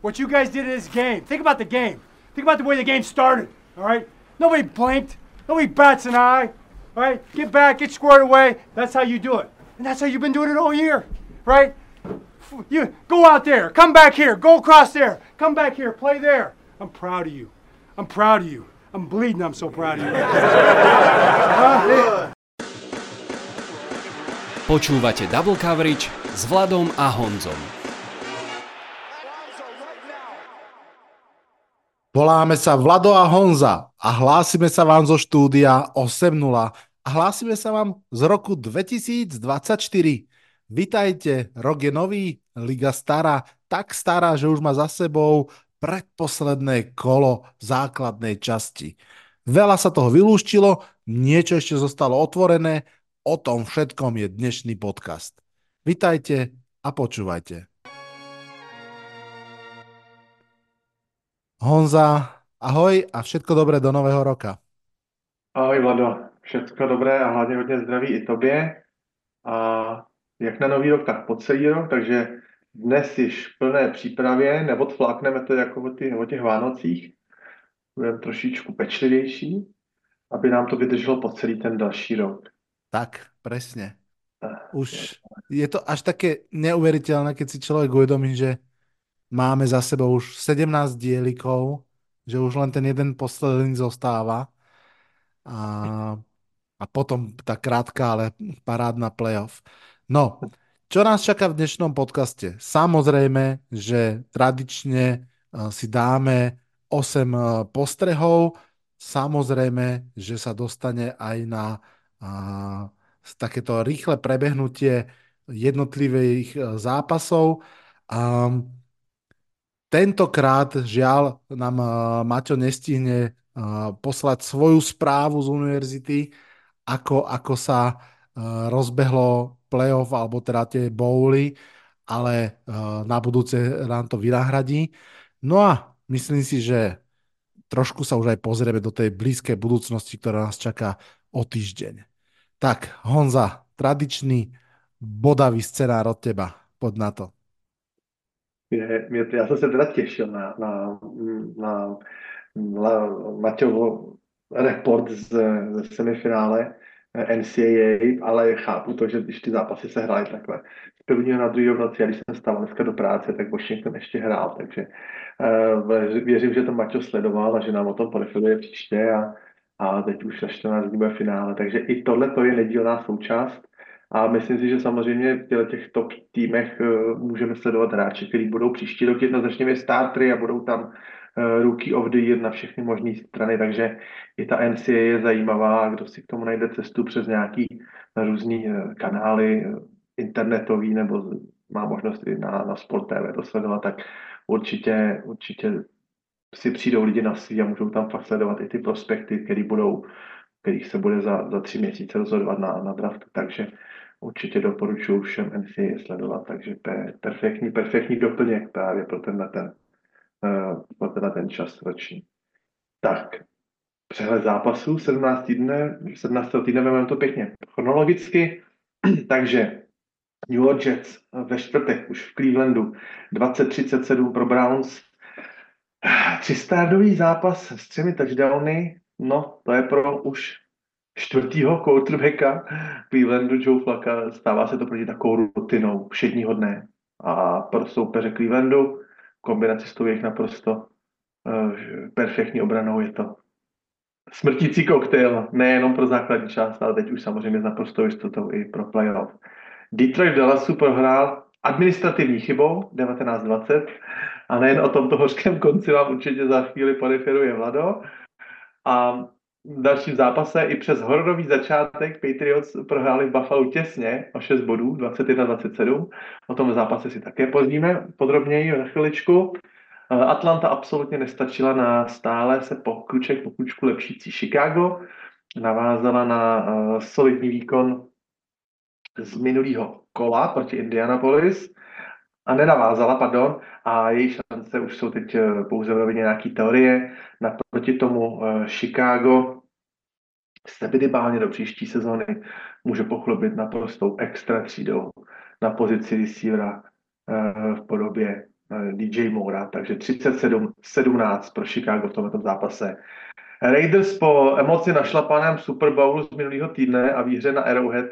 what you guys did in this game. Think about the game. Think about the way the game started. All right. Nobody blinked. Nobody bats an eye. All right. Get back. Get squared away. That's how you do it. And that's how you've been doing it all year. Right. You go out there. Come back here. Go across there. Come back here. Play there. I'm proud of you. I'm proud of you. I'm bleeding. I'm so proud of you. Počúvate Double Coverage s Vladom a Honzom. Voláme sa Vlado a Honza a hlásime sa vám zo štúdia 8.0 a hlásime sa vám z roku 2024. Vitajte, rok je nový, liga stará, tak stará, že už má za sebou predposledné kolo základnej časti. Veľa sa toho vylúštilo, niečo ešte zostalo otvorené O tom všetkom je dnešný podcast. Vitajte a počúvajte. Honza, ahoj a všetko dobré do nového roka. Ahoj Vlado, všechno dobré a hlavně hodně zdraví i tobě. A jak na nový rok, tak po celý rok, takže dnes již v plné přípravě, neodflákneme to jako o těch, o těch Vánocích. Budeme trošičku pečlivější, aby nám to vydrželo po celý ten další rok. Tak, presne. Už je to až také neuveriteľné, keď si človek uvedomí, že máme za sebou už 17 dielikov, že už len ten jeden posledný zostáva. A, a potom tá krátka, ale parádna playoff. No, čo nás čaká v dnešnom podcaste? Samozrejme, že tradične eh, si dáme 8 eh, postrehov. Samozrejme, že sa dostane aj na a takéto rýchle prebehnutie jednotlivých zápasov. A tentokrát žiaľ nám e, Maťo nestihne e, poslať svoju správu z univerzity, ako, ako sa rozbehlo playoff alebo teda tie bowly, ale na budúce nám to vynahradí. No a myslím si, že trošku sa už aj pozrieme do tej blízkej budúcnosti, ktorá nás čaká o týždeň. Tak, Honza, tradičný bodavý scenár od teba. Poď na to. Je, je, já jsem se teda těšil na, na, na, na Maťovo report z, ze semifinále NCAA, ale chápu to, že když ty zápasy se hrály takhle z prvního na druhého v noci, a když jsem stál dneska do práce, tak Washington ještě hrál, takže uh, věřím, že to Maťo sledoval a že nám o tom podefiluje příště a, a teď už za 14 dní bude finále. Takže i tohle to je nedílná součást a myslím si, že samozřejmě v těch top týmech uh, můžeme sledovat hráče, kteří budou příští rok jednoznačně startery a budou tam uh, rookie of the year na všechny možné strany, takže i ta NCA je zajímavá, kdo si k tomu najde cestu přes nějaký různý uh, kanály internetový nebo má možnost i na, na Sport TV to sledovat, tak určitě, určitě si přijdou lidi na svý a můžou tam fakt sledovat i ty prospekty, který budou, kterých se bude za, za tři měsíce rozhodovat na, na draftu, takže určitě doporučuji všem NCAA sledovat, takže pe, perfektní, perfektní doplněk právě pro tenhle ten, uh, pro tenhle ten čas roční. Tak, přehled zápasů 17. týdne, 17. týdne vezmeme to pěkně chronologicky, takže New York Jets ve čtvrtek už v Clevelandu 20-37 pro Browns, Třístádový zápas s třemi touchdowny, no to je pro už čtvrtýho quarterbacka Clevelandu Joe Flacka, stává se to proti takovou rutinou všedního dne. A pro soupeře Clevelandu kombinaci s tou jejich naprosto uh, perfektní obranou je to smrtící koktejl, nejenom pro základní část, ale teď už samozřejmě s naprosto jistotou i pro playoff. Detroit Dallasu prohrál administrativní chybou 1920 a nejen o tomto hořkém konci vám určitě za chvíli podeferuje Vlado. A v dalším zápase i přes hororový začátek Patriots prohráli v Buffalo těsně o 6 bodů, 21-27. O tom zápase si také pozvíme podrobněji na chviličku. Atlanta absolutně nestačila na stále se po kruček po kručku lepšící Chicago. Navázala na uh, solidní výkon z minulého kola proti Indianapolis a nenavázala, pardon, a její šance už jsou teď eh, pouze ve nějaké teorie. Naproti tomu eh, Chicago se minimálně do příští sezóny může pochlubit naprostou extra třídou na pozici receivera eh, v podobě DJ Moura, takže 37-17 pro Chicago v tomto zápase. Raiders po emoci našlapaném Super Bowlu z minulého týdne a výhře na Arrowhead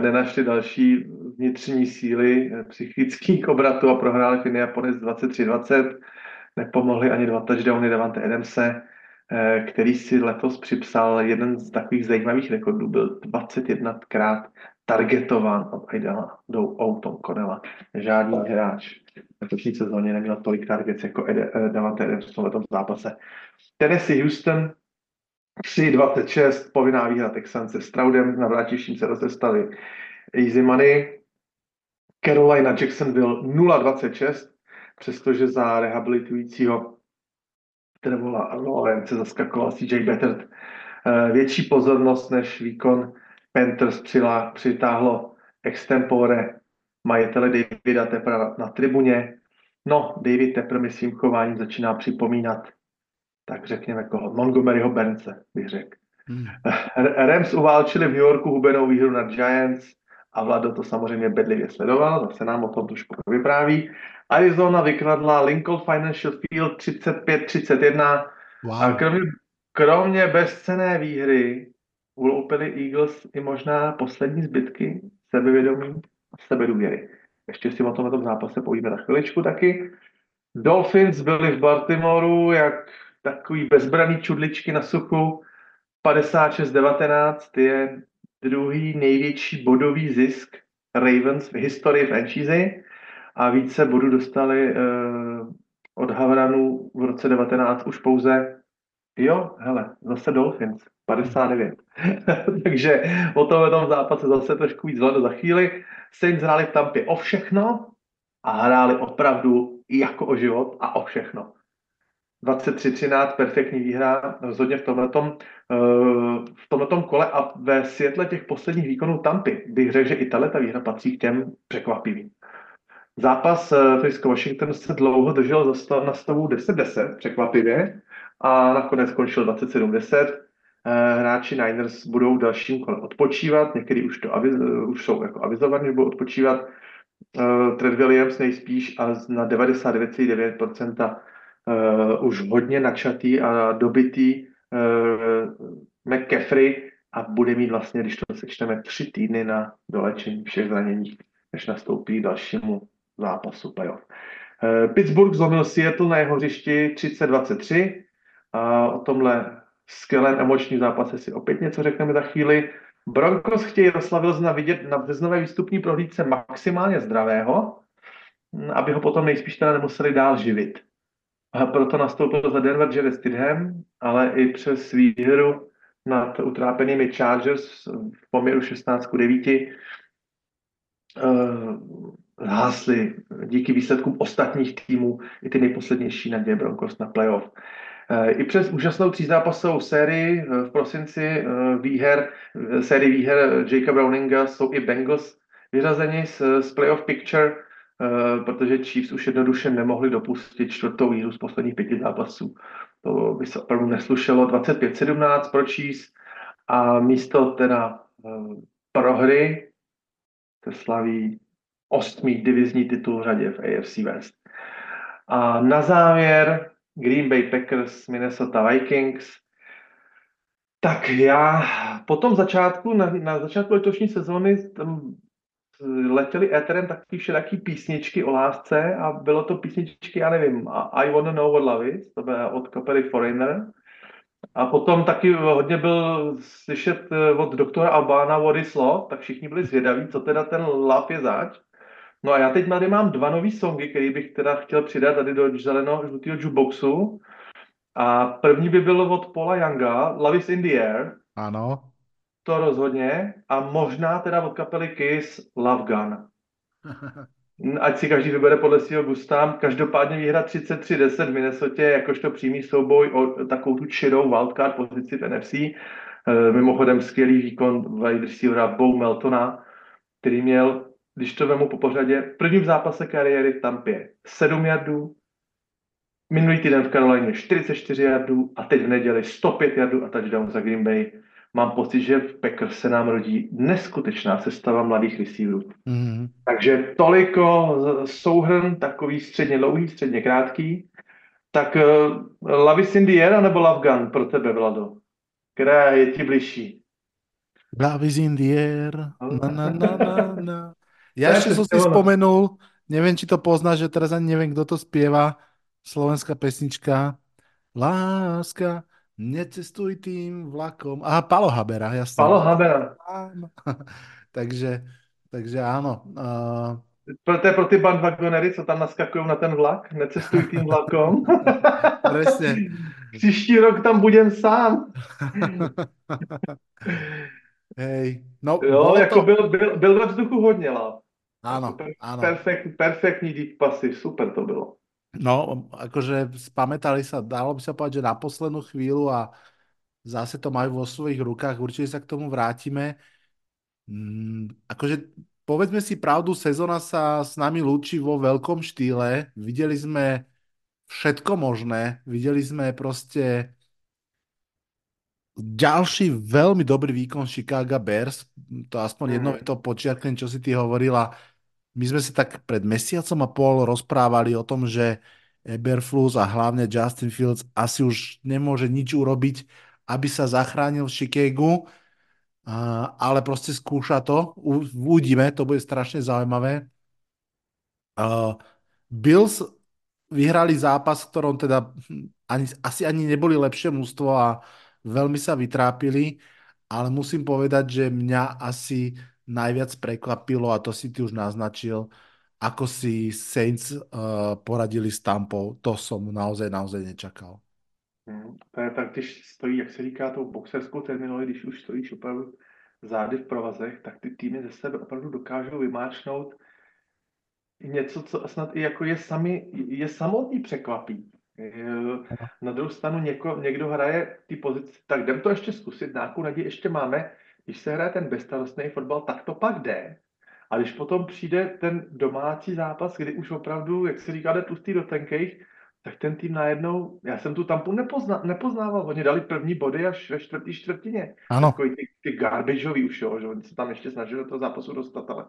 nenašli další vnitřní síly psychických obratů a prohráli v Indianapolis 23-20. Nepomohli ani dva touchdowny Davante Adamse, který si letos připsal jeden z takových zajímavých rekordů. Byl 21krát targetován od Aidala do Outon Connella. Žádný hráč v letošní sezóně neměl tolik targets jako Davante Adams v tomto zápase. Tennessee Houston 3-26, povinná výhra Texans se Stroudem, na vrátiším se rozestali easy money. Carolina Jacksonville 0-26, přestože za rehabilitujícího Trevola Lawrence zaskakoval CJ Bettert. Větší pozornost než výkon Panthers přitáhlo extempore majitele Davida Tepra na, tribuně. No, David Tepr mi svým chováním začíná připomínat, tak řekněme koho, Montgomeryho Bence, bych řekl. Hmm. Rams uválčili v New Yorku hubenou výhru nad Giants a Vlado to samozřejmě bedlivě sledoval, zase nám o tom trošku vypráví. Arizona vykladla Lincoln Financial Field 35-31 wow. a kromě, kromě bezcené výhry uloupili Eagles i možná poslední zbytky sebevědomí a sebedůvěry. Ještě si o tom, tom zápase povíme na chviličku taky. Dolphins byli v Baltimoru jak takový bezbraný čudličky na suchu. 56-19 je druhý největší bodový zisk Ravens v historii franchise a více bodů dostali uh, od Havranu v roce 19 už pouze, jo, hele, zase Dolphins, 59. Takže o tom tom zápase zase trošku víc za chvíli. Saints hráli v Tampě o všechno a hráli opravdu jako o život a o všechno. 23-13, perfektní výhra, rozhodně v tomhletom, eh, v tomhletom kole a ve světle těch posledních výkonů Tampy bych řekl, že i tahle ta výhra patří k těm překvapivým. Zápas eh, Frisco Washington se dlouho držel na stavu 10-10, překvapivě, a nakonec skončil 27-10. Eh, hráči Niners budou dalším kole odpočívat, někteří už, to aviz, už jsou jako avizovaní, že budou odpočívat. Trent Williams nejspíš a na 99,9% uh, už hodně načatý a dobitý uh, McCaffrey a bude mít vlastně, když to sečteme, tři týdny na dolečení všech zranění, než nastoupí dalšímu zápasu playoff. Uh, Pittsburgh zlomil Seattle na jeho hřišti 30-23 a o tomhle skvělém emočním zápase si opět něco řekneme za chvíli. Broncos chtějí Vilzna vidět na březnové výstupní prohlídce maximálně zdravého, aby ho potom nejspíš teda nemuseli dál živit. A proto nastoupil za Denver Jerry Stidham, ale i přes výhru nad utrápenými Chargers v poměru 16 k 9 uh, díky výsledkům ostatních týmů i ty nejposlednější naděje Broncos na playoff. Eh, I přes úžasnou třízápasovou sérii eh, v prosinci eh, výher, sérii výher Jakea Browninga jsou i Bengals vyřazeni z, z playoff picture, protože Chiefs už jednoduše nemohli dopustit čtvrtou výhru z posledních pěti zápasů. To by se opravdu neslušelo. 25-17 pro Chiefs a místo teda prohry se slaví ostmý divizní titul v řadě v AFC West. A na závěr Green Bay Packers, Minnesota Vikings. Tak já po tom začátku, na, na začátku letošní sezóny tam letěly éterem taky všelijaký písničky o lásce a bylo to písničky, já nevím, I Wanna Know What Love Is, to bylo od kapely Foreigner. A potom taky hodně byl slyšet eh, od doktora Albána What is Love, tak všichni byli zvědaví, co teda ten love je zač. No a já teď tady mám dva nový songy, který bych teda chtěl přidat tady do zeleného žlutého jukeboxu. A první by bylo od Paula Younga, Love is in the air. Ano. To rozhodně. A možná teda od kapely Kiss, Love Gun. Ať si každý vybere podle svého gusta. Každopádně výhra 33-10 v Minnesota, jakožto přímý souboj o takovou tu čirou wildcard pozici v NFC. E, mimochodem skvělý výkon wide receivera Bo Meltona, který měl když to vemu po pořadě, v prvním zápase kariéry v Tampě 7 jardů, minulý týden v Karolíně 44 jardů a teď v neděli 105 jardů a touchdown za Green Bay. Mám pocit, že v Packers se nám rodí neskutečná sestava mladých receiverů. Mm-hmm. Takže toliko souhrn, takový středně dlouhý, středně krátký. Tak uh, Lavis in the air, nebo Love Gun pro tebe, Vlado? Která je ti bližší? Love is in the air. Na, na, na, na, na. Ja ešte som si spomenul, neviem, či to poznáš, že teraz ani neviem, kto to spieva, slovenská pesnička. Láska, necestuj tým vlakom. Aha, Palo Habera, jasne. Palo Habera. takže, takže áno. Uh... To je pro ty bandwagonery, co tam naskakují na ten vlak. Necestuj tým vlakom. Presne. Příští rok tam budem sám. Hej, no, jo, jako to... byl, byl, byl ve vzduchu hodně láv. Áno, per, áno. Perfekt, perfektní deep pasy, super to bylo. No, akože spamätali sa, dalo by sa povedať, že na poslednú chvíľu a zase to majú vo svojich rukách, určite sa k tomu vrátime. Mm, akože povedzme si pravdu, sezóna sa s nami lúči vo veľkom štýle. Videli sme všetko možné. Videli sme proste ďalší veľmi dobrý výkon Chicago Bears. To aspoň jedno je to počiarknem, čo si ty hovorila my sme si tak pred mesiacom a pol rozprávali o tom, že Eberflus a hlavne Justin Fields asi už nemôže nič urobiť, aby sa zachránil v Chicagu, ale proste skúša to. Uvidíme, to bude strašne zaujímavé. Bills vyhrali zápas, v ktorom teda ani, asi ani neboli lepšie mústvo a veľmi sa vytrápili, ale musím povedať, že mňa asi najviac prekvapilo, a to si ty už naznačil, ako si Saints uh, poradili s Tampou. To som naozaj, naozaj nečakal. Hmm, to je tak, když stojí, jak se říká tou boxerskou terminologii, když už stojíš opravdu zády v provazech, tak ty týmy ze sebe opravdu dokážou vymáčknout něco, co snad i jako je, sami, je samotný překvapí. Na druhou stranu něko, někdo hraje ty pozici, tak jdem to ještě zkusit, nějakou naději ještě máme, když se hraje ten bezstarostný fotbal, tak to pak jde. A když potom přijde ten domácí zápas, kdy už opravdu, jak se říká, jde tlustý do tenkejch, tak ten tým najednou, já jsem tu tampu nepozna, nepoznával, oni dali první body až ve čtvrtý čtvrtině. Ano. Takový ty, ty garbageový už, jo, že oni se tam ještě snažili do toho zápasu dostat, ale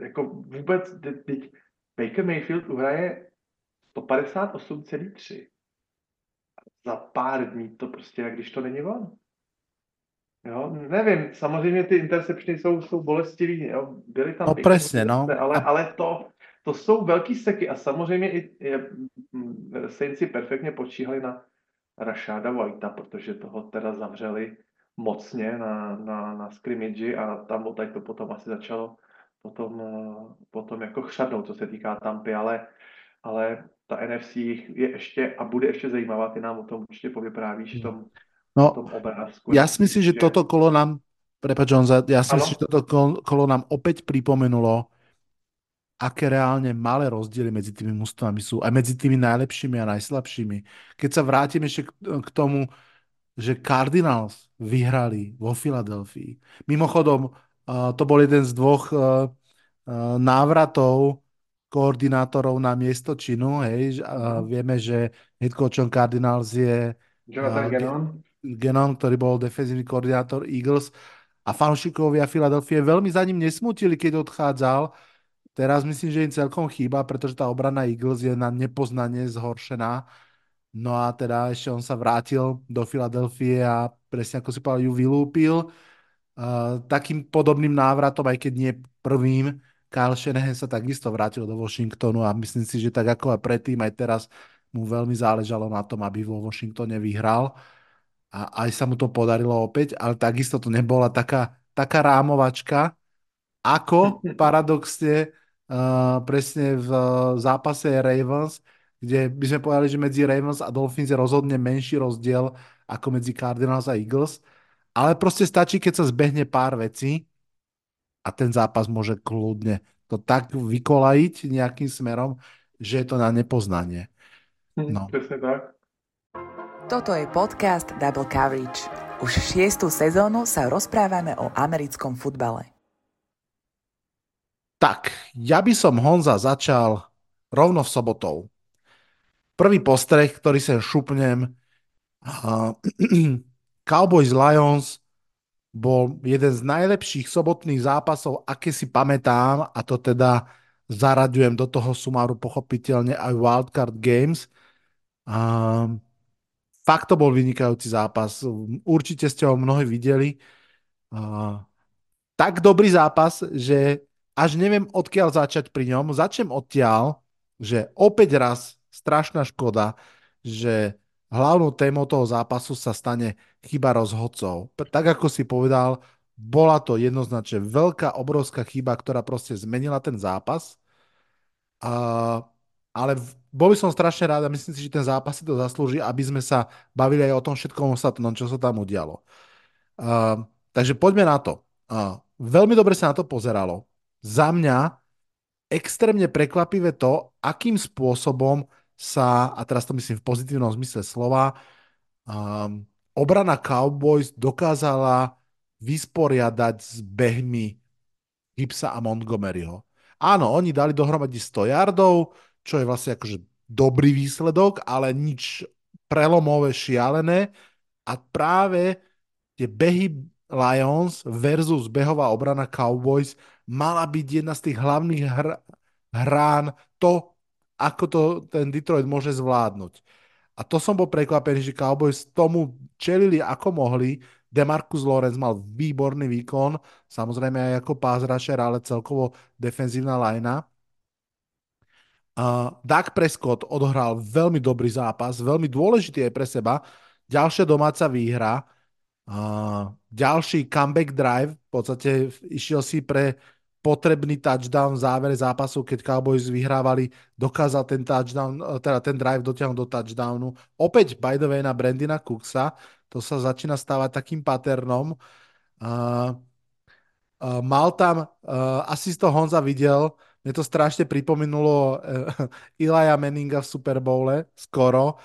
jako vůbec, teď Baker Mayfield uhraje 158,3. Za pár dní to prostě, jak když to není on. Jo, nevím, samozřejmě ty interceptiony jsou, jsou bolestivý, jo. byly tam... No přesně, no. Ale, ale to, to jsou velký seky a samozřejmě i je, Saintsi perfektně počíhali na Rashada Whitea, protože toho teda zavřeli mocně na, na, na scrimmage a tam tady to potom asi začalo potom, potom jako chřadnout, co se týká Tampy, ale, ale ta NFC je ještě a bude ještě zajímavá, ty nám o tom určitě povyprávíš v tom, No, obrázku. Ja si myslím, že toto kolo nám, prepáč Honza, ja si myslím, že toto kolo nám opäť pripomenulo, aké reálne malé rozdiely medzi tými mústvami sú, aj medzi tými najlepšími a najslabšími. Keď sa vrátim ešte k tomu, že Cardinals vyhrali vo Filadelfii. Mimochodom, to bol jeden z dvoch návratov koordinátorov na miesto činu. Hej. Vieme, že head coachom Cardinals je Jonathan Gannon. Genon, ktorý bol defenzívny koordinátor Eagles a fanúšikovia Filadelfie veľmi za ním nesmutili, keď odchádzal. Teraz myslím, že im celkom chýba, pretože tá obrana Eagles je na nepoznanie zhoršená. No a teda ešte on sa vrátil do Filadelfie a presne ako si povedal, ju vylúpil. Uh, takým podobným návratom, aj keď nie prvým, Kyle Shanahan sa takisto vrátil do Washingtonu a myslím si, že tak ako aj predtým, aj teraz mu veľmi záležalo na tom, aby vo Washingtone vyhral a aj sa mu to podarilo opäť, ale takisto to nebola taká, taká rámovačka, ako paradoxne uh, presne v zápase Ravens, kde by sme povedali, že medzi Ravens a Dolphins je rozhodne menší rozdiel ako medzi Cardinals a Eagles, ale proste stačí, keď sa zbehne pár vecí a ten zápas môže kľudne to tak vykolajiť nejakým smerom, že je to na nepoznanie. Hm, no. Presne tak. Toto je podcast Double Coverage. Už šiestu sezónu sa rozprávame o americkom futbale. Tak, ja by som Honza začal rovno v sobotou. Prvý postreh, ktorý sem šupnem. Uh, Cowboys Lions bol jeden z najlepších sobotných zápasov, aké si pamätám, a to teda zaraďujem do toho sumáru pochopiteľne aj Wildcard Games. Um, fakt to bol vynikajúci zápas. Určite ste ho mnohí videli. Uh, tak dobrý zápas, že až neviem odkiaľ začať pri ňom. Začnem odtiaľ, že opäť raz strašná škoda, že hlavnou témou toho zápasu sa stane chyba rozhodcov. Tak ako si povedal, bola to jednoznačne veľká, obrovská chyba, ktorá proste zmenila ten zápas. A, ale bol by som strašne rád a myslím si, že ten zápas si to zaslúži, aby sme sa bavili aj o tom všetkom ostatnom, čo sa tam udialo. Uh, takže poďme na to. Uh, veľmi dobre sa na to pozeralo. Za mňa extrémne prekvapivé to, akým spôsobom sa, a teraz to myslím v pozitívnom zmysle slova, um, obrana Cowboys dokázala vysporiadať s behmi Gipsa a Montgomeryho. Áno, oni dali dohromady 100 yardov, čo je vlastne akože dobrý výsledok, ale nič prelomové, šialené. A práve tie behy Lions versus behová obrana Cowboys mala byť jedna z tých hlavných hr hrán, to, ako to ten Detroit môže zvládnuť. A to som bol prekvapený, že Cowboys tomu čelili ako mohli. Demarcus Lawrence mal výborný výkon, samozrejme aj ako pass rusher, ale celkovo defenzívna linea. Uh, Doug Prescott odohral veľmi dobrý zápas, veľmi dôležitý je pre seba. Ďalšia domáca výhra, uh, ďalší comeback drive, v podstate išiel si pre potrebný touchdown v závere zápasu, keď Cowboys vyhrávali, dokázal ten touchdown, teda ten drive dotiahnuť do touchdownu. Opäť, by the way, na Brandina Cooksa, to sa začína stávať takým paternom. Uh, uh, mal tam, uh, asi to Honza videl, mne to strašne pripomenulo uh, Ilaja Meninga v Super Bowle, skoro,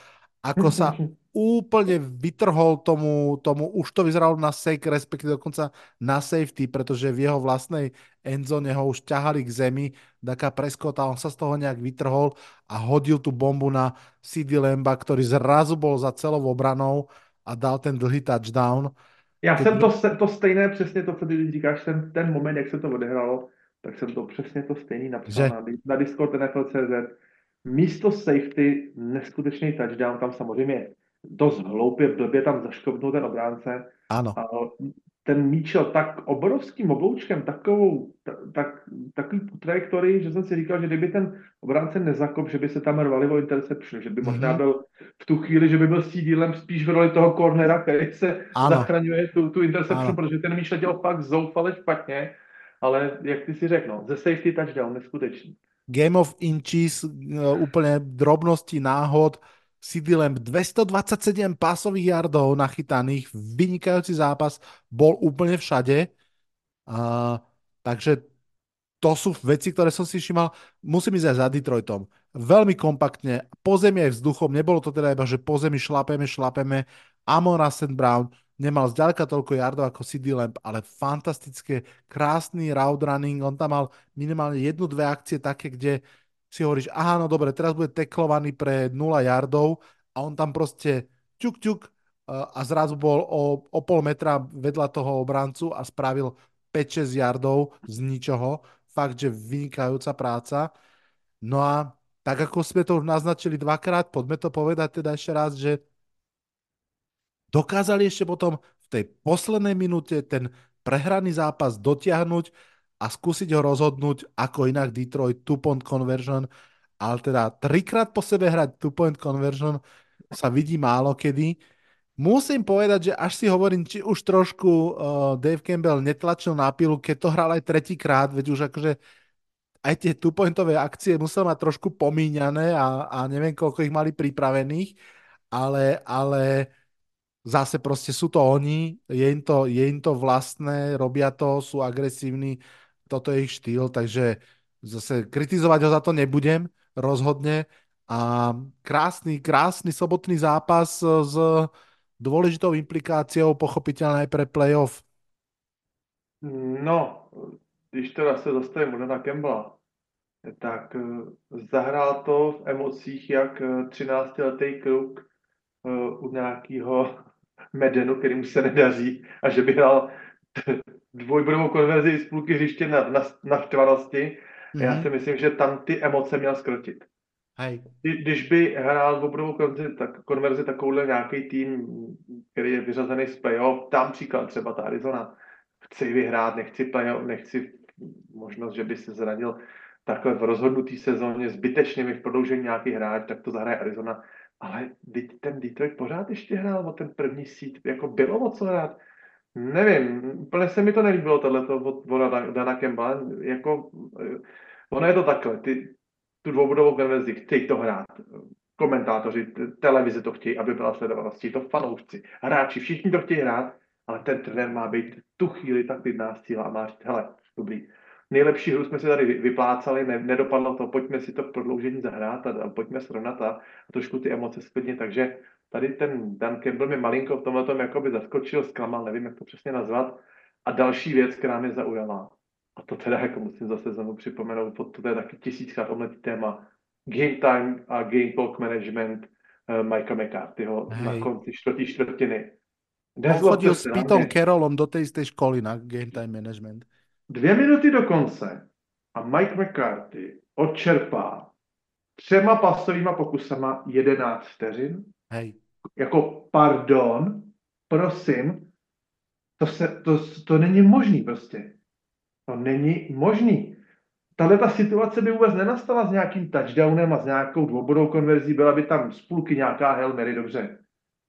ako sa úplne vytrhol tomu, tomu už to vyzeralo na sake, respektíve dokonca na safety, pretože v jeho vlastnej endzone ho už ťahali k zemi, taká preskota, on sa z toho nejak vytrhol a hodil tú bombu na CD Lemba, ktorý zrazu bol za celou obranou a dal ten dlhý touchdown. Já Teď... jsem to, to stejné, přesně to, co ty říkáš, ten, ten moment, jak se to odehralo, tak jsem to přesně to stejný napsal že... na, na Discord NFL.cz. Místo safety neskutečný touchdown, tam samozřejmě dost hloupě, blbě tam zaškopnul ten obránce. Ano. A ten míč tak obrovským obloučkem, takovou, tak, takový trajektorii, že jsem si říkal, že kdyby ten obránce nezakop, že by se tam rvali o interception, že by mm-hmm. možná byl v tu chvíli, že by byl sídílem spíš v roli toho cornera, který se ano. zachraňuje tu, tu interception, ano. protože ten míč letěl fakt zoufale špatně, ale jak ty si řekl, no, ze safety touchdown, neskutečný. Game of inches, e, úplně drobnosti, náhod, CD Lamb 227 pásových yardov nachytaných, vynikajúci zápas, bol úplne všade. Uh, takže to sú veci, ktoré som si všimal. Musím ísť aj za Detroitom. Veľmi kompaktne, po zemi aj vzduchom, nebolo to teda iba, že po zemi šlapeme, šlapeme. Amon. Brown nemal zďaleka toľko yardov ako CD Lamb, ale fantastické, krásny route running. On tam mal minimálne jednu, dve akcie také, kde si hovoríš, aha, no dobre, teraz bude teklovaný pre 0 yardov a on tam proste ťuk, ťuk a zrazu bol o, o pol metra vedľa toho obrancu a spravil 5-6 yardov z ničoho. Fakt, že vynikajúca práca. No a tak ako sme to už naznačili dvakrát, poďme to povedať teda ešte raz, že dokázali ešte potom v tej poslednej minúte ten prehraný zápas dotiahnuť a skúsiť ho rozhodnúť ako inak Detroit two-point conversion, ale teda trikrát po sebe hrať two-point conversion sa vidí málo kedy. Musím povedať, že až si hovorím, či už trošku uh, Dave Campbell netlačil na pilu, keď to hral aj tretíkrát, veď už akože aj tie two-pointové akcie musel mať trošku pomíňané a, a neviem, koľko ich mali pripravených, ale, ale zase proste sú to oni, je im to, je im to vlastné, robia to, sú agresívni, toto je ich štýl, takže zase kritizovať ho za to nebudem rozhodne. A krásny, krásny sobotný zápas s dôležitou implikáciou, pochopiteľne aj pre playoff. No, když teda se zastavím na Kembla, tak eh, zahrál to v emocích jak 13-letý eh, kluk eh, u nějakého medenu, kterým se nedaří a že by hrál dvojbodovou konverzi z půlky hřiště na, na, na štvanosti. Mm-hmm. Já Mhm. si myslím, že tam ty emoce měl skrotit. Hej. Kdy- Když by hrál dvojbodovou konverzi, tak, konverzi takovouhle nějaký tým, který je vyřazený z playoff, tam příklad třeba ta Arizona, chci vyhrát, nechci playoff, nechci možnost, že by se zranil takhle v rozhodnutý sezóně zbytečně mi v prodloužení nějaký hráč, tak to zahraje Arizona. Ale ten Detroit pořád ještě hrál o ten první sít, jako bylo o co hrát. Nevím, úplně se mi to nelíbilo tohleto od, od Dana- Campbella, jako, eh, ono je to takhle, ty, tu dvoubodovou konverzi, chtějí to hrát, komentátoři, televize to chtějí, aby byla sledovanost, to fanoušci, hráči, všichni to chtějí hrát, ale ten trenér má být tu chvíli tak klidná síla a má říct, hele, dobrý, nejlepší hru jsme si tady vy- vyplácali, ne, nedopadlo to, pojďme si to v prodloužení zahrát a, a pojďme srovnat a, a trošku ty emoce sklidnit, takže tady ten Dan Campbell mě malinko v tomhle tom jakoby zaskočil, zklamal, nevím, jak to přesně nazvat. A další věc, která mě zaujala, a to teda jako musím zase znovu připomenout, to, to je taky tisíckrát omletý téma, game time a game clock management uh, Mikea McCarthyho Hej. na konci čtvrtý čtvrtiny. On Nezlobte chodil se s Pitom. Carrollom do istej školy na game time management. Dvě minuty do konce a Mike McCarthy odčerpá třema pasovýma pokusama 11 vteřin. Hej. Jako pardon, prosím, to, se, to, to není možný prostě. To není možný. Tahle ta situace by vůbec nenastala s nějakým touchdownem a s nějakou dvoubodou konverzí, byla by tam z půlky nějaká Hail Mary, dobře.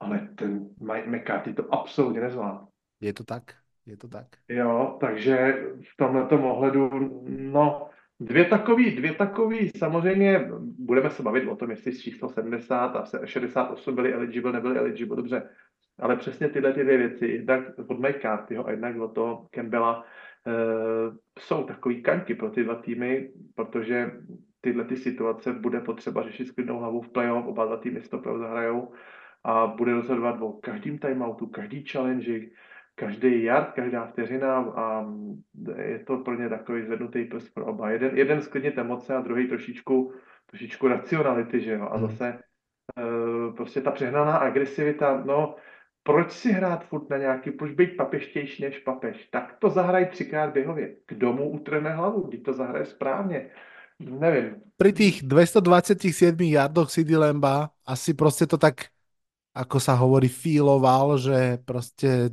Ale ten Mike McCarthy to absolutně nezvládl. Je to tak? Je to tak? Jo, takže v tomto ohledu, no, dvě takový, dvě takový, samozřejmě budeme se bavit o tom, jestli z číslo 70 a se- 68 byli eligible, nebyli eligible, dobře. Ale přesně tyhle ty dvě věci, jednak od McCarthyho a jednak od toho Campbella, e, jsou takový kaňky pro ty dva týmy, protože tyhle ty situace bude potřeba řešit s klidnou hlavou v playoff, oba dva týmy si to playoff zahrajou a bude rozhodovat o každým timeoutu, každý challenge, každý yard, každá vteřina a je to pro ně takový zvednutý prst pro oba. Jeden, jeden sklidnit emoce a druhý trošičku, trošičku racionality, že jo. A Hmm. zase eh, prostě ta přehnaná agresivita, no proč si hrát furt na nějaký, proč být papeštější než papež? Tak to zahraj třikrát běhově. Kdo mu utrhne hlavu? Když to zahraje správně. Nevím. Pri tých 227 yardoch CD Lamba asi proste to tak, ako sa hovorí, feeloval, že proste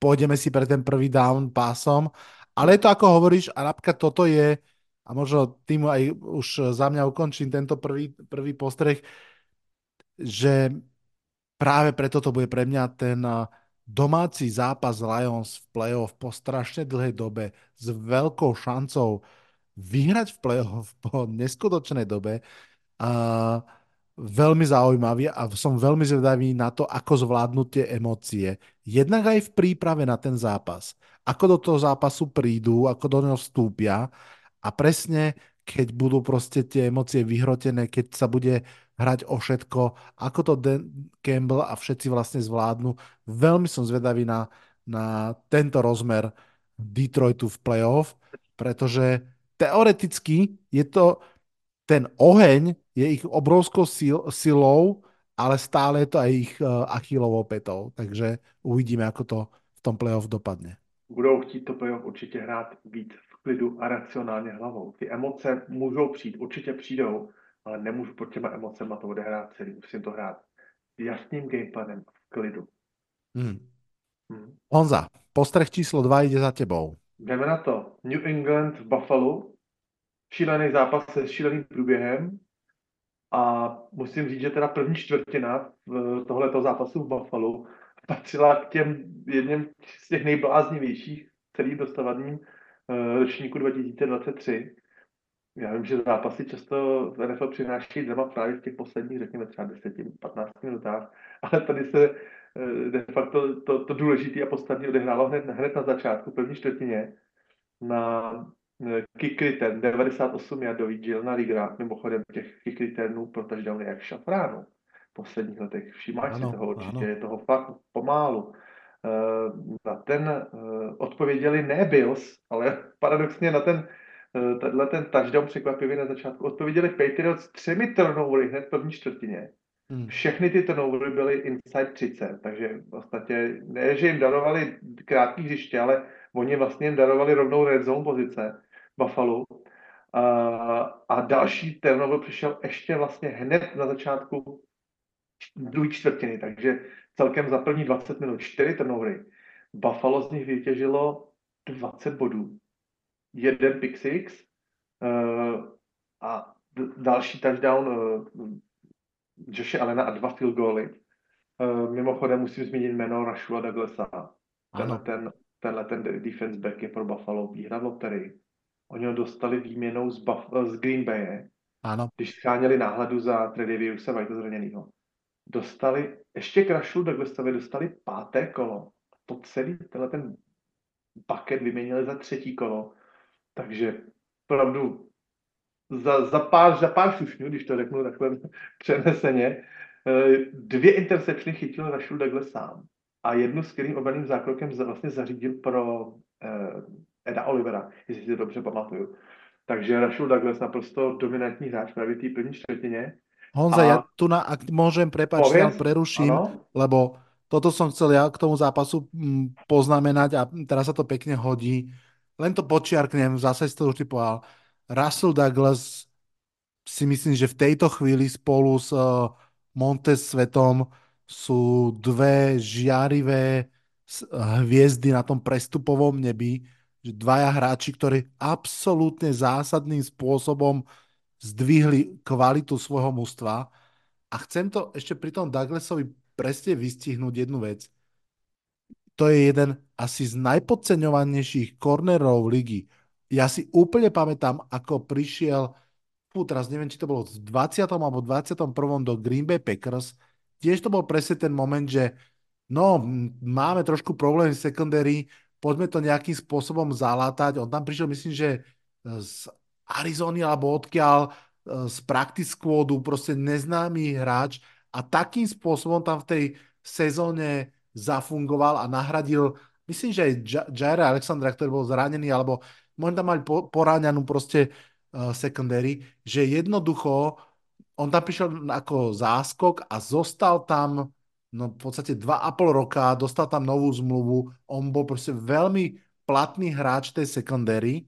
pôjdeme si pre ten prvý down pásom. Ale je to ako hovoríš, a napríklad toto je, a možno tým aj už za mňa ukončím tento prvý, prvý postreh, že práve preto to bude pre mňa ten a, domáci zápas Lions v playoff po strašne dlhej dobe s veľkou šancou vyhrať v playoff po neskutočnej dobe a veľmi zaujímavý a som veľmi zvedavý na to, ako zvládnu tie emócie. Jednak aj v príprave na ten zápas. Ako do toho zápasu prídu, ako do neho vstúpia a presne keď budú proste tie emócie vyhrotené, keď sa bude hrať o všetko, ako to Dan Campbell a všetci vlastne zvládnu. Veľmi som zvedavý na, na tento rozmer Detroitu v playoff, pretože teoreticky je to ten oheň je ich obrovskou sil, silou, ale stále je to aj ich uh, achilovou petou. Takže uvidíme, ako to v tom playoff dopadne. budou chtít to playoff určitě hrát víc v klidu a racionálně hlavou. Ty emoce můžou přijít, určitě přijdou, ale nemůžu pod těma emocema to odehrát celý. Musím to hrát s jasným gameplanem v klidu. Hmm. Hmm. Honza, postreh číslo 2 ide za tebou. Jdeme na to. New England v Buffalo. Šílený zápas se šíleným průběhem. A musím říct, že teda první čtvrtina v tohoto zápasu v Buffalo patřila k těm jedním z těch nejbláznivějších celým dostavadním eh, ročníku 2023. Já vím, že zápasy často v NFL přináší drama právě v těch posledních, řekněme třeba 10-15 minutách, ale tady se eh, de facto to, to důležité a podstatné odehrálo hned, hned na začátku, první čtvrtině, na eh, kick return, 98 jardový Jilna Rigra, mimochodem těch kick returnů pro touchdowny jak šafránu v posledních letech. Všimáš si toho určitě, ano. je toho fakt pomálu. Eh, Na ten eh, odpověděli ne Bills, ale paradoxně na ten tenhle ten touchdown překvapivě na začátku odpověděli Patriots třemi turnovery hned v první čtvrtině. Hmm. Všechny ty turnovery byly inside 30, takže vlastně ne, že jim darovali krátký hřiště, ale oni vlastně jim darovali rovnou red zone pozice Buffalo. A, a další turnover přišel ještě vlastně hned na začátku druhé čtvrtiny, takže celkem za první 20 minut čtyři turnovery. Buffalo z nich vytěžilo 20 bodů. Jeden pick six uh, a další touchdown uh, Joshe Allena a dva field goaly. Uh, mimochodem musím zmínit jméno Rashua Douglasa. Tenhle ten, tenhle ten defense back je pro Buffalo výhra v loterii. Oni ho dostali výměnou z, Buff, z Green Bay, ano. když scháněli náhladu za Tredaviuse White zraněnýho. Dostali, ještě k Rashu Douglasovi dostali páté kolo. To celý, tenhle ten bucket vyměnili za třetí kolo. Takže opravdu za, za, pár, za pár šušňů, když to řeknu takhle přeneseně, eh, dvě interceptiony chytil Rashul Douglas sám a jednu s kterým obraným zákrokem vlastně zařídil pro uh, Eda Olivera, jestli si to dobře pamatuju. Takže Rashul Douglas naprosto dominantní hráč právě v té první čtvrtině. Honza, a... ja tu na, ak môžem, prepáč, ja preruším, ano? lebo toto som chcel ja k tomu zápasu mm, poznamenať a teraz sa to pekne hodí. Len to počiarknem, zase si to už povedal. Russell Douglas si myslím, že v tejto chvíli spolu s uh, Montes Svetom sú dve žiarivé hviezdy na tom prestupovom nebi, že dvaja hráči, ktorí absolútne zásadným spôsobom zdvihli kvalitu svojho mužstva. A chcem to ešte pri tom Douglasovi presne vystihnúť jednu vec. To je jeden asi z najpodceňovanejších kornerov ligy ja si úplne pamätám, ako prišiel, fú, teraz neviem, či to bolo v 20. alebo 21. do Green Bay Packers, tiež to bol presne ten moment, že no, máme trošku problém v secondary, poďme to nejakým spôsobom zalátať. On tam prišiel, myslím, že z Arizony alebo odkiaľ, e, z practice squadu, proste neznámy hráč a takým spôsobom tam v tej sezóne zafungoval a nahradil, myslím, že aj Jaira Alexandra, ktorý bol zranený, alebo možno tam mali po, poráňanú proste uh, secondary, že jednoducho on tam prišiel ako záskok a zostal tam no v podstate dva a pol roka, dostal tam novú zmluvu, on bol proste veľmi platný hráč tej secondary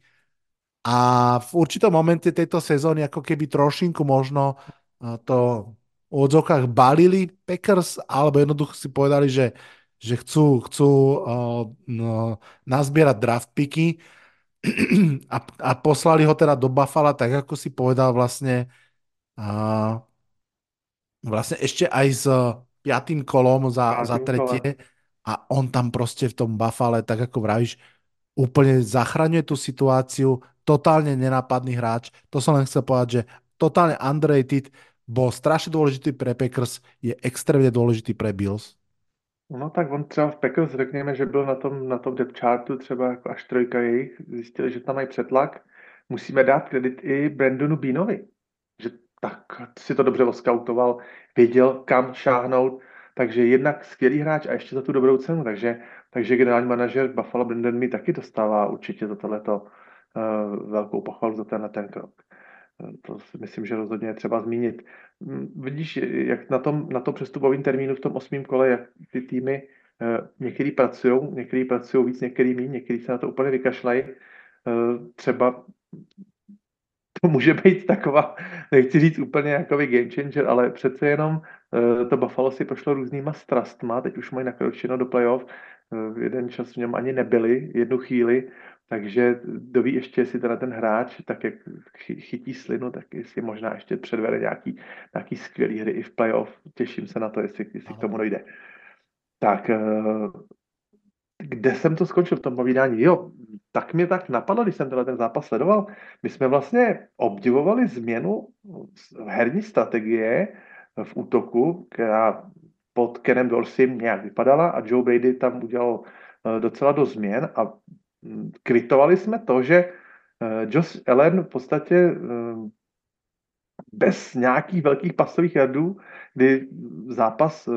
a v určitom momente tejto sezóny ako keby trošinku možno uh, to v odzokách balili Packers, alebo jednoducho si povedali, že, že chcú, chcú uh, no, nazbierať draft picky. A, a poslali ho teda do Buffalo, tak ako si povedal vlastne a, vlastne ešte aj s piatým kolom za, za tretie a on tam proste v tom Buffalo, tak ako vravíš, úplne zachraňuje tú situáciu, totálne nenápadný hráč, to som len chcel povedať, že totálne underrated, bol strašne dôležitý pre Packers, je extrémne dôležitý pre Bills. No tak on třeba v Packers, řekněme, že byl na tom, na tom depth chartu třeba jako až trojka jejich, zjistili, že tam mají přetlak. Musíme dát kredit i Brandonu Beanovi, tak si to dobře oskautoval, věděl, kam šáhnout, takže jednak skvělý hráč a ještě za tu dobrou cenu, takže, takže generální manažer Buffalo Brandon mi taky dostává určitě za tohleto uh, velkou pochvalu za tenhle ten krok. To si myslím, že rozhodně je třeba zmínit. Hm, vidíš, jak na tom, na tom přestupovém termínu v tom osmém kole, jak ty týmy eh, některý pracují, některý pracují víc, některý méně, některý se na to úplně vykašlají. Eh, třeba to může být taková, nechci říct úplně jako game changer, ale přece jenom eh, to Buffalo si prošlo různýma strastma, teď už mají nakročeno do playoff, jeden čas v něm ani nebyli, jednu chvíli, takže kdo ví ještě, jestli teda ten hráč, tak jak chytí slinu, tak jestli možná ještě předvede nějaký, nějaký skvělý hry i v playoff. Těším se na to, jestli, jestli k tomu dojde. Tak, eh, kde jsem to skončil v tom povídání? Jo, tak mě tak napadlo, když jsem tenhle ten zápas sledoval. My jsme vlastně obdivovali změnu herní strategie v útoku, která pod Kenem Dorsim nějak vypadala a Joe Brady tam udělal eh, docela do změn a kvitovali jsme to, že eh, Josh Allen v podstatě eh, bez nějakých velkých pasových jardů, kdy zápas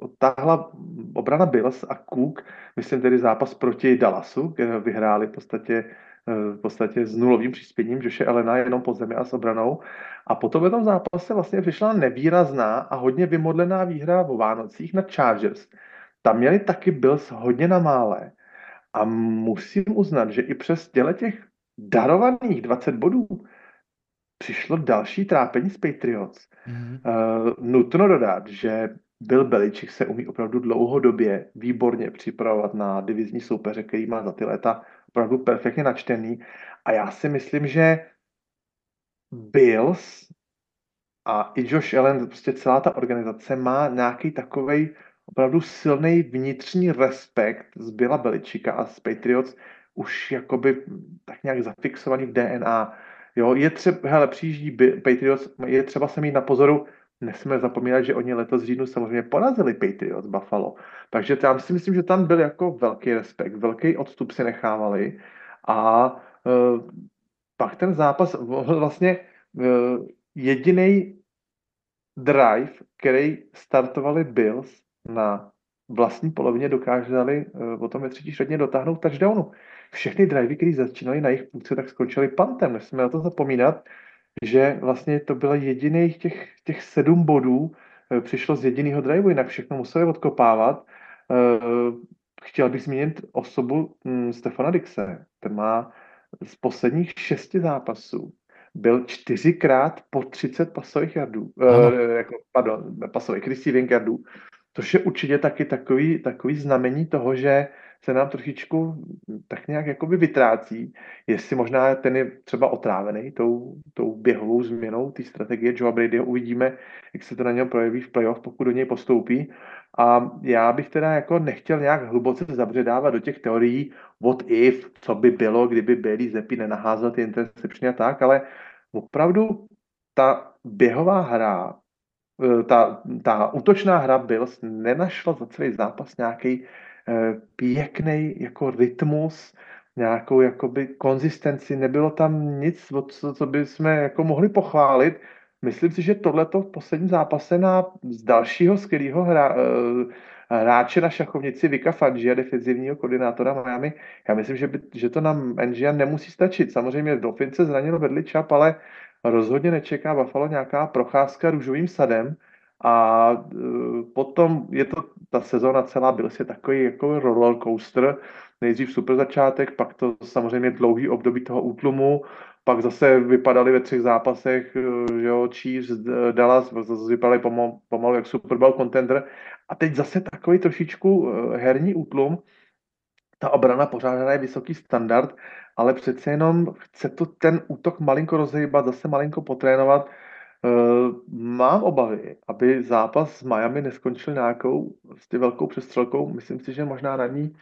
odtáhla obrana Bills a Cook, myslím tedy zápas proti Dallasu, kde vyhráli v podstatě v podstatě s nulovým přispěním Joše Elena jenom pod zemi a s obranou. A potom ve tom zápase vlastně vyšla nevýrazná a hodně vymodlená výhra o Vánocích na Chargers. Tam měli taky Bills hodně na mále. A musím uznat, že i přes těle těch darovaných 20 bodů přišlo další trápení z Patriots. Mm-hmm. Uh, nutno dodat, že Bill Belichick se umí opravdu dlouhodobě výborně připravovat na divizní soupeře, který má za ty léta opravdu perfektně načtený. A já si myslím, že Bills a i Josh Allen, prostě celá ta organizace má nějaký takový opravdu silný vnitřní respekt z Billa Beličika a z Patriots už jakoby tak nějak zafixovaný v DNA. Jo, je třeba, hele, přijíždí Patriots, je třeba se mít na pozoru, nesmíme zapomínat, že oni letos v říjnu samozřejmě porazili Patriots Buffalo. Takže já si myslím, že tam byl jako velký respekt, velký odstup si nechávali a uh, pak ten zápas vlastně uh, jediný drive, který startovali Bills na vlastní polovině dokázali uh, potom ve třetí řadě dotáhnout touchdownu. Všechny drivey, které začínaly na jejich půlce, tak skončily pantem. Nesmíme na to zapomínat, že vlastně to bylo jediných těch, těch sedm bodů, uh, přišlo z jediného driveu, jinak všechno museli odkopávat. Uh, chtěl bych zmínit osobu hm, Stefana Dixe. Ten má z posledních šesti zápasů byl čtyřikrát po 30 pasových jardů, uh, jako, pardon, pasových receiving jardů, což je určitě taky takový, takový znamení toho, že se nám trošičku tak nějak jakoby vytrácí, jestli možná ten je třeba otrávený tou, tou běhovou změnou té strategie Joe Brady, uvidíme, jak se to na něm projeví v playoff, pokud do něj postoupí. A já bych teda jako nechtěl nějak hluboce zabředávat do těch teorií what if, co by bylo, kdyby Bailey Zeppi nenaházel ty interception a tak, ale opravdu ta běhová hra, e, ta, ta útočná hra Bills nenašla za celý zápas nějaký pěkný jako rytmus, nějakou jakoby konzistenci, nebylo tam nic, co, co by jsme jako mohli pochválit. Myslím si, že tohleto v posledním zápase na z dalšího skvělého hra, e, hráče na šachovnici Vika Fangio, defenzivního koordinátora Miami. Já myslím, že, by, že to nám Engia nemusí stačit. Samozřejmě do Fince zranil vedli čap, ale rozhodně nečeká Buffalo nějaká procházka růžovým sadem. A uh, potom je to ta sezóna celá, byl si takový jako roller coaster, nejdřív super začátek, pak to samozřejmě dlouhý období toho útlumu, pak zase vypadali ve třech zápasech, e, že jo, Chiefs, Dallas, zase vypadali pomalu, pomalu jak Super Bowl contender. A teď zase takový trošičku e, herní útlum, ta obrana pořád hraje vysoký standard, ale přece jenom chce to ten útok malinko rozhýbat, zase malinko potrénovat. E, mám obavy, aby zápas s Miami neskončil nějakou prostě velkou přestřelkou. Myslím si, že možná na ní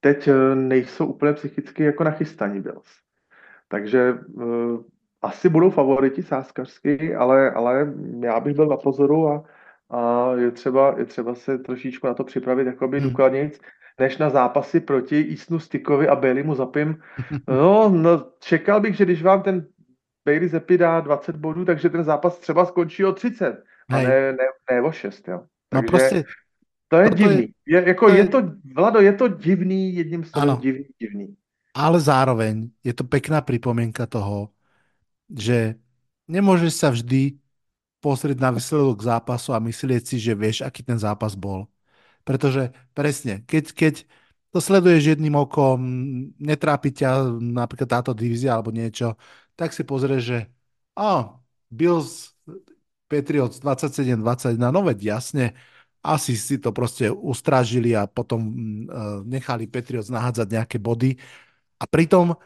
teď nejsou úplně psychicky jako nachystaní Bills. Takže uh, asi budou favoriti sáskařsky, ale, ale já bych byl na pozoru a, a je, třeba, je třeba se trošičku na to připravit jakoby hmm. důkladnějc, než na zápasy proti Eastonu Stickovi a Baileymu Zapim. No, no, čekal bych, že když vám ten Bailey Zepi dá 20 bodů, takže ten zápas třeba skončí o 30, a ne, ne, ne o 6. Jo. No, takže no prostě, to je divný. Je, jako, to je... je to, Vlado, je to divný, jedním slovem divný, divný ale zároveň je to pekná pripomienka toho, že nemôžeš sa vždy pozrieť na výsledok zápasu a myslieť si, že vieš, aký ten zápas bol. Pretože presne, keď, keď to sleduješ jedným okom, netrápi ťa napríklad táto divízia alebo niečo, tak si pozrieš, že oh, Bills Patriots 27-21, no veď jasne, asi si to proste ustražili a potom uh, nechali Patriots nahádzať nejaké body. A pritom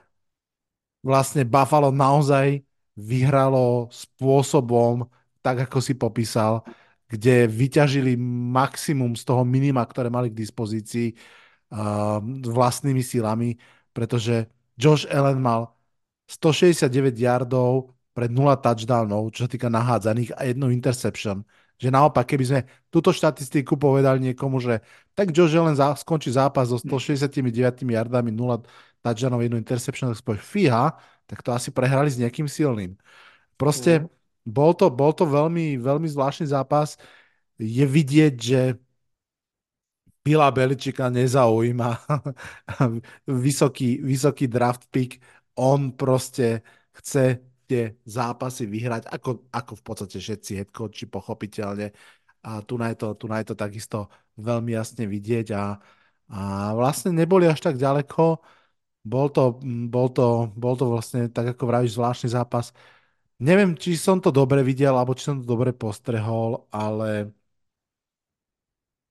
vlastne Buffalo naozaj vyhralo spôsobom, tak ako si popísal, kde vyťažili maximum z toho minima, ktoré mali k dispozícii uh, vlastnými silami, pretože Josh Allen mal 169 yardov pre 0 touchdownov, čo sa týka nahádzaných a jednu interception. Že naopak, keby sme túto štatistiku povedali niekomu, že tak Josh Allen skončí zápas so 169 yardami, 0 touchdownov, jednu interception, tak spojíš fíha, tak to asi prehrali s nejakým silným. Proste mm. bol, to, bol to veľmi, veľmi zvláštny zápas. Je vidieť, že Bila Beličika nezaujíma vysoký, vysoký draft pick on proste chce tie zápasy vyhrať, ako, ako v podstate všetci headcoachi pochopiteľne. A tu na to, tu na to takisto veľmi jasne vidieť a, a vlastne neboli až tak ďaleko. Bol to, bol to, bol to vlastne, tak ako vravíš, zvláštny zápas. Neviem, či som to dobre videl, alebo či som to dobre postrehol, ale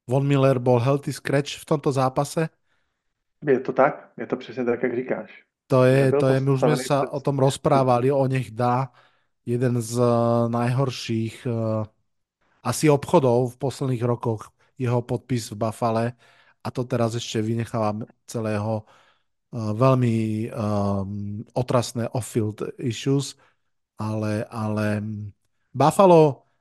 Von Miller bol healthy scratch v tomto zápase. Je to tak? Je to přesně tak, jak říkáš. To je, to je, my už sme sa o tom rozprávali, o nech dá jeden z eh, najhorších uh, asi obchodov v posledných rokoch jeho podpis v Buffale. A to teraz ešte vynechávam celého uh, veľmi um, otrasné off-field issues, ale, ale mm, Buffalo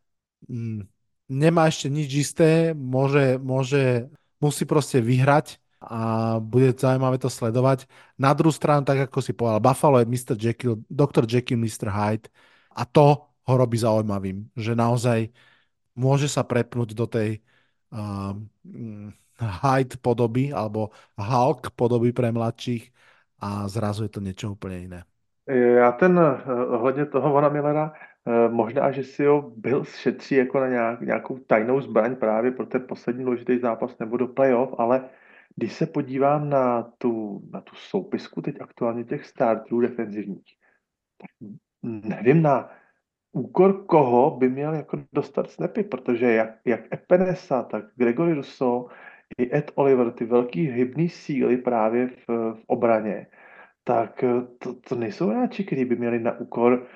um, nemá ešte nič isté, môže, môže, musí proste vyhrať a bude zaujímavé to sledovať. Na druhú stranu, tak ako si povedal, Buffalo je Mr. Jekyll, Dr. Jekyll, Mr. Hyde a to ho robí zaujímavým, že naozaj môže sa prepnúť do tej uh, Hyde podoby alebo Hulk podoby pre mladších a zrazu je to niečo úplne iné. Já ten, eh, ohledně toho Vona Millera, eh, možná, že si ho byl šetří jako na nějak, nějakou tajnou zbraň právě pro ten poslední důležitý zápas nebo do playoff, ale když se podívám na tu, na tu soupisku teď aktuálně těch starterů defenzivních, tak nevím na úkor koho by měl jako dostat snapy, protože jak, jak Epenesa, tak Gregory Russo i Ed Oliver, ty velký hybný síly právě v, v obraně, tak to, to nejsou hráči, kteří by měli na úkor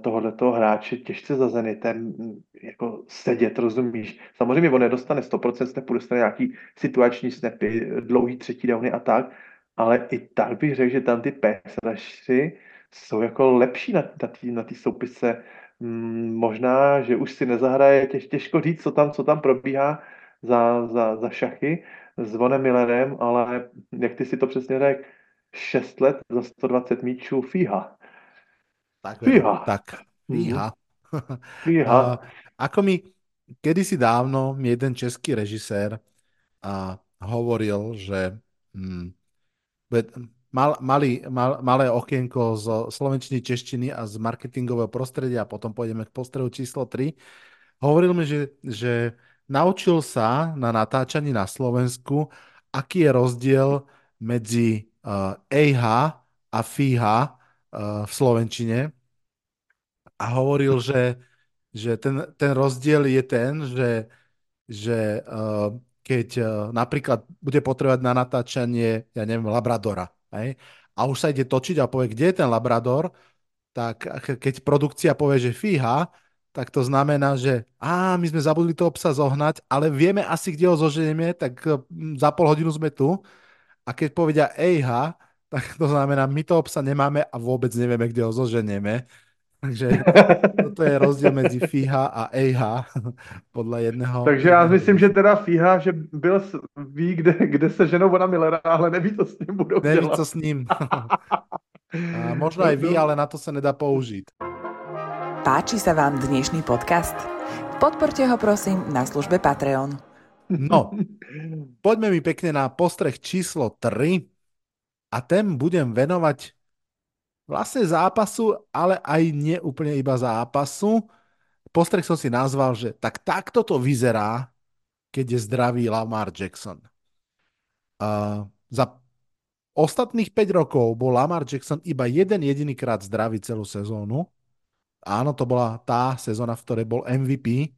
tohoto hráče těžce za Zenitem mm, jako sedět, rozumíš? Samozřejmě on nedostane 100% snapů, dostane nějaký situační snapy, dlouhý třetí downy a tak, ale i tak bych řekl, že tam ty pesraši jsou jako lepší na, na té na tý soupisce. Hmm, možná, že už si nezahraje, těž, těžko říct, co tam, co tam probíhá za, za, za šachy s Vonem Millerem, ale jak ty si to přesně řekl, 6 let za 120 míčů, fíha. Tak, Fíha. Tak, fíha. Fíha. uh, ako mi kedysi dávno mi jeden český režisér a hovoril, že hm, mal, mali, mal, malé okienko z slovenčiny, češtiny a z marketingového prostredia a potom pôjdeme k postrehu číslo 3. Hovoril mi, že, že naučil sa na natáčaní na Slovensku, aký je rozdiel medzi uh, EH a FIHA v Slovenčine a hovoril, že, že ten, ten rozdiel je ten, že, že uh, keď uh, napríklad bude potrebovať na natáčanie, ja neviem, Labradora, hej? a už sa ide točiť a povie, kde je ten Labrador, tak keď produkcia povie, že fíha, tak to znamená, že á, my sme zabudli toho psa zohnať, ale vieme asi, kde ho zoženieme, tak za pol hodinu sme tu. A keď povedia ejha, tak to znamená, my toho psa nemáme a vôbec nevieme, kde ho zoženieme. Takže toto je rozdíl mezi FIHA a EIHA podle jedného. Takže já myslím, že teda FIHA, že byl, ví, kde, kde se ženou ona Millera, ale neví, co s ním budou neví, dělat. co s ním. a možno aj ví, ale na to se nedá použít. Páči sa vám dnešný podcast? Podporte ho prosím na službe Patreon. No, poďme mi pekne na postreh číslo 3 a ten budem venovať vlastne zápasu, ale aj neúplne iba zápasu. Postrek som si nazval, že tak takto to vyzerá, keď je zdravý Lamar Jackson. Uh, za ostatných 5 rokov bol Lamar Jackson iba jeden jediný krát zdravý celú sezónu. Áno, to bola tá sezóna, v ktorej bol MVP.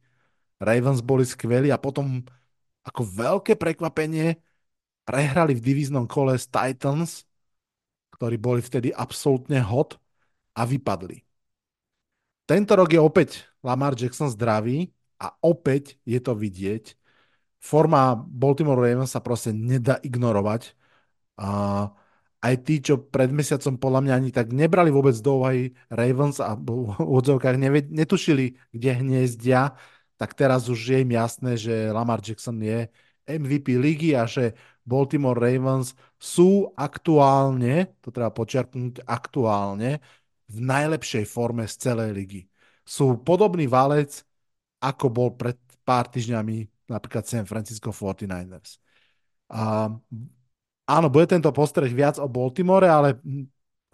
Ravens boli skvelí a potom ako veľké prekvapenie prehrali v divíznom kole s Titans, ktorí boli vtedy absolútne hot a vypadli. Tento rok je opäť Lamar Jackson zdravý a opäť je to vidieť. Forma Baltimore Ravens sa proste nedá ignorovať. A aj tí, čo pred mesiacom podľa mňa ani tak nebrali vôbec do úvahy Ravens a v odzovkách netušili, kde hniezdia, tak teraz už je im jasné, že Lamar Jackson je MVP ligy a že Baltimore Ravens sú aktuálne, to treba počiarknúť, aktuálne v najlepšej forme z celej ligy. Sú podobný valec, ako bol pred pár týždňami napríklad San Francisco 49ers. A, áno, bude tento postreh viac o Baltimore, ale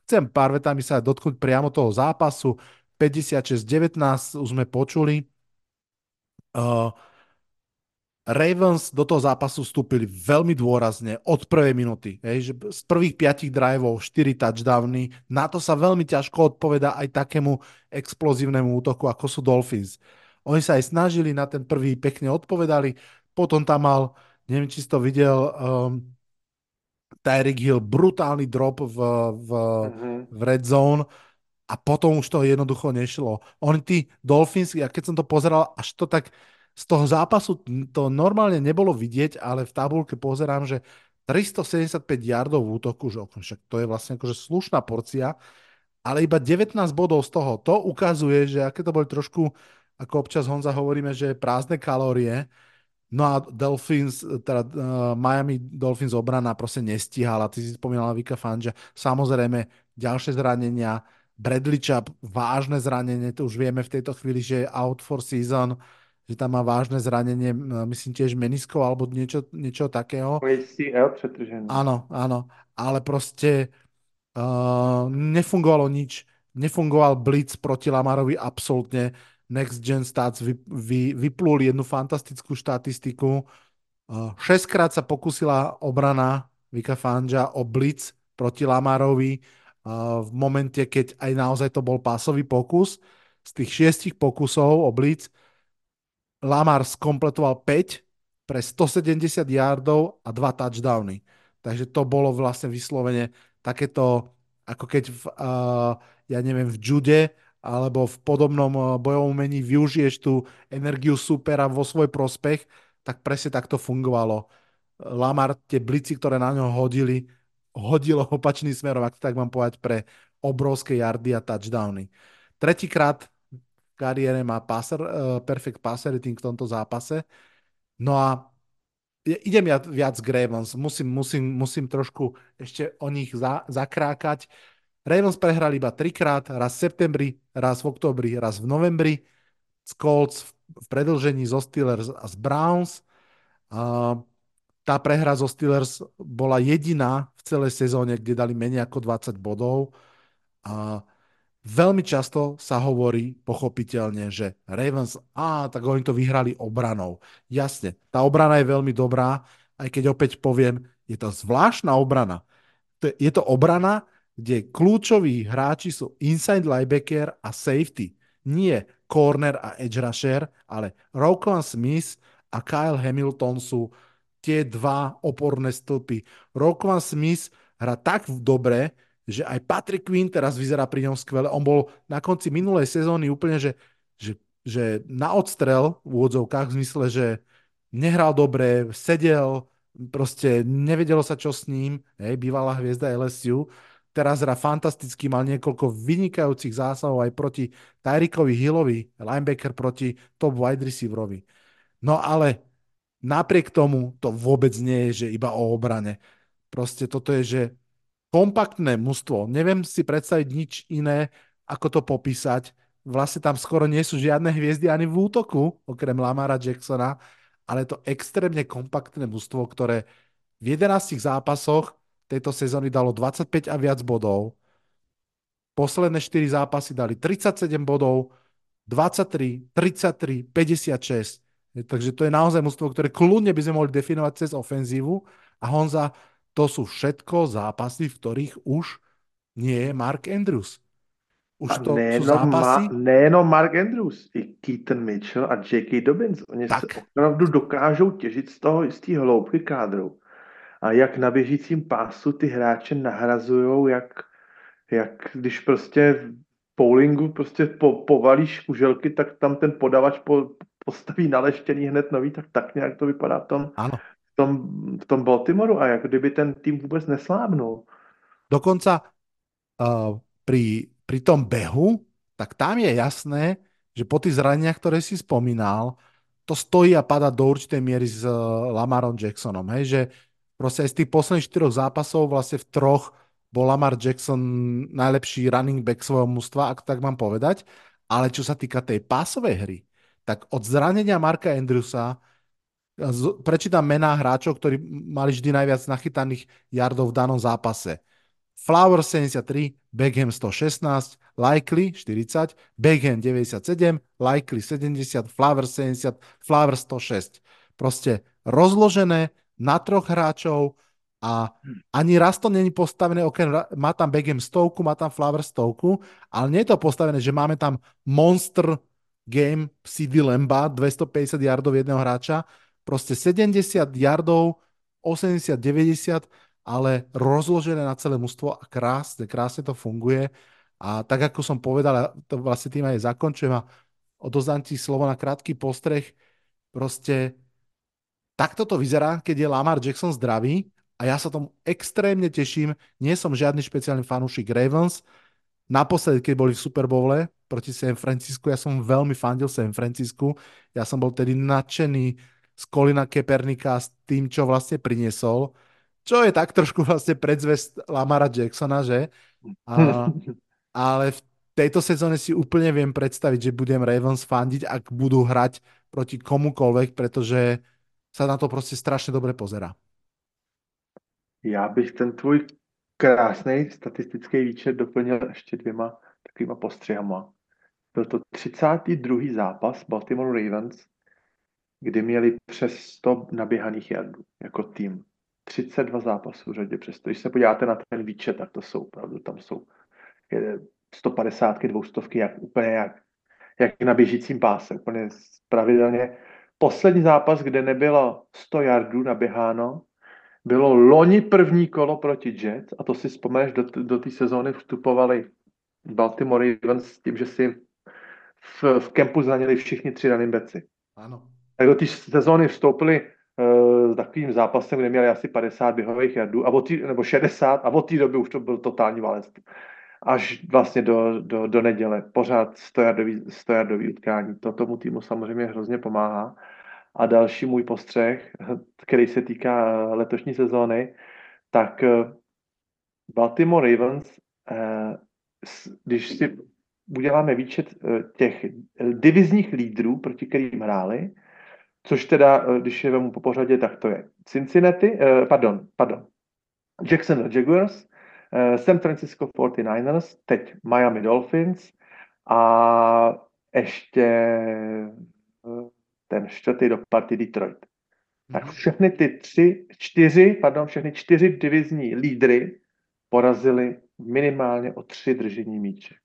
chcem pár vetami sa dotknúť priamo toho zápasu. 56-19 už sme počuli. Uh, Ravens do toho zápasu vstúpili veľmi dôrazne od prvej minúty. Hej, že z prvých piatich driveov 4 touchdowny. Na to sa veľmi ťažko odpoveda aj takému explozívnemu útoku, ako sú Dolphins. Oni sa aj snažili, na ten prvý pekne odpovedali. Potom tam mal, neviem, či si to videl, um, Tyreek Hill brutálny drop v, v, mm-hmm. v red zone a potom už to jednoducho nešlo. Oni tí Dolphins, ja keď som to pozeral, až to tak z toho zápasu to normálne nebolo vidieť, ale v tabulke pozerám, že 375 yardov v útoku, že však to je vlastne akože slušná porcia, ale iba 19 bodov z toho. To ukazuje, že aké to boli trošku, ako občas Honza hovoríme, že prázdne kalórie, No a Dolphins, teda uh, Miami Dolphins obrana proste nestihala. Ty si spomínala Vika Fanja. Samozrejme, ďalšie zranenia. Bradley Chubb, vážne zranenie, to už vieme v tejto chvíli, že je out for season že tam má vážne zranenie, myslím tiež menisko alebo niečo, niečo takého. ACL přetržený. Áno, áno, ale proste uh, nefungovalo nič. Nefungoval blitz proti Lamarovi absolútne. Next Gen Stats vy, vy, vypluli jednu fantastickú štatistiku. Uh, šestkrát sa pokusila obrana Vika Fanja o blitz proti Lamarovi uh, v momente, keď aj naozaj to bol pásový pokus. Z tých šiestich pokusov o blitz Lamar skompletoval 5 pre 170 yardov a 2 touchdowny. Takže to bolo vlastne vyslovene takéto, ako keď v, uh, ja neviem, v jude alebo v podobnom bojovom umení využiješ tú energiu supera vo svoj prospech, tak presne takto fungovalo. Lamar tie blici, ktoré na ňo hodili, hodilo opačným smerom, ak to tak mám povedať, pre obrovské yardy a touchdowny. Tretíkrát kariére má passer, uh, perfect passer rating v tomto zápase. No a idem ja viac k Ravens. Musím, musím, musím trošku ešte o nich za, zakrákať. Ravens prehrali iba trikrát, raz v septembri, raz v oktobri, raz v novembri. Z Colts v, v predlžení zo Steelers a z Browns. Uh, tá prehra zo Steelers bola jediná v celej sezóne, kde dali menej ako 20 bodov. Uh, Veľmi často sa hovorí pochopiteľne, že Ravens, á, tak oni to vyhrali obranou. Jasne, tá obrana je veľmi dobrá, aj keď opäť poviem, je to zvláštna obrana. Je to obrana, kde kľúčoví hráči sú inside linebacker a safety. Nie corner a edge rusher, ale Roquan Smith a Kyle Hamilton sú tie dva oporné stĺpy. Roquan Smith hrá tak dobre, že aj Patrick Quinn teraz vyzerá pri ňom skvele. On bol na konci minulej sezóny úplne, že, že, že na odstrel v úvodzovkách v zmysle, že nehral dobre, sedel, proste nevedelo sa čo s ním, hej, bývalá hviezda LSU. Teraz hrá fantasticky, mal niekoľko vynikajúcich zásahov aj proti Tyrikovi Hillovi, linebacker proti top wide receiverovi. No ale napriek tomu to vôbec nie je, že iba o obrane. Proste toto je, že kompaktné mužstvo. Neviem si predstaviť nič iné, ako to popísať. Vlastne tam skoro nie sú žiadne hviezdy ani v útoku, okrem Lamara Jacksona, ale je to extrémne kompaktné mužstvo, ktoré v 11 zápasoch tejto sezóny dalo 25 a viac bodov. Posledné 4 zápasy dali 37 bodov, 23, 33, 56. Takže to je naozaj mužstvo, ktoré kľudne by sme mohli definovať cez ofenzívu. A Honza, to sú všetko zápasy, v ktorých už nie je Mark Andrews. Už to nejenom, jsou zápasy... Ma, nejenom Mark Andrews, i Keaton Mitchell a J.K. Dobbins. Oni tak. se opravdu dokážou těžit z toho z té hloubky kádru. A jak na běžícím pásu ty hráče nahrazují, jak, jak když prostě bowlingu prostě po, povalíš kuželky, tak tam ten podavač po, postaví naleštěný hned nový, tak tak nějak to vypadá v tom, ano tom, v tom Baltimoru a jako kdyby ten tým vůbec neslábnul. Dokonca uh, pri, pri tom behu, tak tam je jasné, že po tých zraneniach, ktoré si spomínal, to stojí a pada do určitej miery s uh, Lamarom Jacksonom. Hej? Že proste aj z tých posledných štyroch zápasov vlastne v troch bol Lamar Jackson najlepší running back svojho mústva, ak tak mám povedať. Ale čo sa týka tej pásovej hry, tak od zranenia Marka Andrewsa prečítam mená hráčov, ktorí mali vždy najviac nachytaných jardov v danom zápase. Flower 73, Beckham 116, Likely 40, Beckham 97, Likely 70, Flower 70, Flower 106. Proste rozložené na troch hráčov a ani raz to není postavené, ok, má tam Beckham stovku, má tam Flower stovku, ale nie je to postavené, že máme tam monster game CD Lemba, 250 yardov jedného hráča, proste 70 yardov, 80, 90 ale rozložené na celé mužstvo a krásne, krásne to funguje. A tak, ako som povedal, to vlastne tým aj zakončujem a odozdám ti slovo na krátky postreh. Proste takto to vyzerá, keď je Lamar Jackson zdravý a ja sa tomu extrémne teším. Nie som žiadny špeciálny fanúšik Ravens. Naposledy, keď boli v Super Bowle proti San Francisku, ja som veľmi fandil San Francisku. Ja som bol tedy nadšený z Kolina Kepernika s tým, čo vlastne priniesol čo je tak trošku vlastne predzvest Lamara Jacksona, že? A, ale v tejto sezóne si úplne viem predstaviť, že budem Ravens fandiť, ak budú hrať proti komukoľvek, pretože sa na to prostě strašně dobře pozerá. Já bych ten tvůj krásný statistický výčet doplnil ještě dvěma takovýma postřihama. Byl to 32. zápas Baltimore Ravens, kdy měli přes 100 naběhaných jardů jako tým. 32 zápasů v řadě přesto. Když se podíváte na ten výčet, tak to jsou opravdu, tam jsou 150, 200, jak úplně jak, jak na běžícím páse, úplně pravidelně. Poslední zápas, kde nebylo 100 yardů naběháno, bylo loni první kolo proti Jets a to si vzpomeneš, do, do té sezóny vstupovali Baltimore Ravens s tím, že si v, v kempu zranili všichni tři running. Ano. Tak do té sezóny vstoupili s takovým zápasem, kde měli asi 50 běhových jardů, a tý, nebo 60, a od té doby už to byl totální valec. Až vlastně do, do, do neděle. Pořád 100 jardový, 100 jardový utkání. To tomu týmu samozřejmě hrozně pomáhá. A další můj postřeh, který se týká letošní sezóny, tak eh, Baltimore Ravens, eh, když si uděláme výčet eh, těch divizních lídrů, proti kterým hráli, což teda, eh, když je vemu po pořadě, tak to je Cincinnati, eh, pardon, pardon, Jacksonville Jaguars, eh, San Francisco 49ers, teď Miami Dolphins a ještě ten čtvrtý do party Detroit. Tak mhm. všechny ty tři, čtyři, pardon, všechny čtyři divizní lídry porazili minimálně o tři držení míče.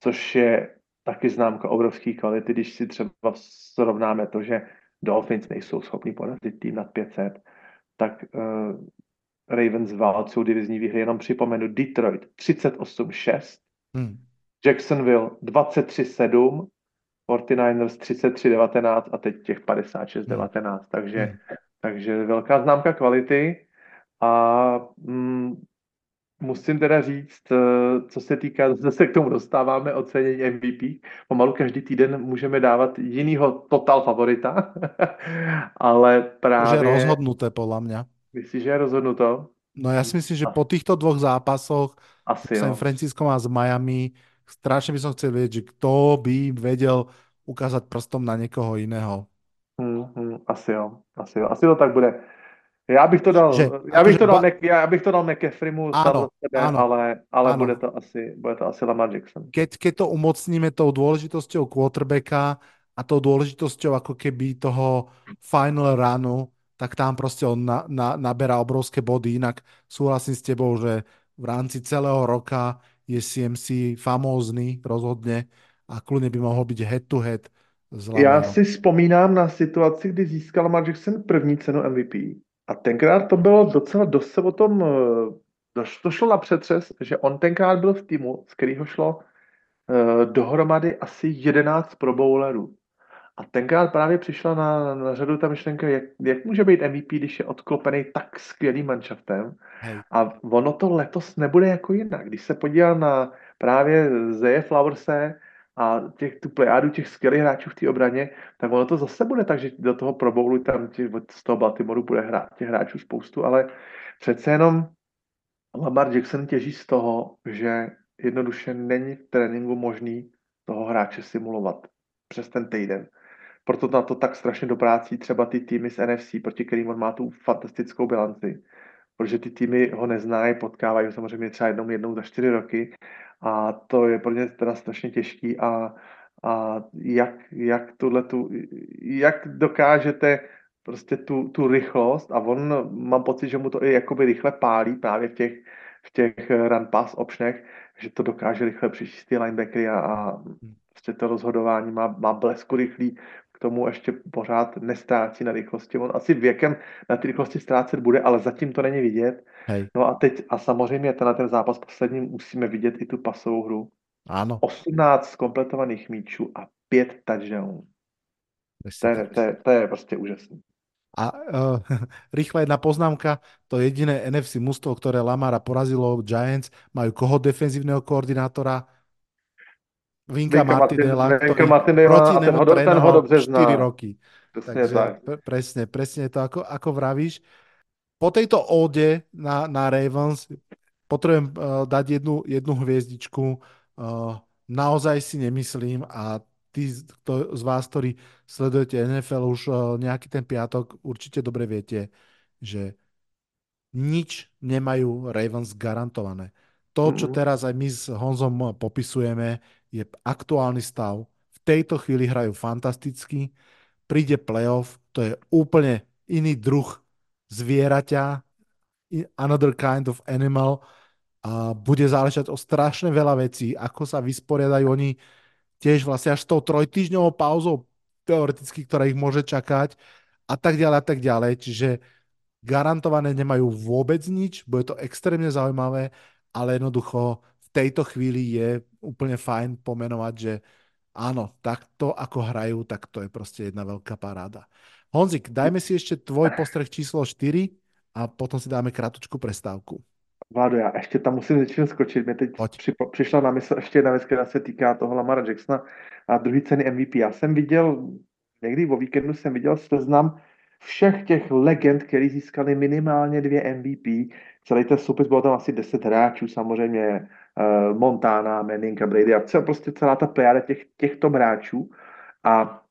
Což je taky známka obrovské kvality, když si třeba srovnáme to, že Dolphins nejsou schopni porazit tým nad 500, tak uh, Ravens válcou divizní výhry. Jenom připomenu Detroit 38-6, hmm. Jacksonville 23-7, 49ers 33-19 a teď těch 56-19. Hmm. Takže, hmm. takže velká známka kvality a mm, musím teda říct, eh, co se týká, zase k tomu dostáváme ocenění MVP. Pomalu každý týden můžeme dávat jinýho total favorita, ale právě... Že je rozhodnuté, podle mě. Myslíš, že je rozhodnuto? No já si myslím, že po těchto dvou zápasoch Asi, San Francisco a z Miami strašně bych chcel vědět, že kdo by věděl ukázat prstom na někoho jiného. Hmm, hmm, asi jo, asi jo. Asi to tak bude. Já bych to dal, že, já bych to dal, ba... já bych to dal McCaffreymu ano, sebe, ano, ale, ale ano. bude, to asi, bude to asi Lamar Jackson. Keď, keď to umocníme tou dôležitosťou quarterbacka a tou dôležitosťou ako keby toho final runu, tak tam prostě on na, na, naberá obrovské body. Inak súhlasím s tebou, že v rámci celého roka je CMC famózny rozhodně a kludně by mohl být head to head Já si vzpomínám na situaci, kdy získal Lamar Jackson první cenu MVP a tenkrát to bylo docela dost se o tom, eh, to šlo na přetřes, že on tenkrát byl v týmu, z kterého šlo uh, dohromady asi 11 pro bowlerů. A tenkrát právě přišla na, na řadu ta myšlenka, jak, jak může být MVP, když je odklopený tak skvělým manšaftem. A ono to letos nebude jako jinak. Když se podívám na právě Zeje Flowerse, a těch, tu plejádu těch skvělých hráčů v té obraně, tak ono to zase bude tak, že do toho Pro Bowlu tam těch, z toho Baltimoru bude hrát těch hráčů spoustu, ale přece jenom Lamar Jackson těží z toho, že jednoduše není v tréninku možný toho hráče simulovat přes ten týden. Proto na to tak strašně doprácí třeba ty týmy z NFC, proti kterým on má tu fantastickou bilanci. Protože ty týmy ho neznají, potkávají samozřejmě třeba jednou, jednou za čtyři roky. A to je pro ně teda strašně těžký. A, a jak, jak tu, jak dokážete prostě tu, tu rychlost a on, mám pocit, že mu to i jakoby rychle pálí právě v těch, v těch run pass optionech, že to dokáže rychle přečíst ty linebackery a, a prostě to rozhodování má, má blesku rychlý, k tomu ještě pořád nestrácí na rychlosti. On asi věkem na ty rychlosti ztrácet bude, ale zatím to není vidět. Hej. No a teď, a samozřejmě ten, ten zápas poslední musíme vidět i tu pasovou hru. Áno. 18 kompletovaných míčů a 5 touchdownů. To je, to, je, to je prostě úžasné. A uh, rýchla jedna poznámka, to jediné NFC mužstvo, ktoré Lamara porazilo Giants, majú koho defenzívneho koordinátora? Vinka Martinela, Vinka Martinela proti ten ho, ten ho dobře 4 zná. roky. Presne Takže tak. presne, presne to, ako, ako vravíš. Po tejto óde na, na Ravens potrebujem uh, dať jednu, jednu hviezdičku. Uh, naozaj si nemyslím a tí to, z vás, ktorí sledujete NFL už uh, nejaký ten piatok, určite dobre viete, že nič nemajú Ravens garantované. To, čo Mhm. teraz aj my s Honzom popisujeme, je aktuálny stav. V tejto chvíli hrajú fantasticky, príde playoff, to je úplne iný druh zvieraťa, another kind of animal a bude záležať o strašne veľa vecí, ako sa vysporiadajú oni tiež vlastne až s tou trojtýždňovou pauzou teoreticky, ktorá ich môže čakať a tak ďalej a tak ďalej. Čiže garantované nemajú vôbec nič, bude to extrémne zaujímavé, ale jednoducho v tejto chvíli je úplne fajn pomenovať, že áno, takto ako hrajú, tak to je proste jedna veľká paráda. Honzik, dajme si ešte tvoj postreh číslo 4 a potom si dáme krátku prestávku. Vládo, já ještě tam musím něčím skočit. Mě teď připo, přišla na mysl ještě jedna věc, která se týká toho Lamara Jacksona a druhý ceny MVP. Já jsem viděl, někdy o víkendu jsem viděl seznam všech těch legend, který získali minimálně dvě MVP. Celý ten soupis bylo tam asi 10 hráčů, samozřejmě uh, Montana, Manning a Brady a cel, prostě celá ta plejáda těch, těchto hráčů. A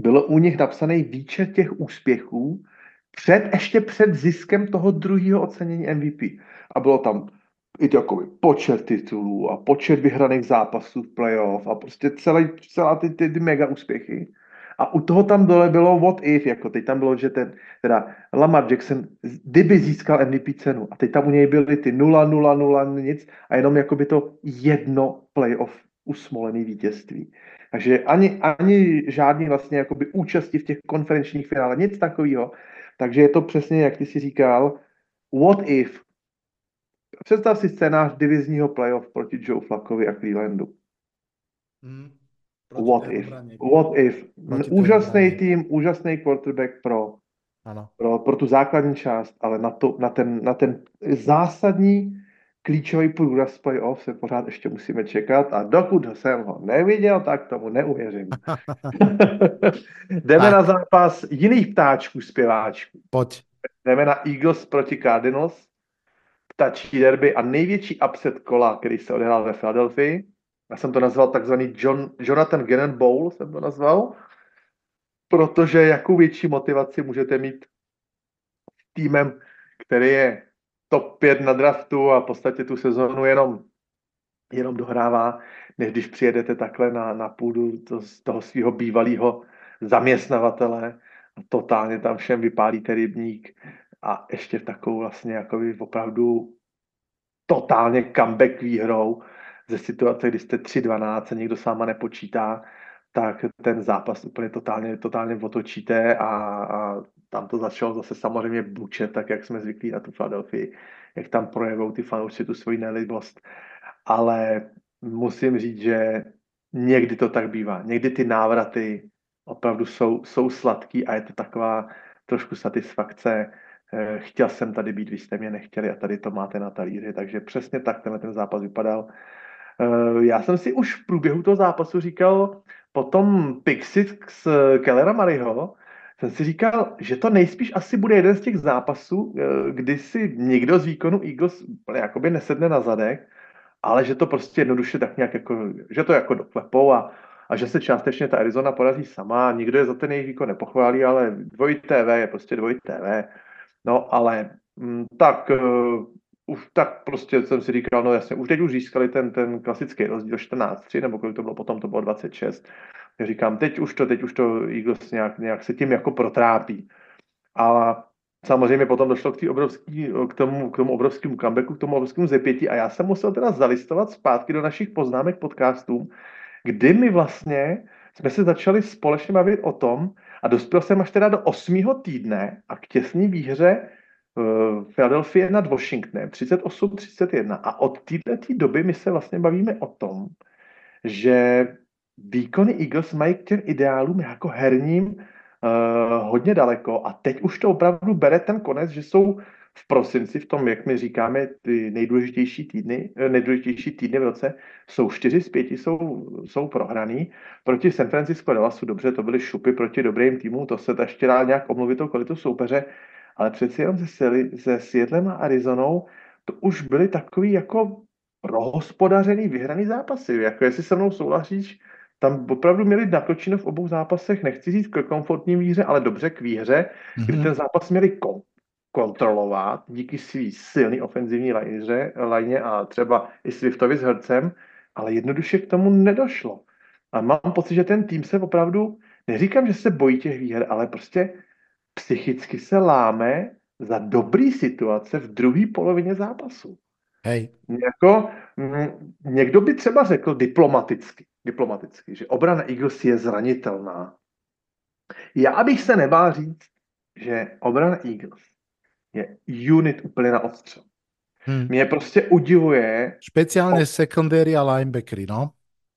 bylo u nich napsaný výčet těch úspěchů před, ještě před ziskem toho druhého ocenění MVP. A bylo tam i to jakoby počet titulů a počet vyhraných zápasů v playoff a prostě celý, celá ty, ty, ty mega úspěchy. A u toho tam dole bylo what if, jako teď tam bylo, že ten, teda Lamar Jackson, kdyby získal MVP cenu a teď tam u něj byly ty 0, 0, 0, nic a jenom jakoby to jedno playoff usmolený vítězství. Takže ani, ani žádný vlastně jakoby účasti v těch konferenčních finále, nic takového. Takže je to přesně, jak ty si říkal, what if. Představ si scénář divizního playoff proti Joe Flackovi a Clevelandu. Mm. What if? What if? Proti Úžasný obraně. tým, úžasný quarterback pro, Ano. pro, pro tu základní část, ale na, to, na, ten, na ten zásadní klíčový průraz playoff se pořád ještě musíme čekat a dokud jsem ho neviděl, tak tomu neuvěřím. Jdeme Tak. na zápas jiných ptáčků, zpěváčků. Poď. Jdeme na Eagles proti Cardinals, ptačí derby a největší upset kola, který se odehrál ve Philadelphii. Já jsem to nazval takzvaný John, Jonathan Gannon Bowl, jsem to nazval, protože jakou větší motivaci můžete mít s týmem, který je top 5 na draftu a v podstatě tu sezonu jenom, jenom dohrává, než když přijedete takhle na, na půdu to, z toho svého bývalého zaměstnavatele a totálně tam všem vypálíte rybník a ještě takovou vlastně jakoby opravdu totálně comeback výhrou ze situace, kdy jste 3-12 a nikdo s váma nepočítá, tak ten zápas úplně totálně, totálně otočíte a, a tam to začalo zase samozřejmě bučet, tak jak jsme zvyklí na tu Philadelphii, jak tam projevou ty fanoušci tu svoji nelibost. Ale musím říct, že někdy to tak bývá. Někdy ty návraty opravdu jsou, jsou sladký a je to taková trošku satisfakce. Eh, Chtěl jsem tady být, vy jste mě nechtěli a tady to máte na talíři. Takže přesně tak tenhle ten zápas vypadal. Eh, Já jsem si už v průběhu toho zápasu říkal, potom Pixit z Kellera Maryho, jsem si říkal, že to nejspíš asi bude jeden z těch zápasů, eh, kdy si někdo z výkonu Eagles jakoby nesedne na zadek, ale že to prostě jednoduše tak nějak jako, že to jako doklepou a, a že se částečně ta Arizona porazí sama, nikdo je za ten jejich výkon nepochválí, ale dvojitý TV je prostě dvojitý TV. No ale mm, tak už tak prostě jsem si říkal, no jasně, už teď už získali ten, ten klasický rozdíl 14-3, nebo kolik to bylo potom, to bylo 26. Já říkám, teď už to, teď už to Eagles nějak, nějak se tím jako protrápí. A samozřejmě potom došlo k, obrovský, k, tomu, k tomu obrovskému comebacku, k tomu obrovskému zepětí a já jsem musel teda zalistovat zpátky do našich poznámek podcastů, kdy my vlastně jsme se začali společně bavit o tom a dospěl jsem až teda do osmého týdne a k těsní výhře Philadelphia nad Washingtonem 38-31 a od této doby my se vlastně bavíme o tom, že výkony Eagles mají k těm ideálům jako herním uh, hodně daleko. A teď už to opravdu bere ten konec, že jsou v prosinci, v tom, jak my říkáme, ty nejdůležitější týdny, eh, nejdůležitější týdny v roce, jsou čtyři z pěti jsou, jsou prohraný. Proti San Francisco Dallasu dobře, to byly šupy proti dobrým týmům, to se ještě dá nějak omluvit o kvalitu soupeře, ale přeci jenom se, se Seattlem a Arizonou to už byly takový jako prohospodařený, vyhraný zápasy. Jako jestli se mnou souhlasíš, tam opravdu měli natočeno v obou zápasech, nechci říct k komfortní výhře, ale dobře k výhře, mm-hmm. kdy mhm. ten zápas měli kom, kontrolovat díky svý silný ofenzivní lajře, lajně a třeba i Swiftovi s Hercem, ale jednoduše k tomu nedošlo. A mám pocit, že ten tým se opravdu, neříkám, že se bojí těch výher, ale prostě psychicky se láme za dobrý situace v druhé polovině zápasu. Hej. Jako, m, někdo by třeba řekl diplomaticky, diplomaticky, že obrana Eagles je zranitelná. Já bych se nebál říct, že obrana Eagles je unit úplně na odstřel. Hmm. Mě prostě udivuje... Speciálně o... secondary a linebackery, no?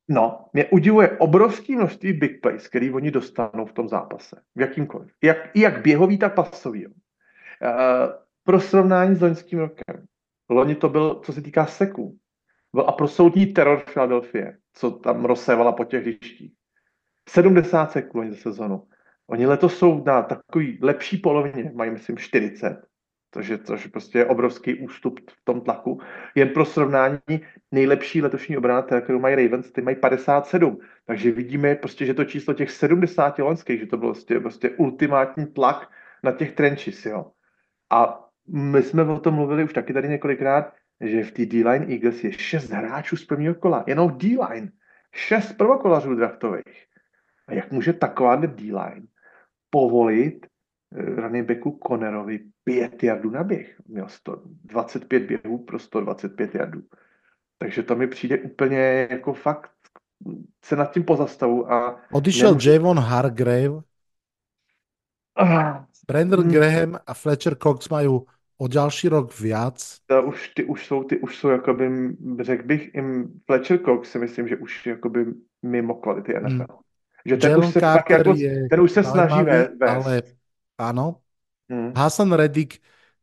No, mě udivuje obrovské množství big plays, který oni dostanou v tom zápase. V jakýmkoliv. Jak, jak běhový, tak pasový. Uh, pro srovnání s loňským rokem. Loni to byl, co se týká seků, byl absolutní teror Philadelphia, co tam rozsévala po těch hřištích. 70 seků za sezonu. Oni letos jsou na takový lepší polovině, mají myslím 40 je, což prostě je obrovský ústup v tom tlaku. Jen pro srovnání nejlepší letošní obrana, kterou mají Ravens, ty mají 57. Takže vidíme prostě, že to číslo těch 70 loňských, že to byl prostě, prostě ultimátní tlak na těch trenches, jo. A my jsme o tom mluvili už taky tady několikrát, že v té D-line Eagles je šest hráčů z prvního kola, jenom D-line. Šest prvokolařů draftových. A jak může takováhle D-line povolit running backu Connerovi 5 jardů na běh. Měl 125 běhů pro 125 jardů. Takže to mi přijde úplně jako fakt se nad tím pozastavu. A Odišel nemůžu... Javon Hargrave, ah, Brandon hmm. Graham a Fletcher Cox mají o další rok viac. To už, ty už jsou, ty už jsou jakoby, řekl bych, im Fletcher Cox si myslím, že už jakoby mimo kvality NFL. Hmm. Že ten Jalen už se, tak jako, ten už se snaží vést. Ale áno. Hmm. Hasan Reddick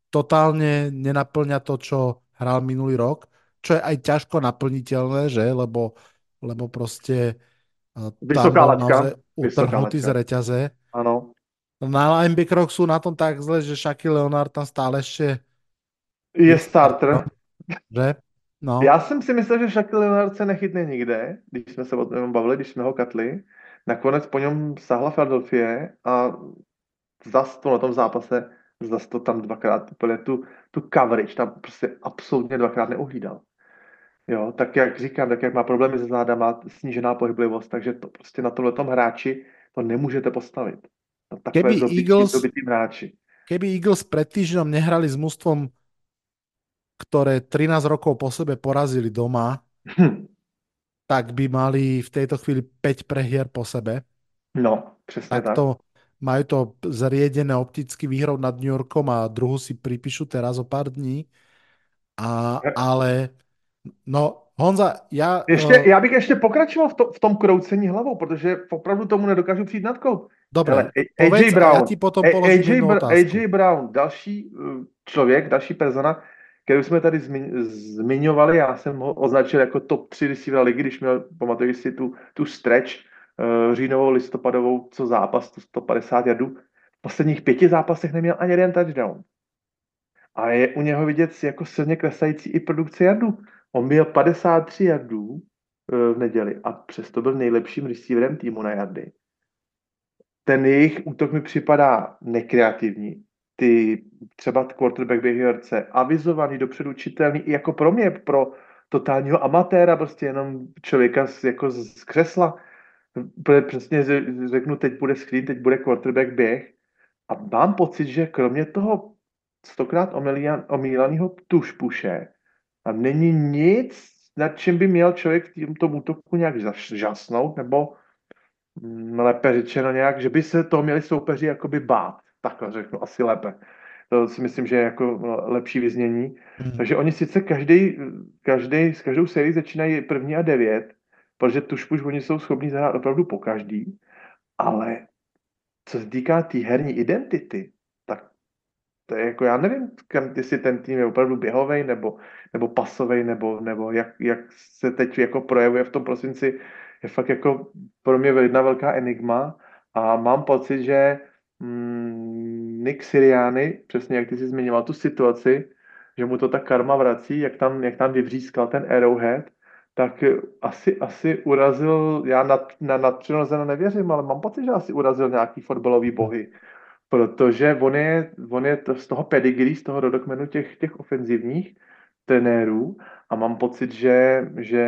totálne nenaplňa to, čo hral minulý rok, čo je aj ťažko naplniteľné, že? Lebo, lebo proste e, Vysoká laťka. utrhnutý z reťaze. Áno. Na linebackeroch sú na tom tak zle, že Shaquille Leonard tam stále ešte je starter. Že? No. Já jsem si myslel, že Shaquille Leonard se nechytne nikde, když jsme se o tom bavili, když jsme ho katli. Nakonec po něm sahla Philadelphia a zas to na tom zápase, zas to tam dvakrát úplně tu, tu coverage tam prostě absolutně dvakrát neuhlídal. Jo, tak jak říkám, tak jak má problémy se zádama, snížená pohyblivost, takže to prostě na tomhle hráči to nemůžete postavit. No, keby, dobitý, Eagles, dobitý hráči. keby Eagles pred týždňom nehrali s mústvom, ktoré 13 rokov po sebe porazili doma, hm. tak by mali v tejto chvíli 5 prehier po sebe. No, přesně tak. tak. To, majú to zriedené opticky výhrou nad New Yorkom a druhú si pripíšu teraz o pár dní. A, ale no Honza, já... Ještě, uh, já bych ještě pokračoval v, to, v tom kroucení hlavou, protože opravdu tomu nedokážu přijít nad koup. Dobře, AJ Brown, já ti potom AJ, Br- AJ Brown, další uh, člověk, další persona, kterou jsme tady zmi- zmiňovali, já jsem ho označil jako top 3 receiver ligy, když měl, pamatuješ si tu, tu stretch, říjnovou, listopadovou, co zápas, to 150 jardů. V posledních pěti zápasech neměl ani jeden touchdown. A je u něho vidět jako silně klesající i produkce jardů. On měl 53 jardů uh, v neděli a přesto byl nejlepším receiverem týmu na jardy. Ten jejich útok mi připadá nekreativní. Ty třeba quarterback Herce, avizovaný, dopředu čitelný, i jako pro mě, pro totálního amatéra, prostě jenom člověka z, jako z křesla. Přesně řeknu, teď bude screen, teď bude quarterback běh. A mám pocit, že kromě toho stokrát omílaného tušpuše a není nic, nad čím by měl člověk v tomto útoku nějak žasnout, nebo mm, lépe řečeno nějak, že by se to měli soupeři jakoby bát. Takhle řeknu, asi lépe. To si myslím, že je jako no, lepší vyznění. Hmm. Takže oni sice každý, každý, s každou sérií začínají první a devět, protože tušpuš oni jsou schopni zahrát opravdu po každý, ale co se týká té tý herní identity, tak to je jako, já nevím, jestli ten tým je opravdu běhový nebo, nebo pasový, nebo, nebo jak, jak se teď jako projevuje v tom prosinci, je fakt jako pro mě jedna velká enigma a mám pocit, že mm, Nick Siriani, přesně jak ty jsi zmiňoval tu situaci, že mu to ta karma vrací, jak tam, jak tam vyvřískal ten Arrowhead, tak asi, asi urazil, já na, na nadpřirozeno nevěřím, ale mám pocit, že asi urazil nějaký fotbalový bohy. Protože on je, on je to, z toho pedigree, z toho rodokmenu těch, těch ofenzivních trenérů a mám pocit, že, že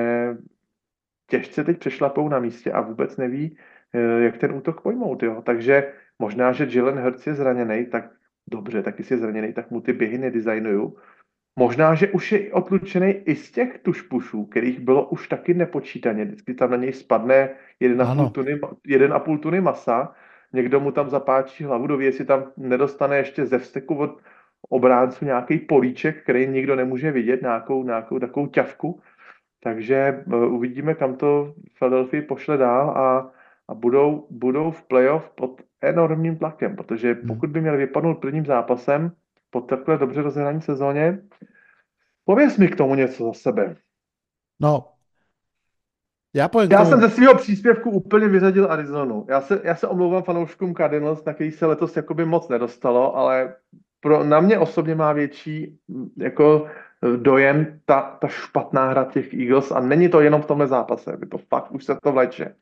těžce teď přešlapou na místě a vůbec neví, eh, jak ten útok pojmout. Jo? Takže možná, že Jalen Hurts je zraněný, tak dobře, tak jestli je zraněný, tak mu ty běhy nedesignuju. Možná, že už je odlučený i z těch tušpušů, kterých bylo už taky nepočítaně. Vždycky tam na něj spadne 1,5 tuny, 1,5 tuny masa, někdo mu tam zapáčí hlavu do jestli tam nedostane ještě ze vsteku od obránců nějaký políček, který nikdo nemůže vidět, nějakou, nějakou takovou ťavku. Takže uh, uvidíme, kam to Philadelphia pošle dál a, a budou, budou v playoff pod enormním tlakem, protože hmm. pokud by měli vypadnout prvním zápasem po takhle dobře rozehraní sezóně, pověz mi k tomu něco za sebe. No, já, povím já jsem ze svého příspěvku úplně vyřadil Arizonu. Já se, já se omlouvám fanouškům Cardinals, na který se letos jakoby moc nedostalo, ale pro, na mě osobně má větší jako dojem ta, ta špatná hra těch Eagles a není to jenom v tomhle zápase, je to fakt už se to vleče.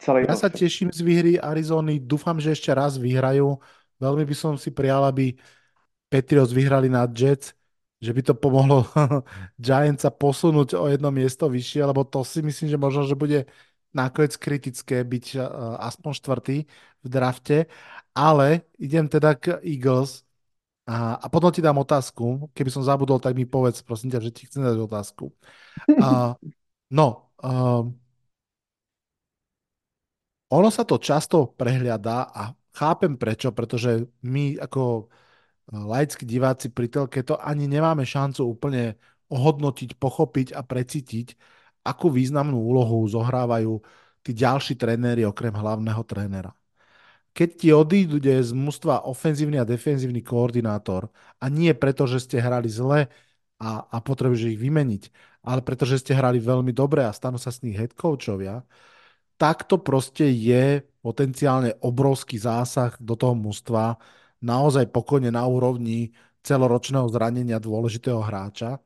Celý ja sa teším z výhry Arizony, dúfam, že ešte raz vyhrajú. Veľmi by som si prijal, aby Patriots vyhrali na Jets, že by to pomohlo Giants sa posunúť o jedno miesto vyššie, lebo to si myslím, že možno, že bude nakoniec kritické byť uh, aspoň štvrtý v drafte, ale idem teda k Eagles a, a potom ti dám otázku. Keby som zabudol, tak mi povedz, prosím ťa, že ti chcem dať otázku. Uh, no, uh, ono sa to často prehliada a chápem prečo, pretože my ako eh, laickí diváci pri telke to ani nemáme šancu úplne ohodnotiť, pochopiť a precítiť, akú významnú úlohu zohrávajú tí ďalší tréneri okrem hlavného trénera. Keď ti odíde z mužstva ofenzívny a defenzívny koordinátor a nie preto, že ste hrali zle a, a potrebuješ ich vymeniť, ale pretože ste hrali veľmi dobre a stanú sa s nich head coachovia, tak to proste je potenciálne obrovský zásah do toho mužstva, naozaj pokojne na úrovni celoročného zranenia dôležitého hráča.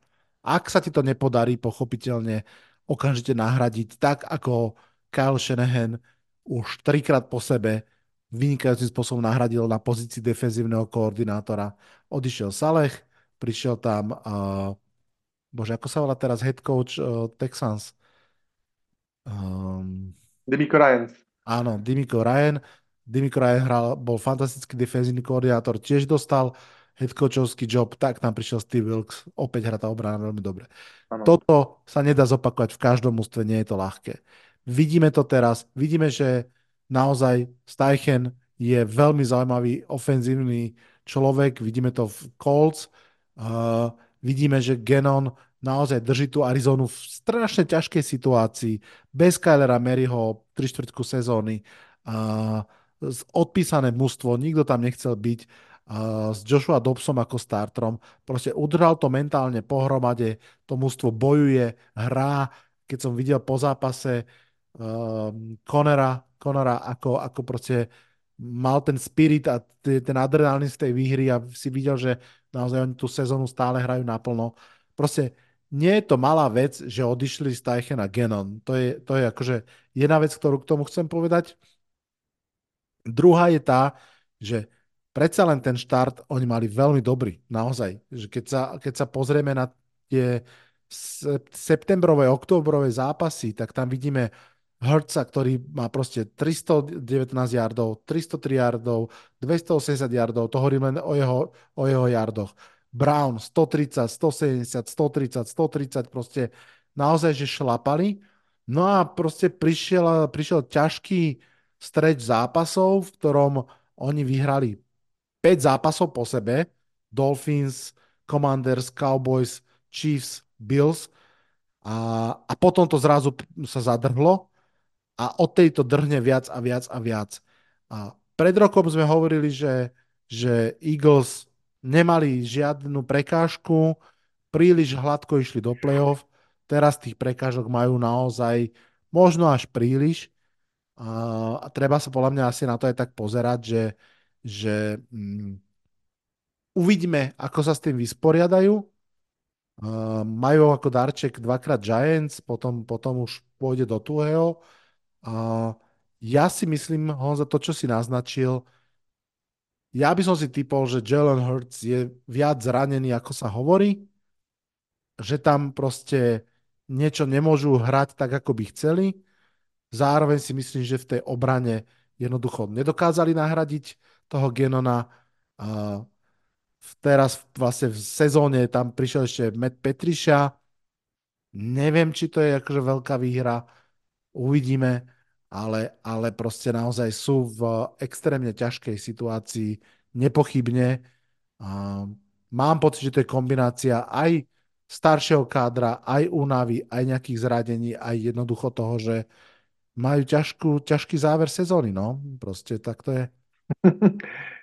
Ak sa ti to nepodarí, pochopiteľne okamžite nahradiť tak, ako Kyle Shanahan už trikrát po sebe vynikajúcim spôsobom nahradil na pozícii defenzívneho koordinátora. Odišiel Saleh, prišiel tam, uh, bože, ako sa volá teraz head coach uh, Texans? Um, Dimiko Ryan. Áno, Dimiko Ryan. Dimiko Ryan hral, bol fantastický defenzívny koordinátor, tiež dostal headcoachovský job, tak tam prišiel Steve Wilkes, opäť hrá tá obrana veľmi dobre. Ano. Toto sa nedá zopakovať v každom ústve, nie je to ľahké. Vidíme to teraz, vidíme, že naozaj Steichen je veľmi zaujímavý ofenzívny človek, vidíme to v Colts, uh, vidíme, že Genon naozaj drží tú Arizonu v strašne ťažkej situácii, bez Kylera Maryho 3 čtvrtku sezóny, uh, odpísané mužstvo, nikto tam nechcel byť, s Joshua Dobsom ako startrom, proste udržal to mentálne pohromade, to mužstvo bojuje, hrá, keď som videl po zápase uh, Conora, Conora ako, ako proste mal ten spirit a ten adrenalín z tej výhry a si videl, že naozaj oni tú sezónu stále hrajú naplno. Proste nie je to malá vec, že odišli z Teichen a Genon. To je, to je akože jedna vec, ktorú k tomu chcem povedať. Druhá je tá, že predsa len ten štart oni mali veľmi dobrý, naozaj. Že keď, sa, keď sa pozrieme na tie septembrové, oktobrové zápasy, tak tam vidíme Hurtsa, ktorý má proste 319 yardov, 303 yardov, 280 yardov, to hovorím len o jeho, o jeho yardoch. Brown 130, 170, 130, 130, proste naozaj, že šlapali. No a proste prišiel, prišiel ťažký streč zápasov, v ktorom oni vyhrali 5 zápasov po sebe. Dolphins, Commanders, Cowboys, Chiefs, Bills. A, a potom to zrazu sa zadrhlo a od tejto drhne viac a viac a viac. A pred rokom sme hovorili, že, že Eagles nemali žiadnu prekážku, príliš hladko išli do play-off, teraz tých prekážok majú naozaj možno až príliš. A, a treba sa podľa mňa asi na to aj tak pozerať, že, že mm, uvidíme, ako sa s tým vysporiadajú. Uh, majú ako darček dvakrát Giants, potom, potom už pôjde do tuhého. A ja si myslím, Honza, to, čo si naznačil, ja by som si typol, že Jalen Hurts je viac zranený, ako sa hovorí, že tam proste niečo nemôžu hrať tak, ako by chceli. Zároveň si myslím, že v tej obrane jednoducho nedokázali nahradiť toho Genona. A teraz vlastne v sezóne tam prišiel ešte Matt Petriša. Neviem, či to je akože veľká výhra. Uvidíme ale, ale proste naozaj sú v extrémne ťažkej situácii, nepochybne. Mám pocit, že to je kombinácia aj staršieho kádra, aj únavy, aj nejakých zradení, aj jednoducho toho, že majú ťažkú, ťažký záver sezóny, no. Prostě tak to je.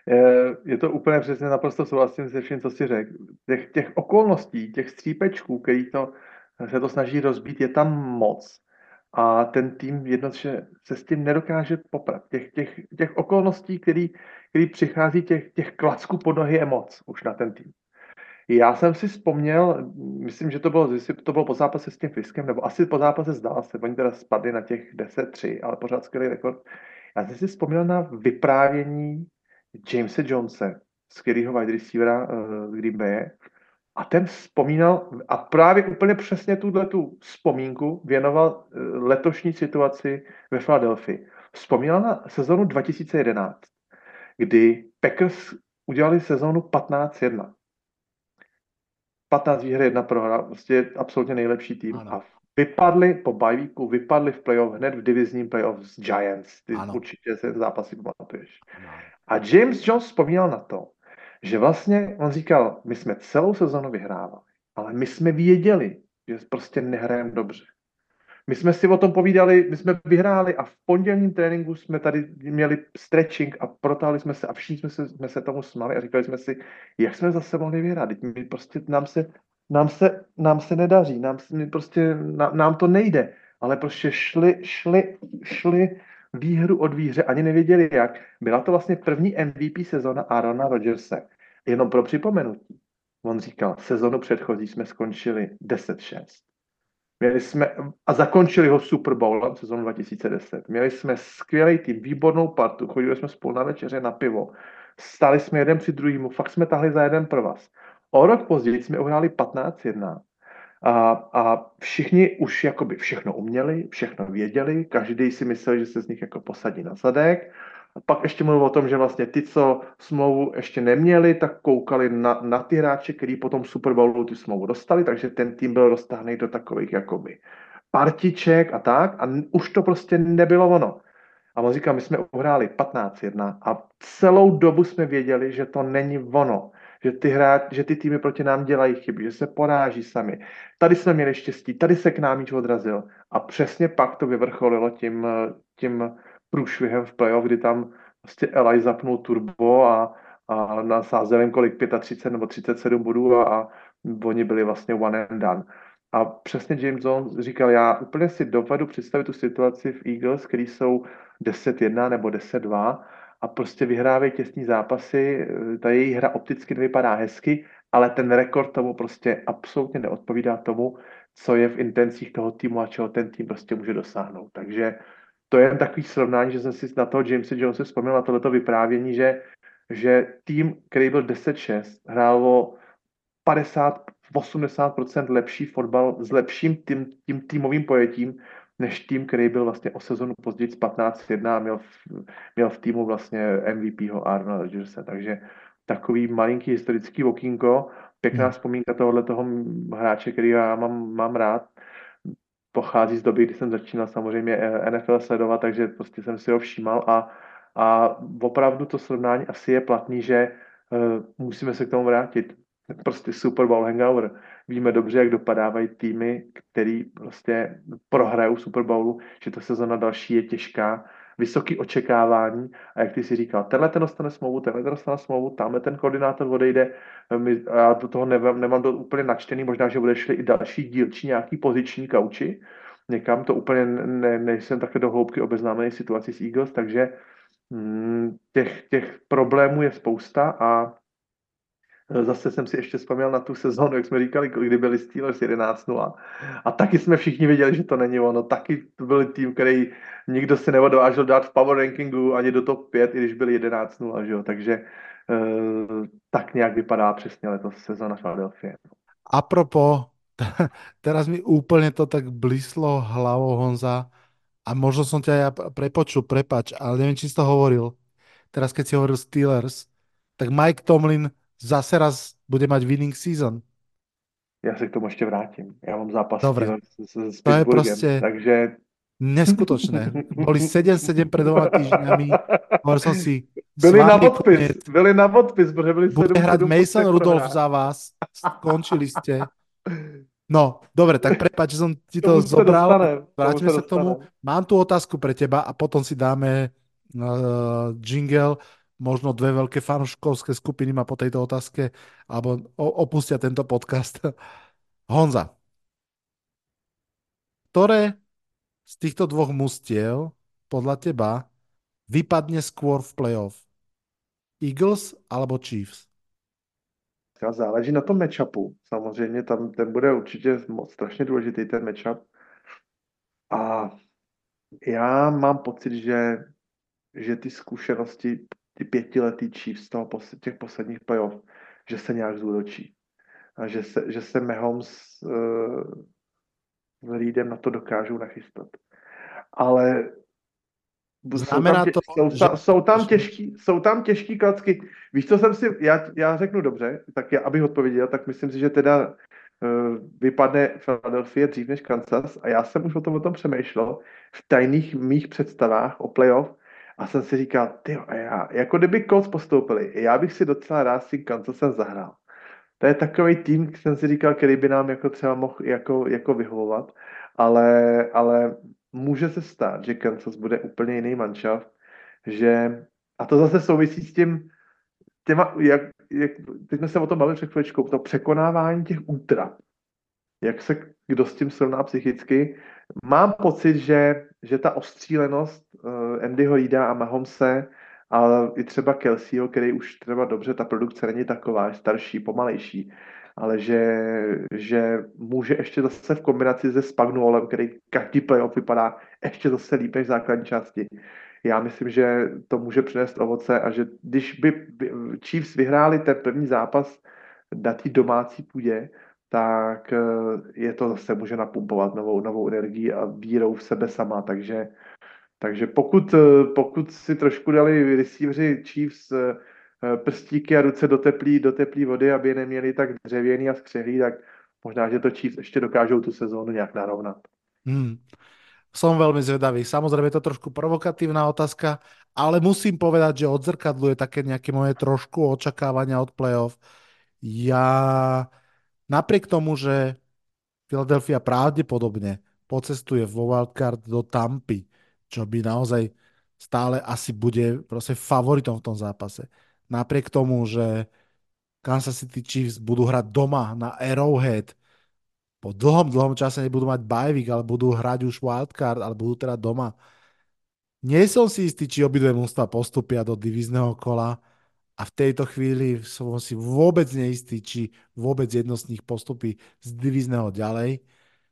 je to úplně přesně naprosto souhlasím se vším, co si řekl. Těch, těch okolností, těch střípečků, který to, se to snaží rozbít, je tam moc a ten tým jednoduše se s tím nedokáže poprat. Těch, těch, těch okolností, který, který přichází, těch, těch klacků pod nohy je moc už na ten tým. Já jsem si vzpomněl, myslím, že to bylo, to bylo po zápase s tím Fiskem, nebo asi po zápase s Dallasem, oni teda spadli na těch 10-3, ale pořád skvělý rekord. Já jsem si vzpomněl na vyprávění Jamesa Jonese, skvělého wide receivera uh, z Green Bay, a ten vzpomínal, a právě úplně přesně tuhle tu vzpomínku věnoval eh, letošní situaci ve Philadelphii. Vzpomínal na sezonu 2011, kdy Packers udělali sezonu 15-1. 15 výher, jedna prohra, prostě absolutně nejlepší tým. Ano. A vypadli po bajvíku, vypadli v playoff, hned v divizním playoff s Giants. Ty ano. určitě se zápasy pamatuješ. A James Jones vzpomínal na to, že vlastně on říkal, my jsme celou sezonu vyhrávali, ale my jsme věděli, že prostě nehrajeme dobře. My jsme si o tom povídali, my jsme vyhráli a v pondělním tréninku jsme tady měli stretching a protáhli jsme se a všichni jsme se, jsme se tomu smali a říkali jsme si, jak jsme zase mohli vyhrát. My prostě, nám se, nám se, nám se nedaří, nám, my prostě, nám, nám to nejde, ale prostě šli, šli, šli výhru od výhře, ani nevěděli jak. Byla to vlastně první MVP sezona Arona Rodgerse. Jenom pro připomenutí. On říkal, sezonu předchozí jsme skončili 10-6. Měli jsme, a zakončili ho Super Bowlem sezonu 2010. Měli jsme skvělý tým, výbornou partu, chodili jsme spolu na večeře na pivo. Stali jsme jeden při druhému, fakt jsme tahli za jeden pro vás. O rok později jsme uhráli 15-1 a, a všichni už jakoby všechno uměli, všechno věděli, každý si myslel, že se z nich jako posadí na zadek. A pak ještě mluvil o tom, že vlastně ty, co smlouvu ještě neměli, tak koukali na, na ty hráče, který potom Super Bowlu tu smlouvu dostali, takže ten tým byl roztáhný do takových jakoby partiček a tak a už to prostě nebylo ono. A on říká, my jsme uhráli 15-1 a celou dobu jsme věděli, že to není ono že ty, hráč, že ty týmy proti nám dělají chyby, že se poráží sami. Tady jsme měli štěstí, tady se k nám míč odrazil. A přesně pak to vyvrcholilo tím, tím průšvihem v playoff, kdy tam prostě Eli zapnul turbo a, a nasázel jim kolik 35 nebo 37 bodů a, a oni byli vlastně one and done. A přesně James Jones říkal, já úplně si dovedu představit tu situaci v Eagles, který jsou 10-1 nebo 10-2 a prostě vyhrávají těsní zápasy. Ta její hra opticky nevypadá hezky, ale ten rekord tomu prostě absolutně neodpovídá tomu, co je v intencích toho týmu a čeho ten tým prostě může dosáhnout. Takže to je jen takový srovnání, že jsem si na toho Jamesa Jonesa vzpomněl na tohleto vyprávění, že, že tým, který byl 10-6, hrál o 50-80% lepší fotbal s lepším tým, tím týmovým pojetím, než tým, který byl vlastně o sezonu později z 15-1 a měl v, měl v týmu vlastně MVPho Arnold Rodgersa. Takže takový malinký historický okýnko, pěkná hmm. vzpomínka tohohle toho hráče, který já mám, mám rád. Pochází z doby, kdy jsem začínal samozřejmě eh, NFL sledovat, takže prostě jsem si ho všímal a, a opravdu to srovnání asi je platný, že uh, musíme se k tomu vrátit prostě Super Bowl hangover. Víme dobře, jak dopadávají týmy, který prostě prohrajou Super Bowlu, že ta sezona další je těžká, vysoký očekávání. A jak ty si říkal, tenhle ten dostane smlouvu, tenhle ten dostane smlouvu, tamhle ten koordinátor odejde, my, já do toho nemám, nemám to úplně načtený, možná, že bude šli i další dílčí nějaký poziční kauči, někam to úplně ne, nejsem takhle do hloubky obeznámený situaci s Eagles, takže mm, těch, těch problémů je spousta a Zase jsem si ještě vzpomněl na tu sezónu, jak jsme říkali, kdy byli Steelers 11-0. A taky jsme všichni viděli, že to není ono. Taky to byl tým, který nikdo si neodvážil dát v power rankingu ani do top 5, i když byli 11-0. Že jo? Takže uh, tak nějak vypadá přesně letos sezóna Philadelphia. Apropo, teraz mi úplně to tak blíslo hlavou Honza a možno som ťa ja prepočul, prepač, ale neviem, či si to hovoril. Teraz, keď si hovoril Steelers, tak Mike Tomlin zase raz bude mať winning season. Já se k tomu ještě vrátím. Já mám zápas Dobre. s, s, s to je prostě takže... neskutočné. Boli 7-7 před dvoma týždňami. Hovoril som si, byli na podpis, koniec. byli na podpis, protože byli Bude hrať Mason Rudolph za vás. Skončili ste. No, dobre, tak prepáč, že som ti to, zobral. Vrátime sa k tomu. Mám tu otázku pre teba a potom si dáme uh, jingle možno dve veľké fanúškovské skupiny ma po tejto otázke alebo opustia tento podcast. Honza, ktoré z týchto dvoch mustiev podľa teba vypadne skôr v playoff? Eagles alebo Chiefs? Záleží na tom matchupu. Samozřejmě tam ten bude určitě moc strašně důležitý, ten matchup. A já mám pocit, že, že ty zkušenosti ty pětiletý Chiefs z toho, těch posledních playoff, že se nějak zúročí. A že se, že se Mahomes uh, s Reedem na to dokážou nachystat. Ale Znamená jsou tam, tě, to, jsou, že... jsou, tam těžký, jsou tam těžký klacky. Víš, co jsem si, já, já řeknu dobře, tak já, abych odpověděl, tak myslím si, že teda uh, vypadne Philadelphia dřív než Kansas a já jsem už o tom, o tom přemýšlel v tajných mých představách o playoff, a jsem si říkal, ty já, jako kdyby Colts postoupili, já bych si docela rád s tím Kansasem zahrál. To je takový tým, jsem si říkal, který by nám jako třeba mohl jako, jako vyhovovat, ale, ale může se stát, že Kansas bude úplně jiný manšaft, že, a to zase souvisí s tím, těma, jak, jak, teď jsme se o tom bavili před chvíličkou, to překonávání těch útrap, jak se kdo s tím srovná psychicky. Mám pocit, že, že ta ostřílenost uh, Andyho Reida a Mahomse a i třeba Kelseyho, který už třeba dobře, ta produkce není taková, je starší, pomalejší, ale že, že může ještě zase v kombinaci se Spagnuolem, který každý playoff vypadá ještě zase líp než základní části. Já myslím, že to může přinést ovoce a že když by Chiefs vyhráli ten první zápas na té domácí půdě, tak eh, je to zase může napumpovat novou, novou energii a vírou v sebe sama, takže, takže pokud, eh, pokud si trošku dali receiveri Chiefs eh, prstíky a ruce do teplý, do teplý vody, aby je neměli tak dřevěný a skřehlý, tak možná, že to Chiefs ještě dokážou tu sezónu nějak narovnat. Hmm. Som veľmi zvedavý. Samozrejme je to trošku provokatívna otázka, ale musím povedať, že odzrkadluje také nejaké moje trošku očakávania od playoff. Ja Napriek tomu, že Philadelphia pravdepodobne pocestuje vo wildcard do Tampy, čo by naozaj stále asi bude proste favoritom v tom zápase. Napriek tomu, že Kansas City Chiefs budú hrať doma na Arrowhead, po dlhom, dlhom čase nebudú mať bajvik, ale budú hrať už wildcard, ale budú teda doma. Nie som si istý, či obidve mústva postupia do divizného kola a v tejto chvíli som si vôbec neistý, či vôbec jedno z nich postupí z divizného ďalej.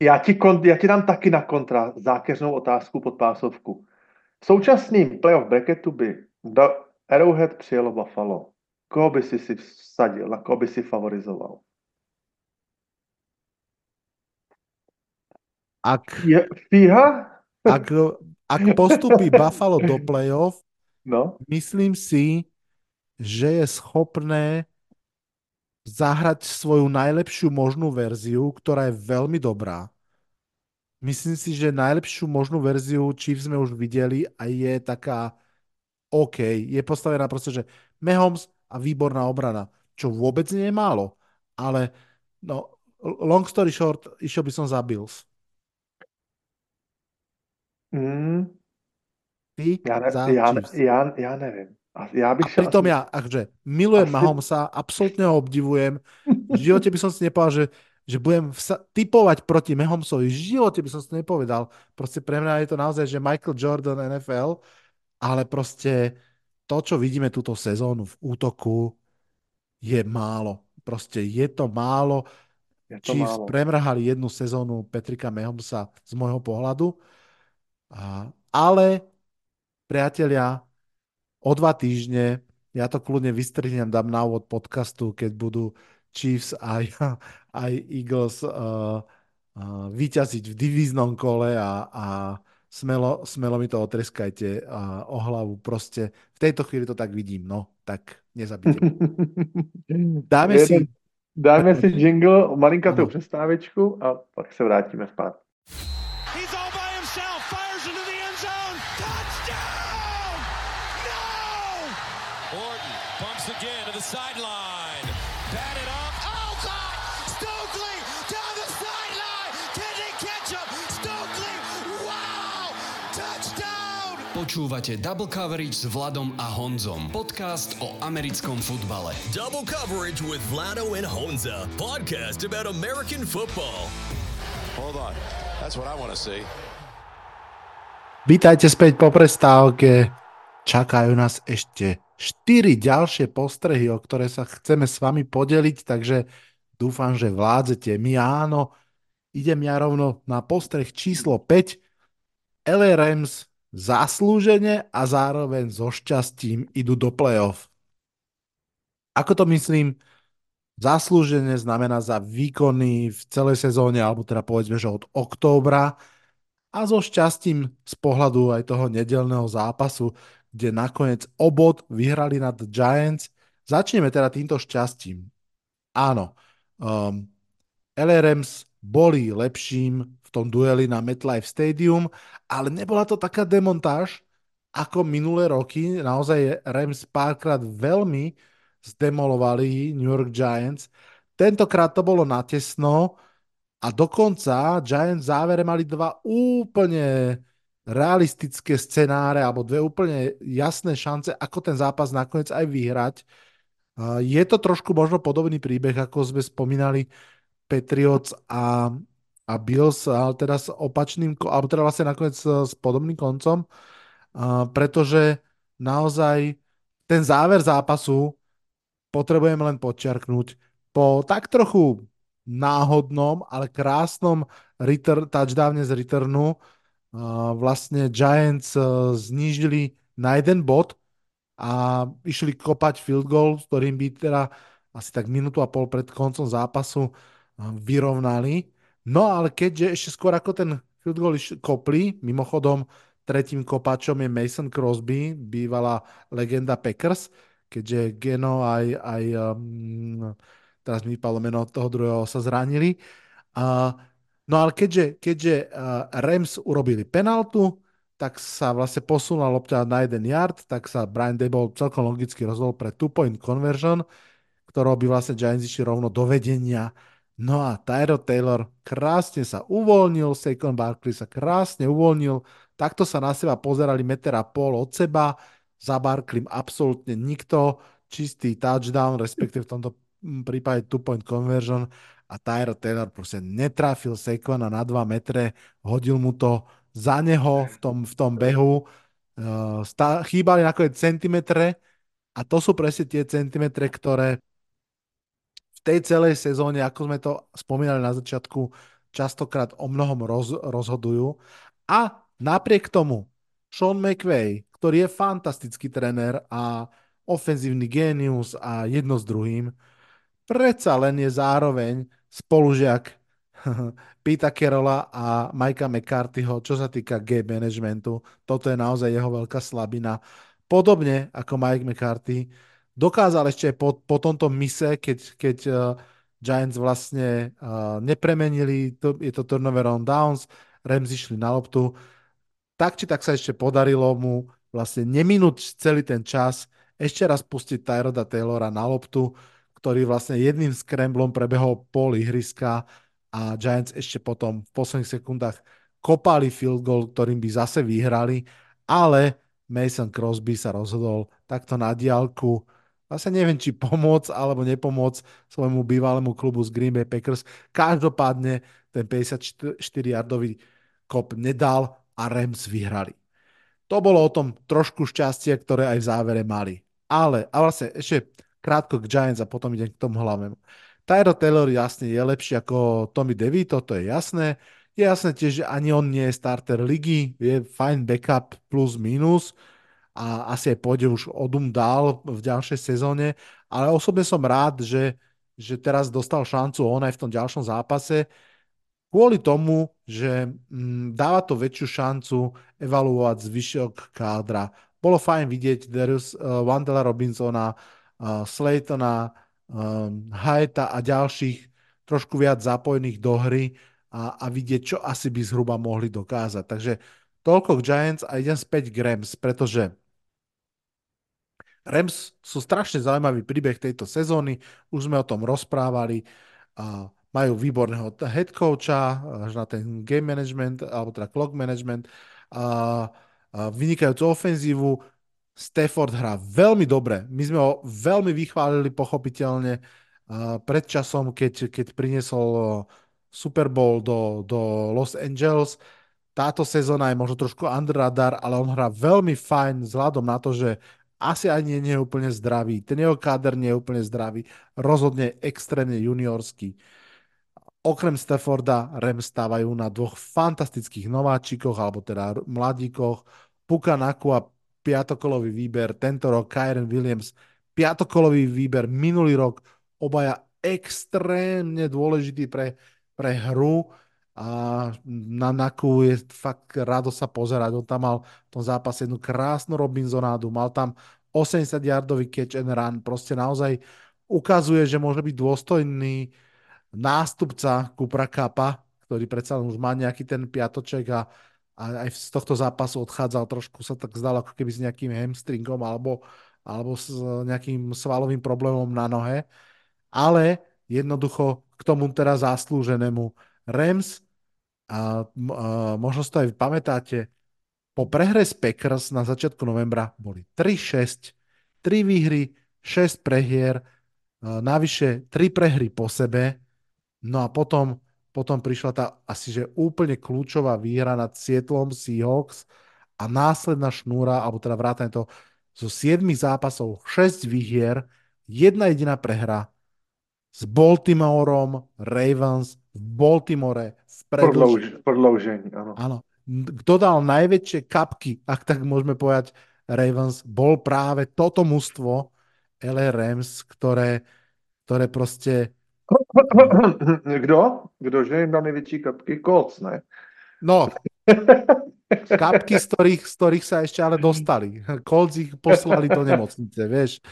Já ti, kon, já ti dám taky na kontra zákeřnou otázku pod pásovku. V současným playoff bracketu by do Arrowhead přijelo Buffalo. koho by si si vsadil, na koho by si favorizoval? Ak, Je, fíha? ak, ak postupí Buffalo do playoff, No, myslím si, že je schopné zahrať svoju najlepšiu možnú verziu, ktorá je veľmi dobrá. Myslím si, že najlepšiu možnú verziu Chiefs sme už videli a je taká OK. Je postavená proste, že Mahomes a výborná obrana, čo vôbec nie je málo. Ale no, long story short, išiel by som za Bills. mm, Ty já, ne, za já, Chiefs. já, já nevím. A já A bych šel pritom asi- ja, akže milujem asi- Mahomesa, absolútne ho obdivujem. V živote by som si nepovedal, že, že budem vsa- typovať proti Mahomesovi. V živote by som si nepovedal. Proste pre mňa je to naozaj, že Michael Jordan NFL, ale proste to, čo vidíme túto sezónu v útoku, je málo. Proste je to málo. je to Chiefs málo. premrhali jednu sezónu Petrika Mahomesa z môjho pohľadu. A, ale, priatelia, o dva týždne, ja to kľudne vystrihnem, dám na úvod podcastu, keď budú Chiefs aj, aj Eagles uh, uh, vyťaziť v divíznom kole a, a smelo, smelo mi to otreskajte uh, o hlavu. Proste v tejto chvíli to tak vidím, no, tak nezabite. ma. Dáme si, Dáme si jingle, malinkatou přestávečku a pak se vrátíme zpátky. Počúvate Double Coverage s Vladom a Honzom. Podcast o americkom futbale. Double coverage with Vlado and Honza. Podcast about American football. Hold on. That's what I want to see. Vítajte späť po prestávke. Čakajú nás ešte 4 ďalšie postrehy, o ktoré sa chceme s vami podeliť, takže dúfam, že vládzete. My áno, idem ja rovno na postreh číslo 5. LA Rams zaslúžene a zároveň so šťastím idú do playoff. Ako to myslím? Zaslúžene znamená za výkony v celej sezóne, alebo teda povedzme, že od októbra a so šťastím z pohľadu aj toho nedelného zápasu, kde nakoniec obod vyhrali nad Giants. Začneme teda týmto šťastím. Áno, um, LRMs boli lepším v tom dueli na MetLife Stadium, ale nebola to taká demontáž ako minulé roky. Naozaj Rams párkrát veľmi zdemolovali New York Giants. Tentokrát to bolo natesno a dokonca Giants v závere mali dva úplne realistické scenáre alebo dve úplne jasné šance, ako ten zápas nakoniec aj vyhrať. Je to trošku možno podobný príbeh, ako sme spomínali Patriots a, a Bills, ale teda s opačným, alebo teda vlastne nakoniec uh, s podobným koncom, uh, pretože naozaj ten záver zápasu potrebujem len podčiarknúť. Po tak trochu náhodnom, ale krásnom return, touchdowne z returnu uh, vlastne Giants znížili na jeden bod a išli kopať field goal, s ktorým by teda asi tak minútu a pol pred koncom zápasu vyrovnali. No ale keďže ešte skôr ako ten field goal kopli, mimochodom tretím kopačom je Mason Crosby, bývalá legenda Packers, keďže Geno aj, aj um, teraz mi vypadlo meno toho druhého, sa zranili. Uh, no ale keďže, keďže uh, Rams urobili penaltu, tak sa vlastne posunula lopta na jeden yard, tak sa Brian Dable celkom logicky rozhodol pre two-point conversion, ktorou by vlastne Giants išli rovno do vedenia. No a Tyro Taylor krásne sa uvoľnil, Saquon Barkley sa krásne uvoľnil, takto sa na seba pozerali meter a pol od seba, za Barkleym absolútne nikto, čistý touchdown, respektíve v tomto mm, prípade two-point conversion a Tyro Taylor proste netrafil Saquona na 2 metre, hodil mu to za neho v tom, v tom behu, uh, stá, chýbali nakoniec centimetre a to sú presne tie centimetre, ktoré v tej celej sezóne, ako sme to spomínali na začiatku, častokrát o mnohom roz, rozhodujú. A napriek tomu Sean McVay, ktorý je fantastický trenér a ofenzívny génius a jedno s druhým. Predsa len je zároveň spolužiak Pita Kerola a Mikea McCarthyho, čo sa týka game managementu. Toto je naozaj jeho veľká slabina. Podobne ako Mike McCarthy, dokázal ešte po, po tomto mise, keď, keď uh, Giants vlastne uh, nepremenili, to, je to turnover on downs, Rams išli na loptu, tak či tak sa ešte podarilo mu vlastne neminúť celý ten čas, ešte raz pustiť Tyroda Taylora na loptu, ktorý vlastne jedným scramblom prebehol pol ihriska a Giants ešte potom v posledných sekundách kopali field goal, ktorým by zase vyhrali, ale Mason Crosby sa rozhodol takto na diálku Vlastne neviem, či pomôcť alebo nepomôcť svojmu bývalému klubu z Green Bay Packers. Každopádne ten 54-yardový kop nedal a Rams vyhrali. To bolo o tom trošku šťastie, ktoré aj v závere mali. Ale, a vlastne ešte krátko k Giants a potom idem k tomu hlavnému. Tyro Taylor jasne je lepší ako Tommy DeVito, to je jasné. Je jasné tiež, že ani on nie je starter ligy, je fajn backup plus minus a asi aj pôjde už odum dál v ďalšej sezóne, ale osobne som rád, že, že teraz dostal šancu on aj v tom ďalšom zápase, kvôli tomu, že mm, dáva to väčšiu šancu evaluovať zvyšok kádra. Bolo fajn vidieť Darius uh, Wandela Robinsona, uh, Slaytona, um, Haeta a ďalších trošku viac zapojených do hry a, a vidieť, čo asi by zhruba mohli dokázať. Takže toľko k Giants a idem späť k Rams, pretože Rams sú strašne zaujímavý príbeh tejto sezóny, už sme o tom rozprávali, majú výborného head coacha, až na ten game management, alebo teda clock management, vynikajúcu ofenzívu, Stafford hrá veľmi dobre. My sme ho veľmi vychválili pochopiteľne pred časom, keď, keď priniesol Super Bowl do, do Los Angeles. Táto sezóna je možno trošku under radar, ale on hrá veľmi fajn vzhľadom na to, že asi ani nie je úplne zdravý. Ten jeho káder nie je úplne zdravý. Rozhodne extrémne juniorský. Okrem Stafforda Rem stávajú na dvoch fantastických nováčikoch, alebo teda mladíkoch. Puka Nakua, piatokolový výber, tento rok Kyren Williams, piatokolový výber, minulý rok, obaja extrémne dôležitý pre, pre hru a na Naku je fakt rado sa pozerať. On tam mal v tom zápase jednu krásnu Robinsonádu, mal tam 80-yardový catch and run, proste naozaj ukazuje, že môže byť dôstojný nástupca Kupra Kapa, ktorý predsa už má nejaký ten piatoček a, a aj z tohto zápasu odchádzal trošku, sa tak zdalo ako keby s nejakým hamstringom alebo, alebo s nejakým svalovým problémom na nohe. Ale jednoducho k tomu teraz zaslúženému Rams a, a možno si to aj pamätáte, po prehre z Packers na začiatku novembra boli 3-6, 3 výhry, 6 prehier, navyše 3 prehry po sebe, no a potom, potom prišla tá asi že úplne kľúčová výhra nad Seattlom Seahawks a následná šnúra, alebo teda vrátane to, zo 7 zápasov 6 výhier, jedna jediná prehra s Baltimoreom Ravens v Baltimore v predlž... Prodloužení, áno. Áno. Kto dal najväčšie kapky, ak tak môžeme povedať, Ravens, bol práve toto mužstvo LA Rams, ktoré, ktoré proste... Kdo? Kdože im dal najväčšie kapky? Colts, ne? No, kapky, z ktorých, z ktorých sa ešte ale dostali. Colts ich poslali do nemocnice, vieš.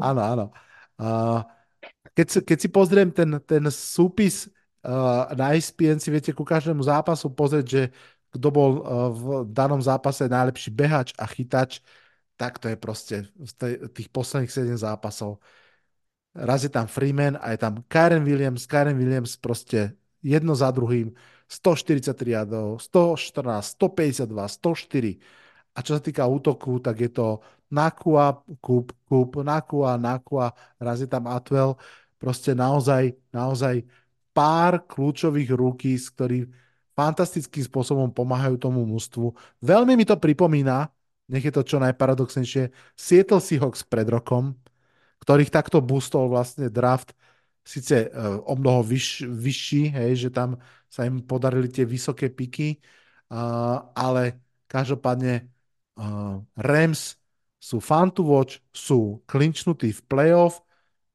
áno, áno. Uh, keď, keď si pozriem ten, ten súpis na ESPN, si viete ku každému zápasu pozrieť, že kto bol uh, v danom zápase najlepší behač a chytač, tak to je proste z tých posledných 7 zápasov. Raz je tam Freeman a je tam Karen Williams, Karen Williams proste jedno za druhým, 143 jadov, 114, 152, 104. A čo sa týka útoku, tak je to Nakua, Kup, Kup, Nakua, Nakua, raz je tam Atwell proste naozaj, naozaj pár kľúčových ruky, ktorí fantastickým spôsobom pomáhajú tomu mústvu. Veľmi mi to pripomína, nech je to čo najparadoxnejšie, Seattle Seahawks pred rokom, ktorých takto boostol vlastne draft síce uh, o mnoho vyš, vyšší, hej, že tam sa im podarili tie vysoké piky, uh, ale každopádne uh, Rams sú fun to watch, sú klinčnutí v playoff,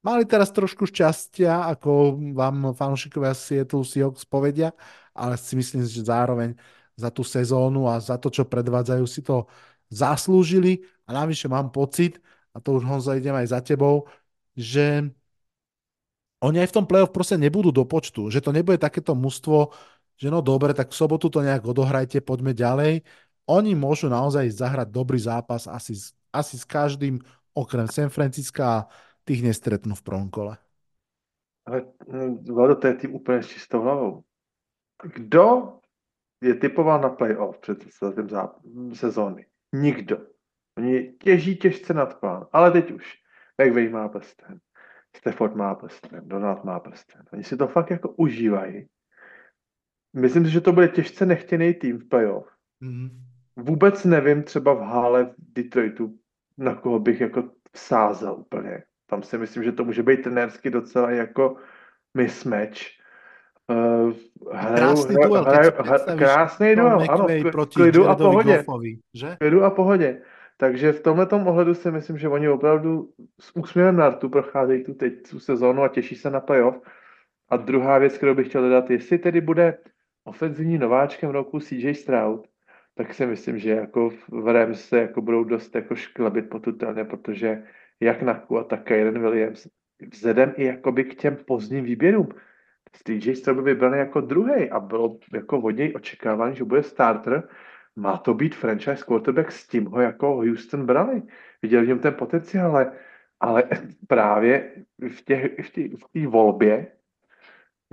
mali teraz trošku šťastia, ako vám fanúšikovia Seattle Seahawks povedia, ale si myslím, že zároveň za tú sezónu a za to, čo predvádzajú, si to zaslúžili a navyše mám pocit, a to už Honza idem aj za tebou, že oni aj v tom playoff proste nebudú do počtu, že to nebude takéto mužstvo, že no dobre, tak v sobotu to nejak odohrajte, poďme ďalej. Oni môžu naozaj zahrať dobrý zápas asi, asi s každým, okrem San Francisca tých nestretnú v prvom kole. Ale Vlado, to je tým úplně s čistou hlavou. Kdo je typoval na playoff před tím sezóny? Nikdo. Oni těží těžce nad plán, ale teď už. McVay má prsten, Stafford má prsten, Donald má prsten. Oni si to fakt jako užívají. Myslím si, že to bude těžce nechtěný tým v playoff. Mm. Vůbec nevím třeba v hále v Detroitu, na koho bych jako vsázel úplně. Tam si myslím, že to může být trenérsky docela jako mismatch. Uh, krásný duel, hraju, hraju, krásný duel, ano, proti klidu a pohodě. Goffovi, že? Klidu a pohodě. Takže v tomhle ohledu si myslím, že oni opravdu s úsměvem na rtu procházejí tu teď tu sezónu a těší se na playoff. A druhá věc, kterou bych chtěl dodat, jestli tedy bude ofenzivní nováčkem roku CJ Stroud, tak si myslím, že jako v Rams se jako budou dost jako šklebit potutelně, protože jak Naku a tak Kyren Williams vzhledem i jakoby k těm pozdním výběrům. TJ Stroud byl vybraný jako druhý a bylo jako od něj očekávání, že bude starter. Má to být franchise quarterback s tím ho jako Houston brali. Viděl v něm ten potenciál, ale, ale právě v té v v volbě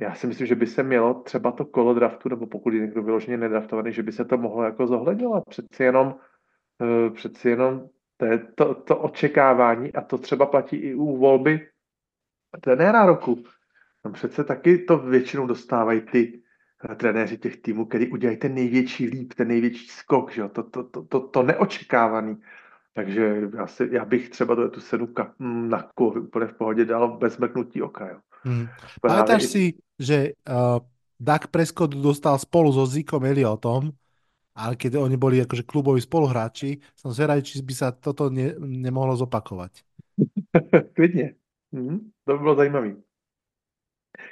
já si myslím, že by se mělo třeba to kolo draftu, nebo pokud je někdo vyloženě nedraftovaný, že by se to mohlo jako zohledňovat. Přeci jenom, uh, přeci jenom to, je to, to očekávání a to třeba platí i u volby trenéra roku. Tam přece taky to většinou dostávají ty uh, trenéři těch týmů, který udělají ten největší líp, ten největší skok, že jo? To, to, to, to, to neočekávaný. Takže já, si, já bych třeba do tu senu na kovy úplně v pohodě dal bez mrknutí oka. Jo. Hmm. Pamätáš si, že uh, Dak Prescott dostal spolu so Zikom Elliotom, ale keď oni boli akože kluboví spoluhráči, som zvedavý, či by sa toto ne, nemohlo zopakovať. Klidně. Hmm, to by bylo zajímavý.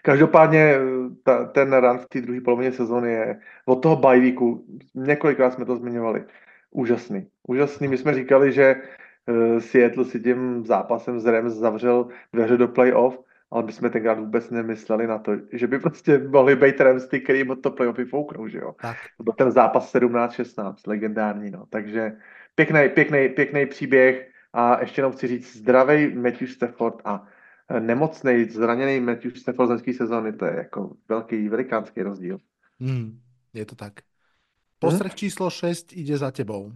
Každopádně eh, ta, ten run v té druhé polovině sezóny je od toho bajvíku, několikrát jsme to zmiňovali, úžasný. Úžasný. My jsme říkali, že uh, Seattle si tím zápasem z Rams zavřel dveře do playoff ale my jsme tenkrát vůbec nemysleli na to, že by prostě mohli být Ramsty, který od to playoff vyfouknou, že jo. Tak. Byl ten zápas 17-16, legendární, no. Takže pěkný, pěkný, pěkný příběh a ještě jenom chci říct zdravý Matthew Stafford a e, nemocný, zraněný Matthew Stafford z sezóny, to je jako velký, velikánský rozdíl. Hmm, je to tak. Postreh hmm? číslo 6 jde za tebou.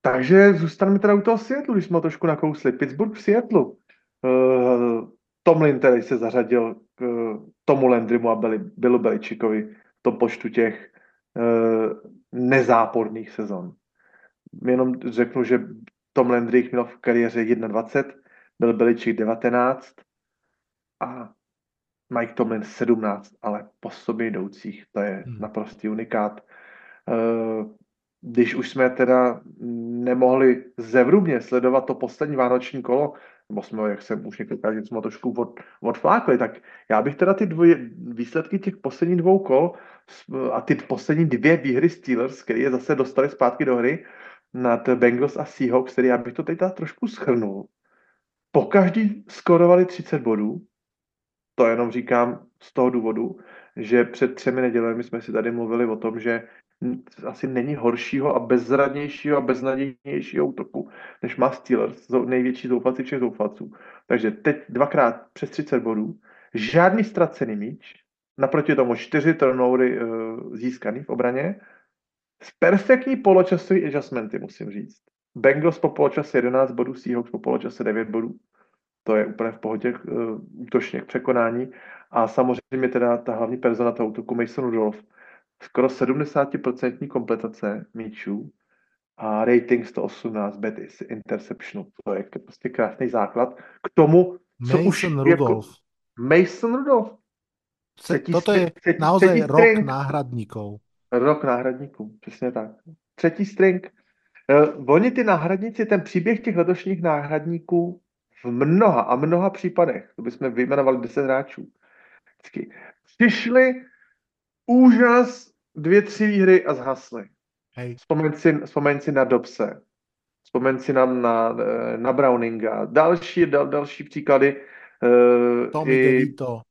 Takže zůstaneme teda u toho Seattle, když jsme trošku nakousli. Pittsburgh v Seattle. Uh, Tomlin tedy se zařadil k eh, tomu Landrymu a Billu Beličikovi v tom počtu těch uh, nezáporných sezon. Jenom řeknu, že Tom Landry měl v kariéře 21, byl Beličik 19 a Mike Tomlin 17, ale po sobě jdoucích, to je hmm. naprostý unikát. Uh, když už jsme teda nemohli zevrubně sledovat to poslední vánoční kolo, nebo jsme, jak jsem už několikrát, že jsme trošku od, odflákli, tak já bych teda ty dvoje, výsledky těch posledních dvou kol a ty poslední dvě výhry Steelers, které je zase dostali zpátky do hry nad Bengals a Seahawks, který já bych to teď trošku schrnul. Po každý skorovali 30 bodů, to jenom říkám z toho důvodu, že před třemi nedělemi jsme si tady mluvili o tom, že asi není horšího a bezzradnějšího a beznadějnějšího útoku, než má Steelers, největší zoufalci všech zoufalců. Takže teď dvakrát přes 30 bodů, žádný ztracený míč, naproti tomu čtyři turnovery uh, získaný v obraně, s perfektní poločasový adjustmenty, musím říct. Bengals po poločase 11 bodů, Seahawks po poločase 9 bodů. To je úplně v pohodě uh, útočně k překonání. A samozřejmě teda ta hlavní persona toho útoku Mason Rudolph, skoro 70% kompletace míčů a rating 118 bet interception. To je prostě krásný základ k tomu, co Mason už Rudolph. Jako Mason Rudolph. Třetí, Toto je třetí, naozaj třetí rok string. náhradníků. Rok náhradníků, přesně tak. Třetí string. Uh, oni ty náhradníci, ten příběh těch letošních náhradníků v mnoha a mnoha případech, to bychom vyjmenovali 10 hráčů, vždycky, přišli úžas, dvě, tři výhry a zhasly. Hej. Vzpomeň si, vzpomeň si na Dobse, vzpomeň si na, na, na Browninga, další, dal, další příklady. Uh, Tommy i, DeVito.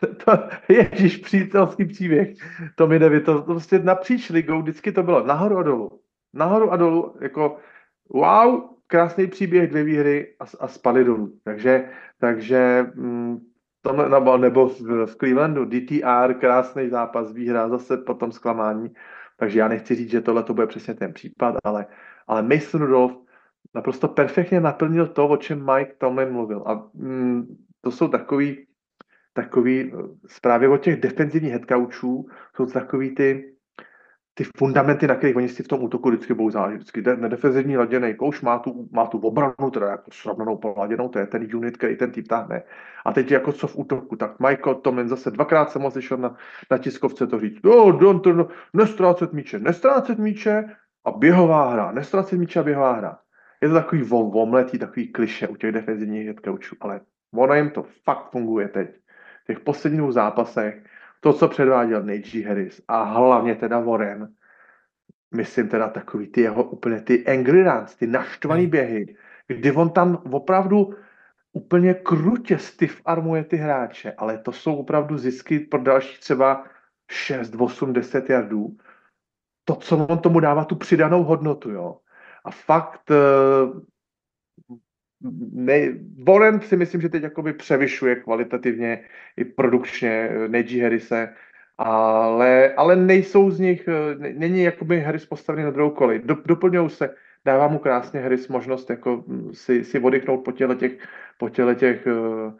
To, ježíš, přítelský příběh. To mi jde, to, to prostě napříč ligou vždycky to bylo nahoru a dolů. Nahoru a dolů, jako wow, krásný příběh, dvě výhry a, a spadly dolů. Takže, takže mm, tomhle, nebo, nebo v, v Clevelandu DTR, krásný zápas, výhra, zase potom zklamání. Takže já nechci říct, že tohle to bude přesně ten případ, ale, ale Mason Rudolph naprosto perfektně naplnil to, o čem Mike Tomlin mluvil. A mm, to jsou takový, takový, zprávy o těch defenzivních headcoachů, jsou to takový ty, ty fundamenty, na kterých oni si v tom útoku vždycky budou záležet. Vždycky na defenzivní laděný kouš má tu, má tu obranu, teda jako srovnanou poladěnou, to je ten unit, který ten typ táhne. A teď jako co v útoku, tak Michael Tomlin zase dvakrát se moc šel na, na tiskovce to říct, no, don't, no, nestrácet míče, nestrácet míče a běhová hra, nestrácet míče a běhová hra. Je to takový omletý, takový kliše u těch defenzivních headcoachů, ale ono jim to fakt funguje teď. V těch posledních zápasech to, co předváděl Neji Harris a hlavně teda Warren, myslím teda takový ty jeho úplně ty angry runs, ty naštvaný hmm. běhy, kdy on tam opravdu úplně krutě stiff armuje ty hráče, ale to jsou opravdu zisky pro další třeba 6, 8, 10 jardů. To, co on tomu dává tu přidanou hodnotu, jo. A fakt eh, ne, Warren si myslím, že teď jakoby převyšuje kvalitativně i produkčně Neji Harrise, ale, ale nejsou z nich, není jakoby Harris postavený na druhou koli. Do, doplňují se, dává mu krásně Harris možnost jako si, si oddychnout po těle těch, po těle těch eh,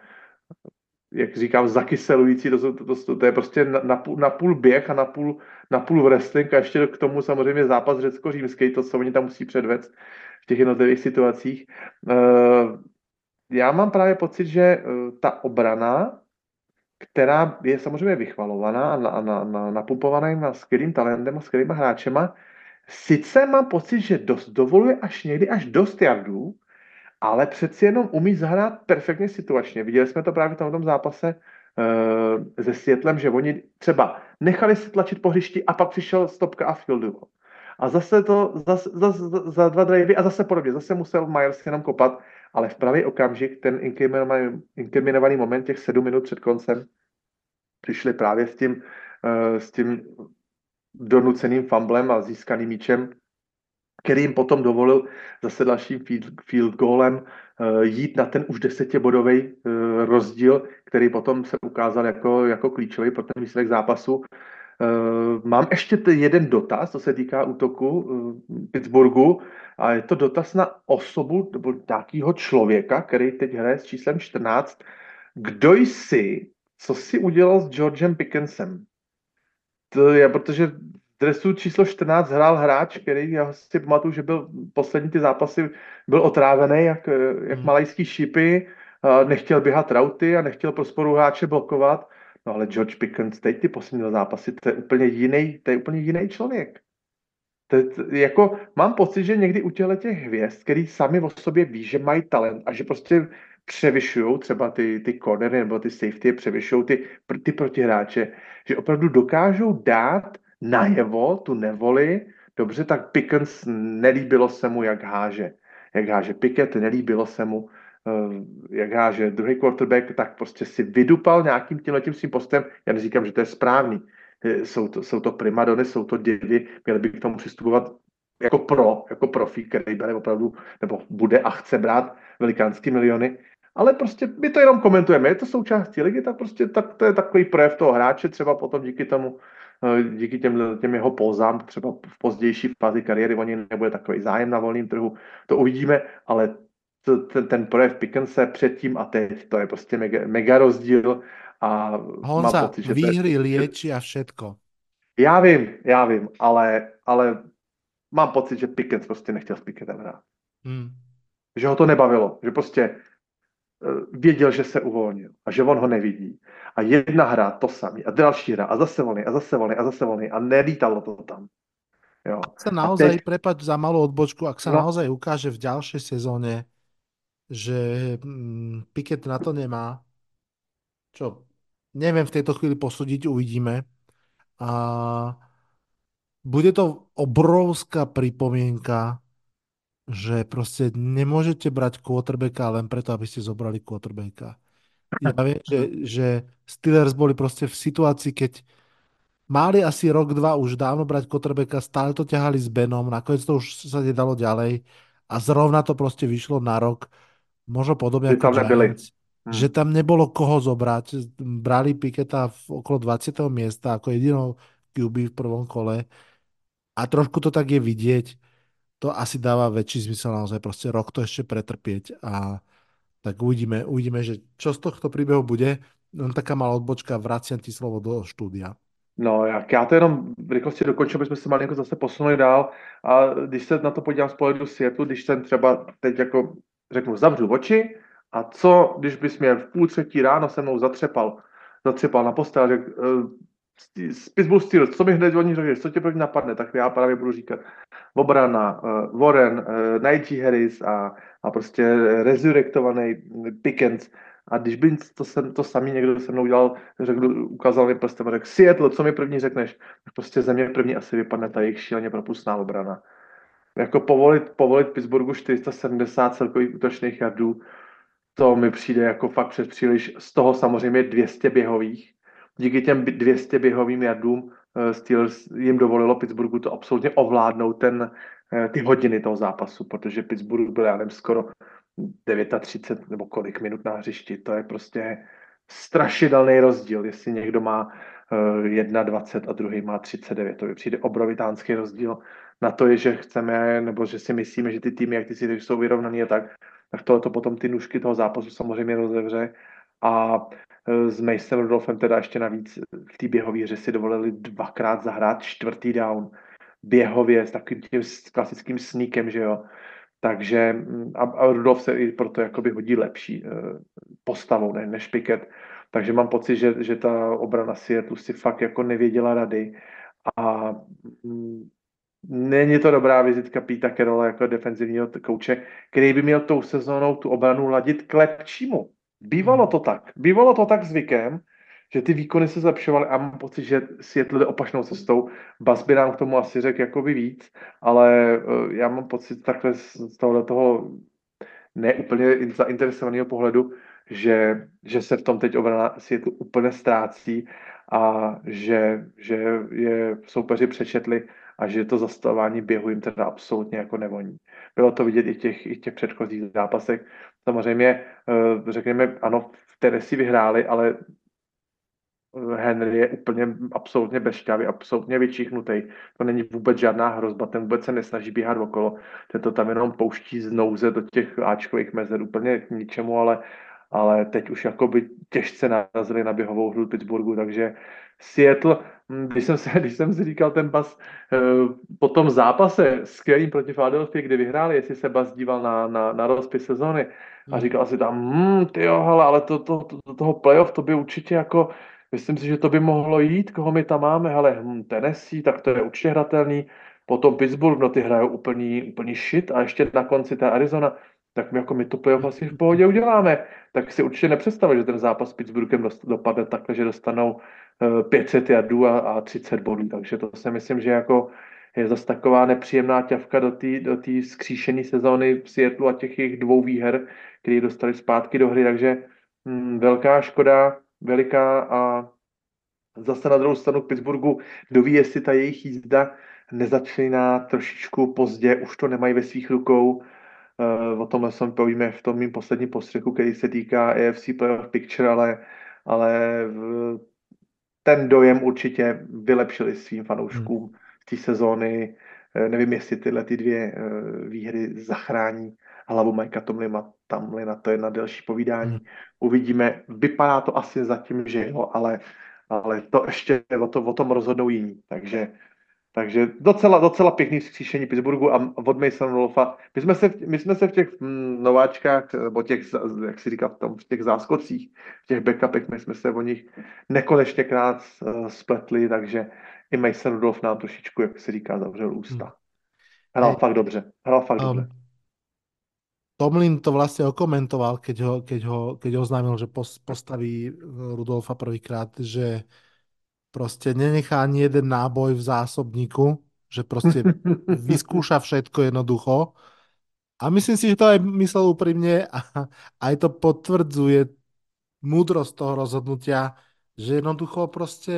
jak říkám, zakyselující, to, to, to, to, to je prostě na, na, půl, na půl běh a na půl, na půl wrestling a ještě k tomu samozřejmě zápas řecko-římský, to, co oni tam musí předvést v těch jednotlivých situacích. Uh, já mám právě pocit, že uh, ta obrana, která je samozřejmě vychvalovaná a na, na, na, napumpovaná na skvělým talentem a skvělýma hráčema, sice mám pocit, že dost dovoluje až někdy až dost jardů, ale přeci jenom umí zahrát perfektně situačně. Viděli jsme to právě v tomto zápase uh, se Světlem, že oni třeba nechali se tlačit po hřišti a pak přišel stopka a fieldu. A zase to, zase, zase, za dva drivey a zase podobně. Zase musel Myers jenom kopat, ale v pravý okamžik ten inkriminovaný, inkriminovaný moment těch sedm minut před koncem přišli právě s tím, uh, s tím donuceným fumblem a získaným míčem který jim potom dovolil zase dalším field, field goalem uh, jít na ten už desetibodový uh, rozdíl, který potom se ukázal jako, jako klíčový pro ten výsledek zápasu. Uh, mám ještě jeden dotaz, co se týká útoku Pittsburghu, a je to dotaz na osobu nebo nějakého člověka, který teď hraje s číslem 14. Kdo jsi, co jsi udělal s Georgem Pickensem? To je, protože dresu číslo 14 hrál hráč, který já si pamatuju, že byl poslední ty zápasy, byl otrávený jak, jak hmm. malajský šipy, nechtěl běhat rauty a nechtěl pro sporu hráče blokovat. No ale George Pickens, teď ty poslední zápasy, to je úplně jiný, to je úplně jiný člověk. To je, jako, mám pocit, že někdy u těchto těch hvězd, který sami o sobě ví, že mají talent a že prostě převyšují třeba ty, ty cornery nebo ty safety, převyšují ty, ty protihráče, že opravdu dokážou dát najevo tu nevoli, dobře, tak Pickens nelíbilo se mu, jak háže. Jak háže Pickett, nelíbilo se mu, eh, jak háže druhý quarterback, tak prostě si vydupal nějakým tímhletím svým postem. Já neříkám, že to je správný. Eh, jsou to, jsou to primadony, jsou to divy, měli by k tomu přistupovat jako pro, jako profi, který bere opravdu, nebo bude a chce brát velikánský miliony, ale prostě my to jenom komentujeme, je to součástí ligy, tak prostě tak, to je takový projev toho hráče, třeba potom díky tomu Eh, díky těm, těm jeho pozám, třeba v pozdější fázi kariéry, oni nebude takový zájem na volném trhu, to uvidíme, ale ten, ten projev Pickense předtím a teď, to je prostě mega, mega rozdíl a Honza, mám pocit, že výhry, je... lieči a všetko. Já vím, já vím, ale, ale mám pocit, že Pickens prostě nechtěl s Picketem hrát. Hmm. Že ho to nebavilo, že prostě věděl, že se uvolnil a že on ho nevidí a jedna hra to samý a další hra a zase volný a zase volný a zase volný a nelítalo to tam. Jo. Ak sa naozaj, teď... prepať za malú odbočku, ak sa No. naozaj ukáže v ďalšej sezóne, že mm, Piket na to nemá, čo neviem v tejto chvíli posúdiť, uvidíme. A bude to obrovská pripomienka, že proste nemôžete brať quarterbacka len preto, aby ste zobrali quarterbacka. Ja viem, že, že Steelers boli proste v situácii, keď mali asi rok, dva už dávno brať quarterbacka, stále to ťahali s Benom, nakoniec to už sa nedalo ďalej a zrovna to proste vyšlo na rok, možno podobne Že ako tam nebyli. Giants, Hmm. že tam nebolo koho zobrať. Brali Piketa v okolo 20. miesta ako jedinou QB v prvom kole a trošku to tak je vidieť. To asi dáva väčší zmysel naozaj proste rok to ešte pretrpieť a tak uvidíme, uvidíme, že čo z tohto príbehu bude. Len taká malá odbočka, vraciam ti slovo do štúdia. No, jak já to jenom v rychlosti dokončím, abychom se malinko zase posunuli dál. A když se na to podívám z pohledu Seattle, když jsem třeba teď jako řeknu, zavřu oči a co, když bys mě v půl třetí ráno se mnou zatřepal, zatřepal na postel řekl, z Pittsburgh Steelers, co mi hned oni řekli, co tě první napadne, tak já právě budu říkat obrana, uh, Warren, uh, Najee Harris a, a prostě resurrektovaný Pickens. A když by to, se, to samý někdo se mnou udělal, řekl, ukázal mi prstem a řekl, Seattle, co mi první řekneš? Tak prostě ze mě první asi vypadne ta jejich šíleně propustná obrana. Jako povolit, povolit Pittsburghu 470 celkových útočných jardů, to mi přijde jako fakt přes příliš. Z toho samozřejmě 200 běhových. Díky těm 200 běhovým jardům eh, Steelers jim dovolilo Pittsburghu to absolutně ovládnout ten, eh, ty hodiny toho zápasu, protože Pittsburgh byl, já nevím, skoro 39 nebo kolik minut na hřišti. To je prostě strašidelný rozdíl, jestli někdo má eh, 1,20 a druhý má 39. To mi přijde obrovitánský rozdíl na to, je, že chceme, nebo že si myslíme, že ty týmy, jak ty si jsou vyrovnaný a tak, tak tohle to potom ty nůžky toho zápasu samozřejmě rozevře. A eh, s Masonem Rudolfem teda ještě navíc v té běhové hře si dovolili dvakrát zahrát čtvrtý down běhově s takovým tím klasickým sníkem, že jo. Takže mm, a, a Rudolf se i proto jakoby hodí lepší uh, postavou ne, než Piket. Takže mám pocit, že, že ta obrana Seattle si fakt jako nevěděla rady a mm, není to dobrá vizitka Píta Kerola jako defenzivního kouče, který by měl tou sezónou tu obranu ladit k lepšímu. Bývalo to tak. Bývalo to tak zvykem, že ty výkony se zlepšovaly a mám pocit, že Seattle jde opačnou cestou. Bas by nám k tomu asi řekl jakoby víc, ale uh, já mám pocit takhle z, z tohohle toho neúplně zainteresovaného pohledu, že, že se v tom teď obrana Seattle úplně ztrácí a že, že je soupeři přečetli a že to zastavování běhu jim teda absolutně jako nevoní. Bylo to vidět i v těch, i těch předchozích zápasech. Samozřejmě, uh, řekněme, ano, v Tennessee vyhráli, ale Henry je úplně absolutně bez absolutně vyčíchnutý. To není vůbec žádná hrozba, ten vůbec se nesnaží běhat okolo, ten to tam jenom pouští z nouze do těch áčkových mezer, úplně k ničemu, ale, ale teď už jakoby těžce narazili na běhovou hru Pittsburghu, takže Seattle, když jsem, se, když jsem si říkal ten bas eh, po tom zápase skvělým proti Philadelphia, kdy vyhráli, jestli se bas díval na, na, na rozpis sezóny a říkal si tam, hm, ty jo, hele, ale to, to, to, to, toho playoff to by určitě jako Myslím si, že to by mohlo jít, koho my tam máme, hele, hm, Tennessee, tak to je určitě hratelný, potom Pittsburgh, no ty hrajou úplný, úplný shit a ještě na konci ta Arizona, tak my jako my to playoff asi v pohodě uděláme. Tak si určitě nepředstavuje, že ten zápas s Pittsburghem dopadne takhle, že dostanou 500 jardů a, a 30 bodů, takže to si myslím, že jako je zase taková nepříjemná ťavka do té do tý sezóny v Seattle a těch jejich dvou výher, které dostali zpátky do hry, takže hm, velká škoda, veliká a zase na druhou stranu k Pittsburghu doví, jestli ta jejich jízda nezačíná trošičku pozdě, už to nemají ve svých rukou. O tomhle se povíme v tom mým posledním postřehu, který se týká AFC Playoff Picture, ale, ale ten dojem určitě vylepšili svým fanouškům z té sezóny. Nevím, jestli tyhle ty dvě výhry zachrání hlavu Majka Tomlina, Tomlina, to je na delší povídání. Hmm. Uvidíme, vypadá to asi zatím, že jo, ale, ale to ještě o, to, o tom rozhodnou jiní. Takže Takže docela, docela pěkný vzkříšení Pittsburghu a od Masona Wolfa. My jsme se, my jsme se v těch mm, nováčkách, nebo těch, jak si říká, v, tom, v těch záskocích, v těch backupech, my jsme se o nich nekonečněkrát uh, spletli, takže i Mason Rudolph nám trošičku, jak se říká, zavřel ústa. Hrál hey. fakt dobře. Hrál fakt um, dobře. Tomlin to vlastne okomentoval, keď ho, keď ho, keď ho oznámil, že postaví Rudolfa prvýkrát, že proste nenechá ani jeden náboj v zásobníku, že proste vyskúša všetko jednoducho. A myslím si, že to aj myslel úprimne a aj to potvrdzuje múdrosť toho rozhodnutia, že jednoducho proste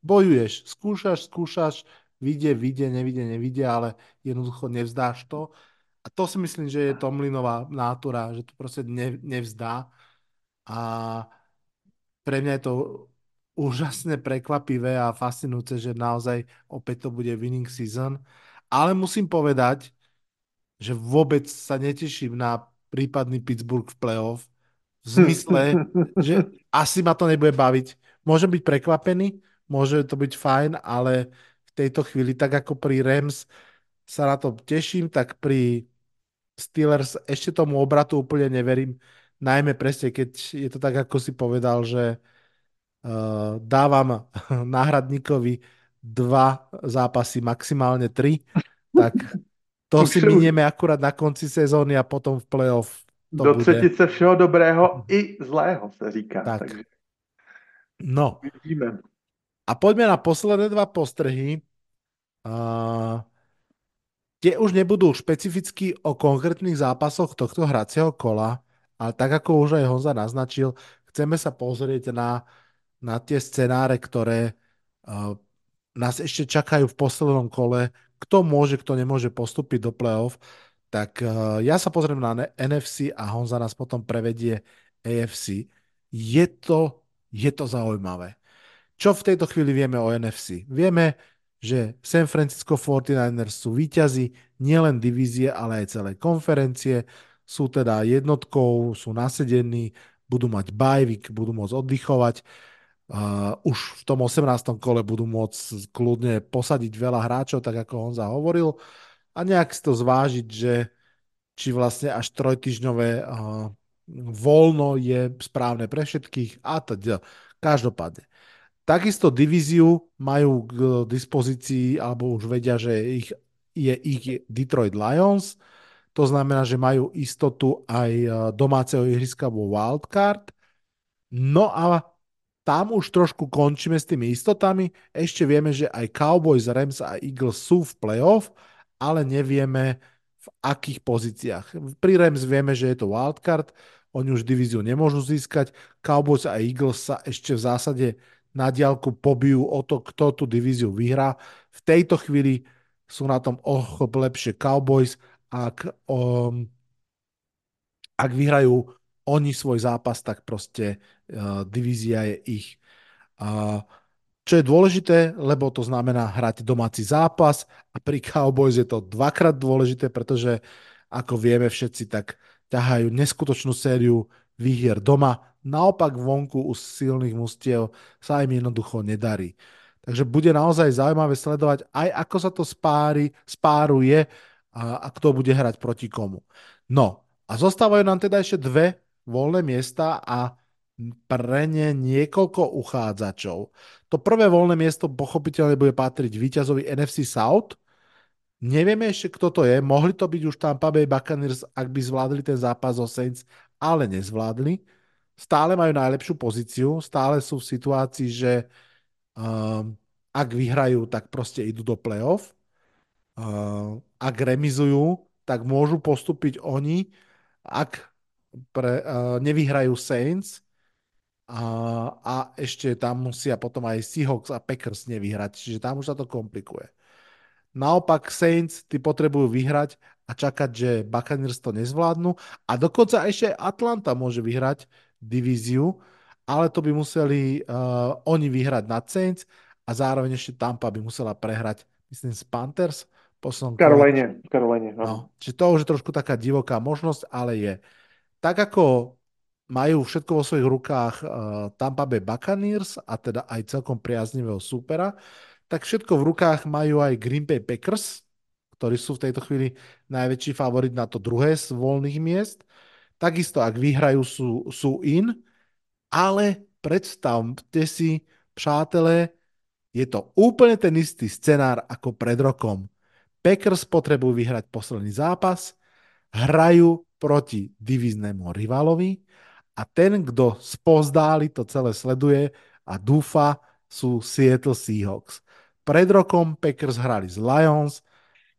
bojuješ, skúšaš, skúšaš, vidie, vidie, nevidie, nevidie, ale jednoducho nevzdáš to. A to si myslím, že je Tomlinová nátura, že to proste ne, nevzdá. A pre mňa je to úžasne prekvapivé a fascinujúce, že naozaj opäť to bude winning season. Ale musím povedať, že vôbec sa neteším na prípadný Pittsburgh v playoff. V zmysle, že asi ma to nebude baviť. Môžem byť prekvapený, môže to byť fajn, ale v tejto chvíli, tak ako pri Rams sa na to teším, tak pri Steelers ešte tomu obratu úplne neverím. Najmä presne, keď je to tak, ako si povedal, že dávam náhradníkovi dva zápasy, maximálne tri, tak to si minieme akurát na konci sezóny a potom v playoff to Do bude. třetice všeho dobrého i zlého se říká. Tak. Takže... No. Vidíme. A poďme na posledné dva postrhy. Uh, tie už nebudú špecificky o konkrétnych zápasoch tohto hracieho kola, ale tak ako už aj Honza naznačil, chceme sa pozrieť na na tie scenáre, ktoré nás ešte čakajú v poslednom kole, kto môže, kto nemôže postúpiť do playoff, tak ja sa pozriem na NFC a Honza nás potom prevedie AFC. Je to, je to zaujímavé. Čo v tejto chvíli vieme o NFC? Vieme, že San Francisco 49ers sú víťazi nielen divízie, ale aj celej konferencie. Sú teda jednotkou, sú nasedení, budú mať bajvik, budú môcť oddychovať. Uh, už v tom 18. kole budú môcť kľudne posadiť veľa hráčov, tak ako on zahovoril, a nejak si to zvážiť, že či vlastne až trojtyžňové uh, voľno je správne pre všetkých a teda. Každopádne. Takisto divíziu majú k dispozícii, alebo už vedia, že ich, je ich Detroit Lions. To znamená, že majú istotu aj domáceho ihriska vo wildcard. No a tam už trošku končíme s tými istotami. Ešte vieme, že aj Cowboys, Rams a Eagles sú v playoff, ale nevieme v akých pozíciách. Pri Rams vieme, že je to wildcard, oni už divíziu nemôžu získať. Cowboys a Eagles sa ešte v zásade na diálku pobijú o to, kto tú divíziu vyhrá. V tejto chvíli sú na tom ochop lepšie Cowboys, ak, um, ak vyhrajú oni svoj zápas, tak proste uh, divízia je ich. Uh, čo je dôležité, lebo to znamená hrať domáci zápas a pri Cowboys je to dvakrát dôležité, pretože ako vieme všetci, tak ťahajú neskutočnú sériu výhier doma. Naopak vonku u silných mustiev sa im jednoducho nedarí. Takže bude naozaj zaujímavé sledovať aj ako sa to spári, spáruje a, a kto bude hrať proti komu. No a zostávajú nám teda ešte dve voľné miesta a pre ne niekoľko uchádzačov. To prvé voľné miesto pochopiteľne bude patriť víťazovi NFC South. Nevieme ešte, kto to je. Mohli to byť už Tampa Bay Buccaneers, ak by zvládli ten zápas o Saints, ale nezvládli. Stále majú najlepšiu pozíciu, stále sú v situácii, že um, ak vyhrajú, tak proste idú do playoff. Uh, ak remizujú, tak môžu postúpiť oni. Ak pre, uh, nevyhrajú Saints a, a ešte tam musia potom aj Seahawks a Packers nevyhrať, čiže tam už sa to komplikuje. Naopak Saints, ty potrebujú vyhrať a čakať, že Buccaneers to nezvládnu a dokonca ešte Atlanta môže vyhrať divíziu, ale to by museli uh, oni vyhrať nad Saints a zároveň ešte Tampa by musela prehrať, myslím, z Panthers. Poslom Karolajne, Karolajne. No. no. Čiže to už je trošku taká divoká možnosť, ale je tak ako majú všetko vo svojich rukách uh, Tampa Bay Buccaneers a teda aj celkom priaznivého súpera, tak všetko v rukách majú aj Green Bay Packers, ktorí sú v tejto chvíli najväčší favorit na to druhé z voľných miest. Takisto, ak vyhrajú, sú, sú in, ale predstavte si, přátelé, je to úplne ten istý scenár ako pred rokom. Packers potrebujú vyhrať posledný zápas, hrajú proti diviznému rivalovi a ten, kdo spozdáli to celé sleduje a dúfa, sú Seattle Seahawks. Pred rokom Packers hrali z Lions,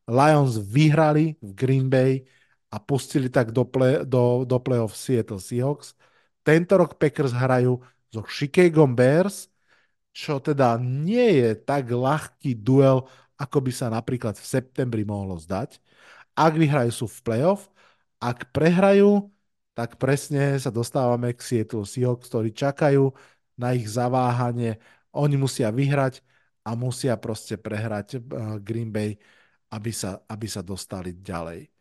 Lions vyhrali v Green Bay a pustili tak do, play, do, do playoff Seattle Seahawks. Tento rok Packers hrajú so Chicago Bears, čo teda nie je tak ľahký duel, ako by sa napríklad v septembri mohlo zdať. Ak vyhrajú sú v playoff, ak prehrajú, tak presne sa dostávame k Seattle Seahawks, ktorí čakajú na ich zaváhanie. Oni musia vyhrať a musia proste prehrať eh, Green Bay aby sa, aby sa dostali ďalej.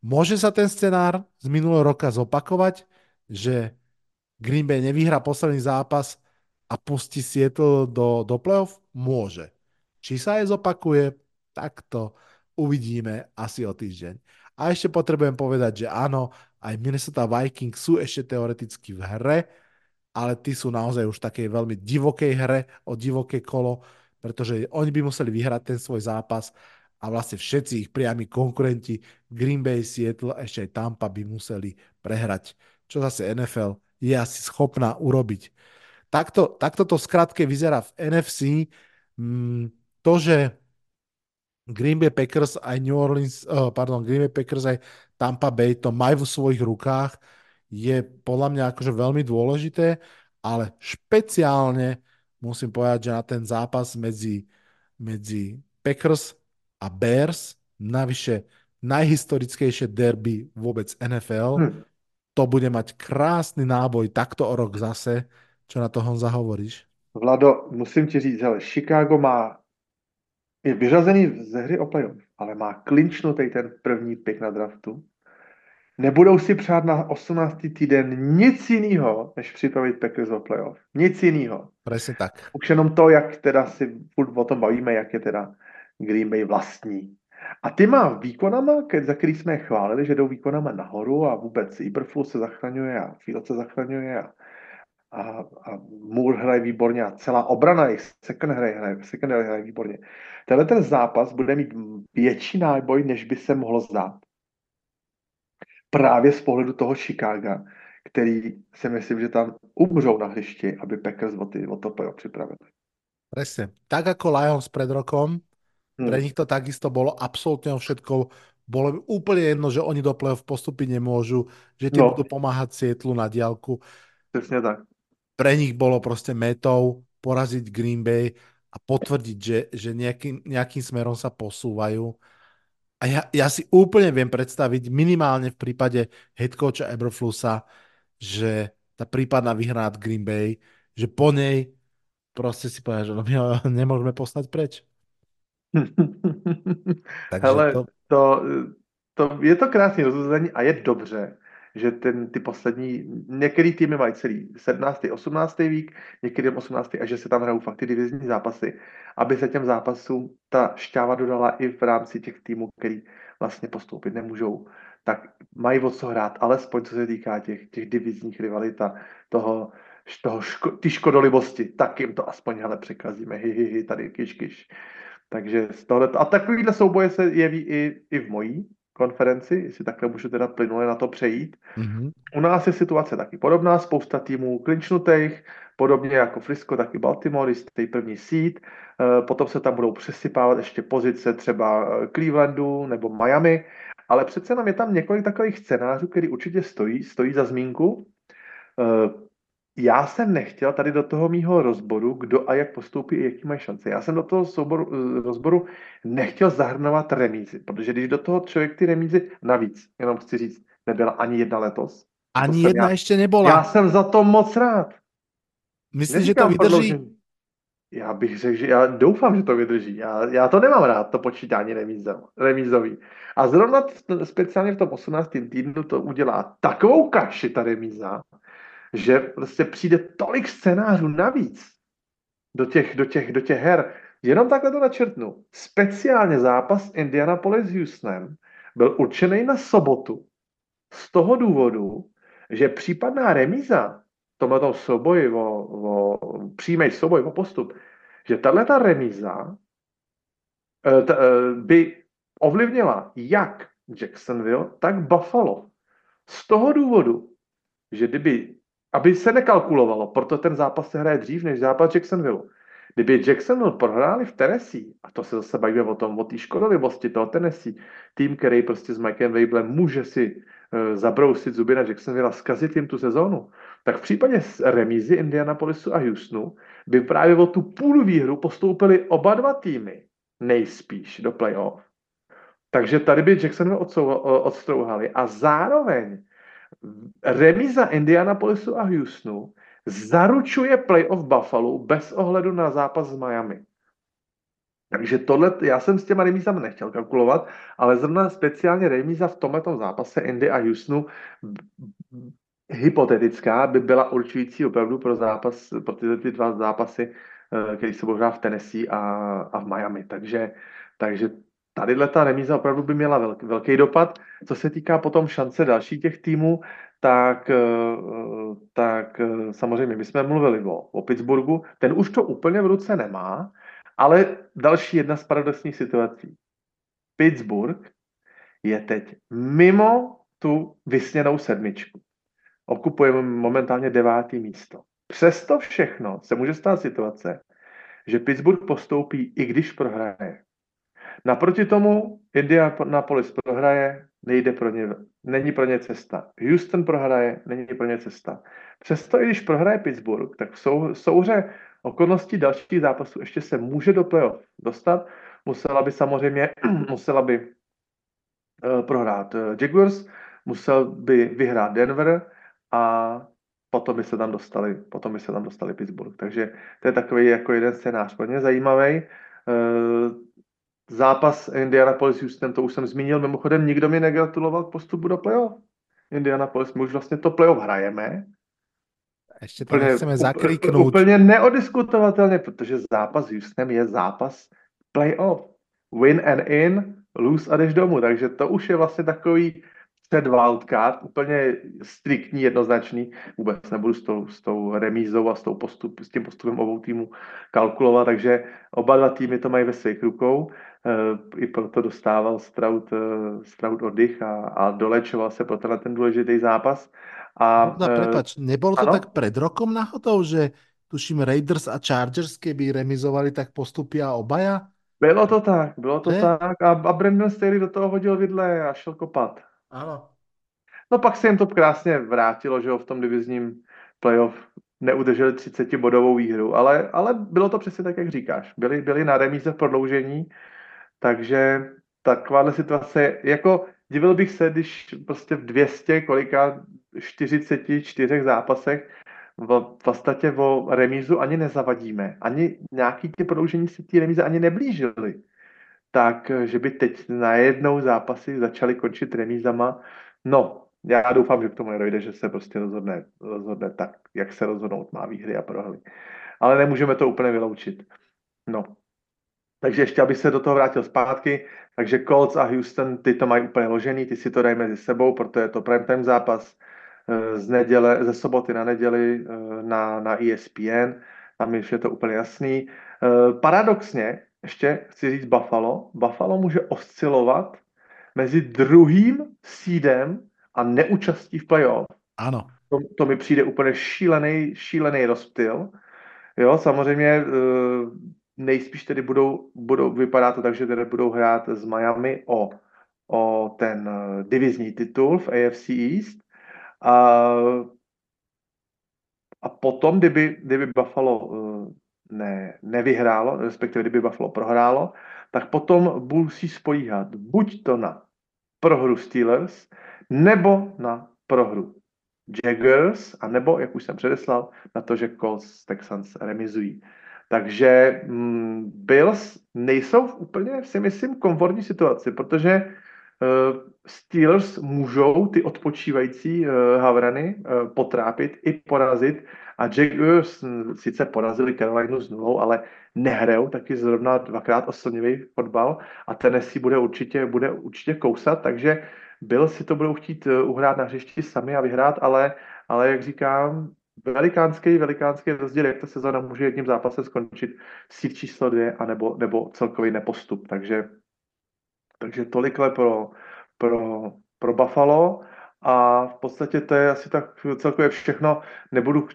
Môže sa ten scenár z minulého roka zopakovať, že Green Bay nevyhrá posledný zápas a pustí Seattle do, do playoff? Môže. Či sa aj zopakuje, tak to uvidíme asi o týždeň. A ešte potrebujem povedať, že áno, aj Minnesota Vikings sú ešte teoreticky v hre, ale tí sú naozaj už také veľmi divokej hre, o divoké kolo, pretože oni by museli vyhrať ten svoj zápas a vlastne všetci ich priami konkurenti Green Bay, Seattle ešte aj Tampa by museli prehrať, čo zase NFL je asi schopná urobiť. Takto, takto to skratke vyzerá v NFC. Mm, to, že Green Bay Packers aj New Orleans, oh, pardon, Green Bay Packers aj Tampa Bay to majú v svojich rukách, je podľa mňa akože veľmi dôležité, ale špeciálne musím povedať, že na ten zápas medzi, medzi Packers a Bears, navyše najhistorickejšie derby vôbec NFL. Hm. To bude mať krásny náboj takto o rok zase. Čo na to Honza hovoríš? Vlado, musím ti říct, ale Chicago má je vyřazený ze hry o playoff, ale má klinčnutý ten první pick na draftu. Nebudou si přát na 18. týden nic jiného, než připravit Packers o playoff. Nic jiného. Presne tak. Už jenom to, jak teda si o tom bavíme, jak je teda Green Bay vlastní. A ty má výkonama, za který jsme je chválili, že jdou výkonama nahoru a vůbec Iberflus se zachraňuje a Field se zachraňuje a, a, a Moore hraje výborně a celá obrana jich second hraje, hraje, second hraje výborně. Tenhle ten zápas bude mít větší náboj, než by se mohlo zdát. Právě z pohledu toho Chicaga, který si myslím, že tam umřou na hřišti, aby Packers o, ty, o to připravili. Presne. Tak ako Lions pred rokom, Hmm. Pre nich to takisto bolo absolútne o všetko. Bolo úplne jedno, že oni do play-off postupy nemôžu, že tie no. budú pomáhať Sietlu na diálku. Presne tak. Pre nich bolo proste metou poraziť Green Bay a potvrdiť, že, že nejakým, nejakým smerom sa posúvajú. A ja, ja si úplne viem predstaviť, minimálne v prípade head coacha Eberflusa, že tá prípadná výhra nad Green Bay, že po nej proste si povedal, že no my nemôžeme poslať preč. Takže Hele, to... To, to, je to krásné rozuzení a je dobře, že ten, ty poslední, některý týmy mají celý 17. 18. vík, některý 18. a že se tam hrajou fakt ty divizní zápasy, aby se těm zápasům ta šťáva dodala i v rámci těch týmů, který vlastně postoupit nemůžou, tak mají o co hrát, alespoň co se týká těch, těch divizních rivalit a toho, toho ško, ty škodolibosti, tak jim to aspoň hele překazíme, hi, hi, hi, tady kyš, kyš. Takže z tohoto, a takovýhle souboje se jeví i, i v mojí konferenci, jestli takhle můžu teda plynule na to přejít. Mm-hmm. U nás je situace taky podobná, spousta týmů klinčnutých, podobně jako Frisco, taky Baltimore, jistý první seed, e, potom se tam budou přesypávat ještě pozice třeba eh, Clevelandu nebo Miami, ale přece nám je tam několik takových scénářů, který určitě stojí, stojí za zmínku. Já jsem nechtěl tady do toho mýho rozboru, kdo a jak postoupí, jaký mají šance. Já jsem do toho souboru, eh, rozboru nechtěl zahrnovat remízy, protože když do toho člověk ty remízy, navíc, jenom chci říct, nebyla ani jedna letos. Ani jedna já, ještě nebyla. Já jsem za to moc rád. Myslíš, že to vydrží? Prodloužení. Já bych řekl, že já doufám, že to vydrží. Já, já to nemám rád, to počítání remízový. A zrovna speciálně v tom 18. týdnu to udělá takovou kaši ta remíza, že prostě přijde tolik scénářů navíc do těch, do těch, do těch her, Jenom takhle to načrtnu. Speciálně zápas Indianapolis Houstonem byl určený na sobotu. Z toho důvodu, že případná remíza v tomhle souboji o, o přímý souboj o postup, že tahle ta remíza eh, t, eh, by ovlivnila jak Jacksonville, tak Buffalo. Z toho důvodu, že kdyby, aby se nekalkulovalo, proto ten zápas se hraje dřív než zápas Jacksonville. Kdyby Jacksonville prohráli v Tennessee, a to se zase bavíme o tom, o té škodolivosti toho Tennessee, tým, který prostě s Mikem Weiblem může si uh, zabrousit zuby na Jacksonville a zkazit jim tu sezónu, tak v případě remízy Indianapolisu a Houstonu by právě o tu půl výhru postoupili oba dva týmy nejspíš do playoff. Takže tady by Jacksonville odstrouhali a zároveň remíza Indianapolisu a Houstonu zaručuje playoff Buffalo bez ohledu na zápas s Miami. Takže tohle, já jsem s těma remízami nechtěl kalkulovat, ale zrovna speciálně remíza v tomto zápase Indy a Houstonu hypotetická by byla určující opravdu pro zápas, pro ty, ty dva zápasy, eh, který se budou v Tennessee a, a v Miami. Takže, takže tady ta remíza opravdu by měla velký, velký dopad. Co se týká potom šance dalších těch týmů, tak, eh, tak eh, samozřejmě my jsme mluvili o, o Pittsburghu, ten už to úplně v ruce nemá, ale další jedna z paradoxních situací. Pittsburgh je teď mimo tu vysněnou sedmičku. Okupujeme momentálně devátý místo. Přesto všechno se může stát situace, že Pittsburgh postoupí, i když prohraje. Naproti tomu Indianapolis prohraje, nejde pro ně, není pro ně cesta. Houston prohraje, není pro ně cesta. Přesto, i když prohraje Pittsburgh, tak v sou, souhře okolností dalších zápasů ještě se může do playoff dostat. Musela by samozřejmě, musela by uh, prohrát uh, Jaguars, musel by vyhrát Denver a potom by se tam dostali, potom by se tam dostali Pittsburgh. Takže to je takový jako jeden scénář. Pro zajímavý. Uh, zápas Indianapolis Houston, to už jsem zmínil, mimochodem nikdo mi negratuloval k postupu do playoff. Indianapolis, my už vlastně to playoff hrajeme. Ještě to chceme zakriknout. Úplně neodiskutovatelně, protože zápas s Houstonem je zápas playoff. Win and in, lose a jdeš domů. Takže to už je vlastně takový před wildcard, úplně striktní, jednoznačný. Vůbec nebudu s tou, s tou remízou a s, tou postup, s tím postupem obou týmů kalkulovat, takže oba dva týmy to mají ve svých rukou. Eh, I proto dostával Stroud, eh, Stroud oddych a, a dolečoval se pro tenhle ten důležitý zápas. A, no, prepač, nebolo to ano? tak pred rokom náhodou, že tuším Raiders a Chargers, keby remizovali, tak postupia obaja? Bylo to tak, bylo to ne? tak a, a Brandon Staley do toho hodil vidle a šel kopat. Ano. No pak se jim to krásně vrátilo, že jo, v tom divizním playoff neudrželi 30 bodovou výhru, ale, ale bylo to přesně tak, jak říkáš. Byli, byli na remíze v prodloužení, takže takováhle situace, jako divil bych se, když prostě v 200, kolika 44 zápasech v podstatě o remízu ani nezavadíme. Ani nějaký ty prodloužení se té remíze ani neblížily tak že by teď najednou zápasy začaly končit remízama. No, já doufám, že k tomu nedojde, že se prostě rozhodne, rozhodne tak, jak se rozhodnout má výhry a prohry. Ale nemůžeme to úplně vyloučit. No. Takže ještě, aby se do toho vrátil zpátky, takže Colts a Houston, ty to mají úplně ložený, ty si to dají mezi sebou, protože je to primetime zápas eh, z neděle, ze soboty na neděli eh, na, na ESPN, tam je to úplně jasný. Eh, paradoxně, ještě chci říct Buffalo. Buffalo může oscilovat mezi druhým sídem a neúčastí v playoff. Ano. To, to mi přijde úplně šílený, šílený rozptyl. Jo, samozřejmě nejspíš tedy budou, budou vypadá to tak, že tedy budou hrát z Miami o, o ten eh, divizní titul v AFC East. A, a potom, kdyby, kdyby Buffalo eh, ne, nevyhrálo, respektive kdyby Buffalo prohrálo, tak potom musí spolíhat buď to na prohru Steelers, nebo na prohru Jaguars, a nebo, jak už jsem předeslal, na to, že Colts Texans remizují. Takže mm, Bills nejsou v úplně, si myslím, komfortní situaci, protože uh, Steelers můžou ty odpočívající uh, Havrany uh, potrápit i porazit. A Jaguars sice porazili Carolinu s nulou, ale nehrajou taky zrovna dvakrát oslnivý fotbal. A Tennessee bude určitě, bude určitě kousat, takže byl si to budou chtít eh, uhrát na hřišti sami a vyhrát, ale, ale jak říkám, velikánský, velikánský rozdíl, jak ta sezóna může jedním zápasem skončit síť číslo dvě, anebo, nebo celkový nepostup. Takže, takže tolikle pro, pro, pro Buffalo a v podstatě to je asi tak celkově všechno. Nebudu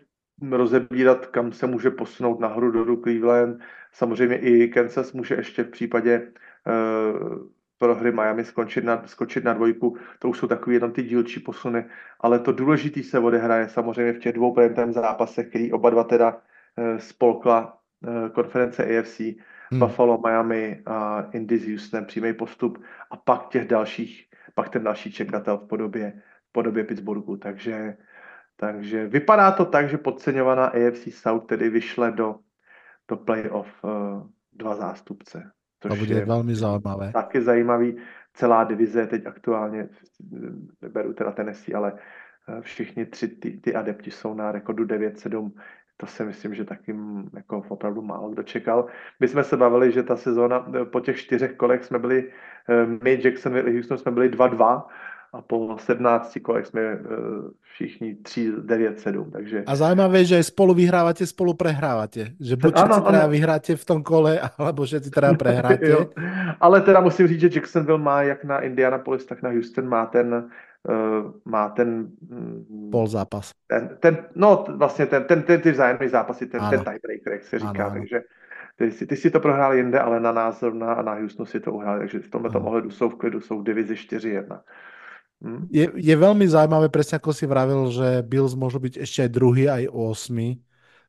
rozebírat, kam se může posunout nahoru do Cleveland. Samozřejmě i Kansas může ještě v případě uh, prohry Miami skončit na, skočit na dvojku. To už jsou takový jenom ty dílčí posuny, ale to důležitý se odehraje samozřejmě v těch dvou primetime zápasech, který oba dva teda spolkla uh, konference AFC, hmm. Buffalo, Miami a Indy s Houstonem, přímý postup a pak těch dalších, pak ten další čekatel v podobě, v podobě Pittsburghu. Takže takže vypadá to tak, že podceňovaná AFC South tedy vyšle do, do playoff uh, dva zástupce. To bude je velmi zajímavé. Taky zajímavý. Celá divize teď aktuálně, neberu teda Tennessee, ale eh, všichni tři ty, ty adepti jsou na rekordu 9-7. To si myslím, že taky jako opravdu málo kdo čekal. My jsme se bavili, že ta sezóna eh, po těch čtyřech kolech jsme byli, my, Jackson, Houston jsme byli 2-2 a po 17 kolech jsme uh, všichni 3, 9, 7. Takže... A zajímavé, že spolu vyhrávate, spolu prehráváte. Že buď ano, všetci teda vyhráte v tom kole, alebo že ty teda prehráte. Ale teda musím říct, že Jacksonville má jak na Indianapolis, tak na Houston má ten uh, má ten mm, pol zápas. Ten, ten, no vlastně ten, ten, ten ty vzájemné zápasy, ten, ten tiebreaker, jak se říká, ano, ano. takže ty si, ty si to prohrál jinde, ale na nás zrovna a na Houstonu si to uhráli, takže v tomhle ohledu jsou v klidu, jsou v divizi 4-1. Hm? Je, je veľmi zaujímavé, presne ako si vravil, že Bills môžu byť ešte aj druhý, aj 8.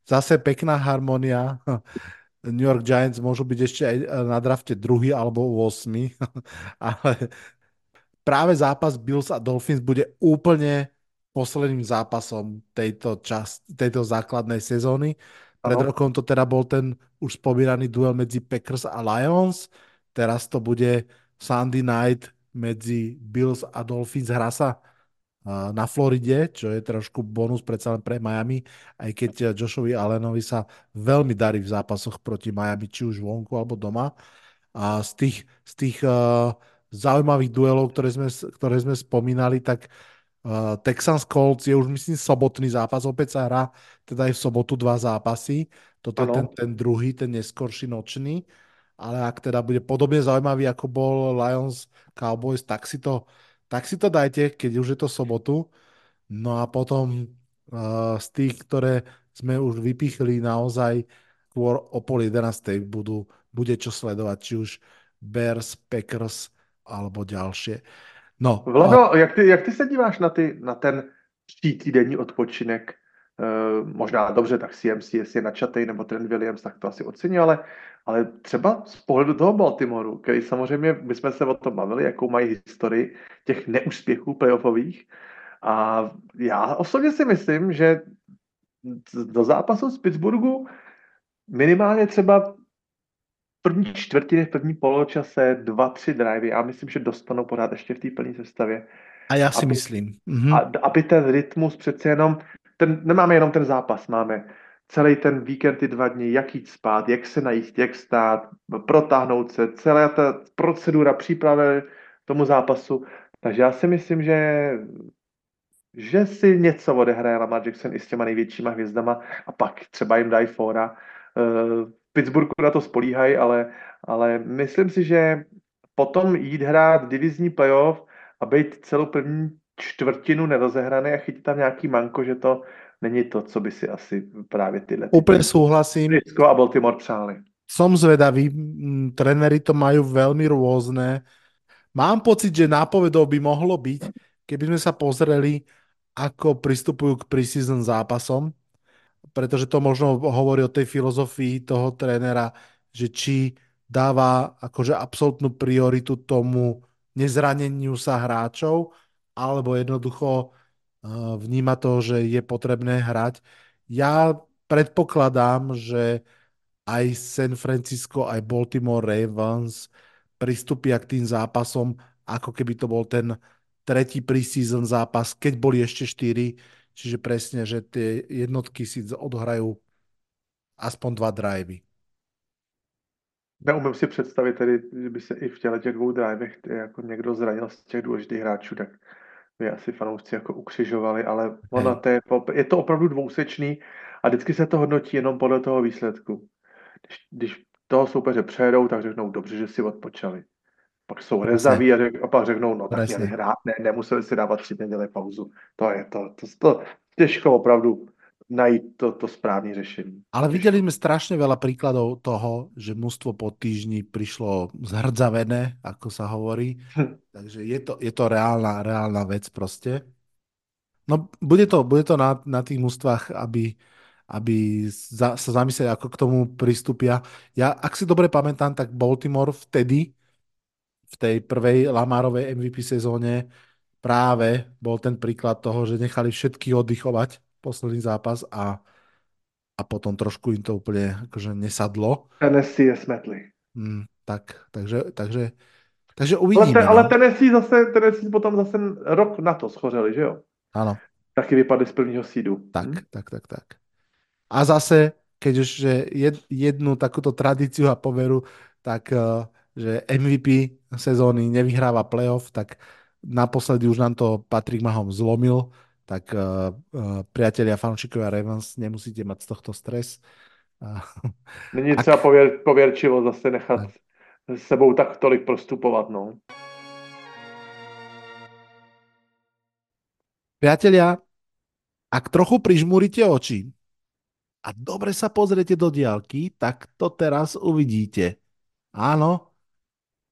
Zase pekná harmonia. New York Giants môžu byť ešte aj na drafte druhý alebo 8. Ale práve zápas Bills a Dolphins bude úplne posledným zápasom tejto, čas, tejto základnej sezóny. Pred rokom to teda bol ten už spomínaný duel medzi Packers a Lions. Teraz to bude Sunday night medzi Bills a Dolphins hrá sa na Floride, čo je trošku bonus predsa len pre Miami, aj keď Joshovi Allenovi sa veľmi darí v zápasoch proti Miami, či už vonku alebo doma. A z tých, z tých uh, zaujímavých duelov, ktoré sme, ktoré sme spomínali, tak uh, Texans Colts je už myslím sobotný zápas, opäť sa hrá teda aj v sobotu dva zápasy. Toto ano. je ten, ten druhý, ten neskorší nočný ale ak teda bude podobne zaujímavý, ako bol Lions Cowboys, tak si to, tak si to dajte, keď už je to sobotu. No a potom uh, z tých, ktoré sme už vypichli naozaj skôr o pol 11. Budú, bude čo sledovať, či už Bears, Packers alebo ďalšie. No, Vlado, a... jak, ty, jak ty se díváš na, ty, na ten týdenní odpočinek Eh, možná dobře, tak CMC, jestli je načatej, nebo Trent Williams, tak to asi ocení, ale, ale třeba z pohledu toho Baltimoru, který samozřejmě, my jsme se o tom bavili, jakou mají historii těch neúspěchů playoffových a já osobně si myslím, že do zápasu z Pittsburghu minimálně třeba první čtvrtiny, v první poločase, dva, tři drivey, já myslím, že dostanou pořád ještě v té plné sestavě. A já si aby, myslím. Mm-hmm. aby ten rytmus přece jenom ten, nemáme jenom ten zápas, máme celý ten víkend, ty dva dny, jak jít spát, jak se najíst, jak stát, protáhnout se, celá ta procedura přípravy tomu zápasu. Takže já si myslím, že že si něco odehraje Lamar Jackson i s těma největšíma hvězdama a pak třeba jim dají fora. Eh, v Pittsburghu na to spolíhají, ale, ale myslím si, že potom jít hrát divizní playoff a být celou první čtvrtinu nerozehraný a chytit tam nějaký manko, že to není to, co by si asi právě tyhle... Úplně souhlasím. a Baltimore přáli. Som zvedavý, trenery to majú veľmi rôzne. Mám pocit, že nápovedou by mohlo byť, keby sme sa pozreli, ako pristupujú k preseason zápasom, pretože to možno hovorí o tej filozofii toho trénera, že či dáva akože absolútnu prioritu tomu nezraneniu sa hráčov, alebo jednoducho eh, vníma to, že je potrebné hrať. Ja predpokladám, že aj San Francisco, aj Baltimore Ravens pristúpia k tým zápasom, ako keby to bol ten tretí preseason zápas, keď boli ešte štyri, Čiže presne, že tie jednotky si odohrajú aspoň dva drivey. Neumím si představit tedy, že by se i v těle těch dvou drivech jako někdo zranil z těch důležitých hráčů, tak by asi fanoušci jako ukřižovali, ale ono to je, je to opravdu dvousečný a vždycky se to hodnotí jenom podle toho výsledku. Když, když toho soupeře přejedou, tak řeknou, dobře, že si odpočali. Pak jsou rezaví a, řek, a pak řeknou, no tak měli hrát, ne, nemuseli si dávat tři neděle pauzu. To je to, to, to těžko opravdu najít to, to správne řešení. Ale videli sme strašne veľa príkladov toho, že mužstvo po týždni prišlo zhrdzavené, ako sa hovorí. Hm. Takže je to, je to reálna, reálna vec proste. No, bude to, bude to na, na tých mužstvách, aby, aby za, sa zamysleli, ako k tomu pristúpia. Ja, ak si dobre pamätám, tak Baltimore vtedy, v tej prvej Lamárovej MVP sezóne, práve bol ten príklad toho, že nechali všetky oddychovať posledný zápas a, a potom trošku im to úplne akože nesadlo. Tennessee je smetli. Mm, tak, takže, takže, takže uvidíme. Ale, te, no. ale Tennessee zase, Tennessee potom zase rok na to schořeli, že jo? Ano. Taky vypadli z prvního sídu. Tak, hm? tak, tak, tak. A zase, keď už jed, jednu takúto tradíciu a poveru, tak uh, že MVP sezóny nevyhráva playoff, tak naposledy už nám to Patrick Mahom zlomil tak uh, uh, priatelia, fanúšikovia Ravens, nemusíte mať z tohto stres. Není třeba ak... pověr, pověrčivo zase nechat tak. sebou tak tolik prostupovat, no. Priatelia, ak trochu prižmúrite oči a dobre sa pozriete do diálky, tak to teraz uvidíte. Áno,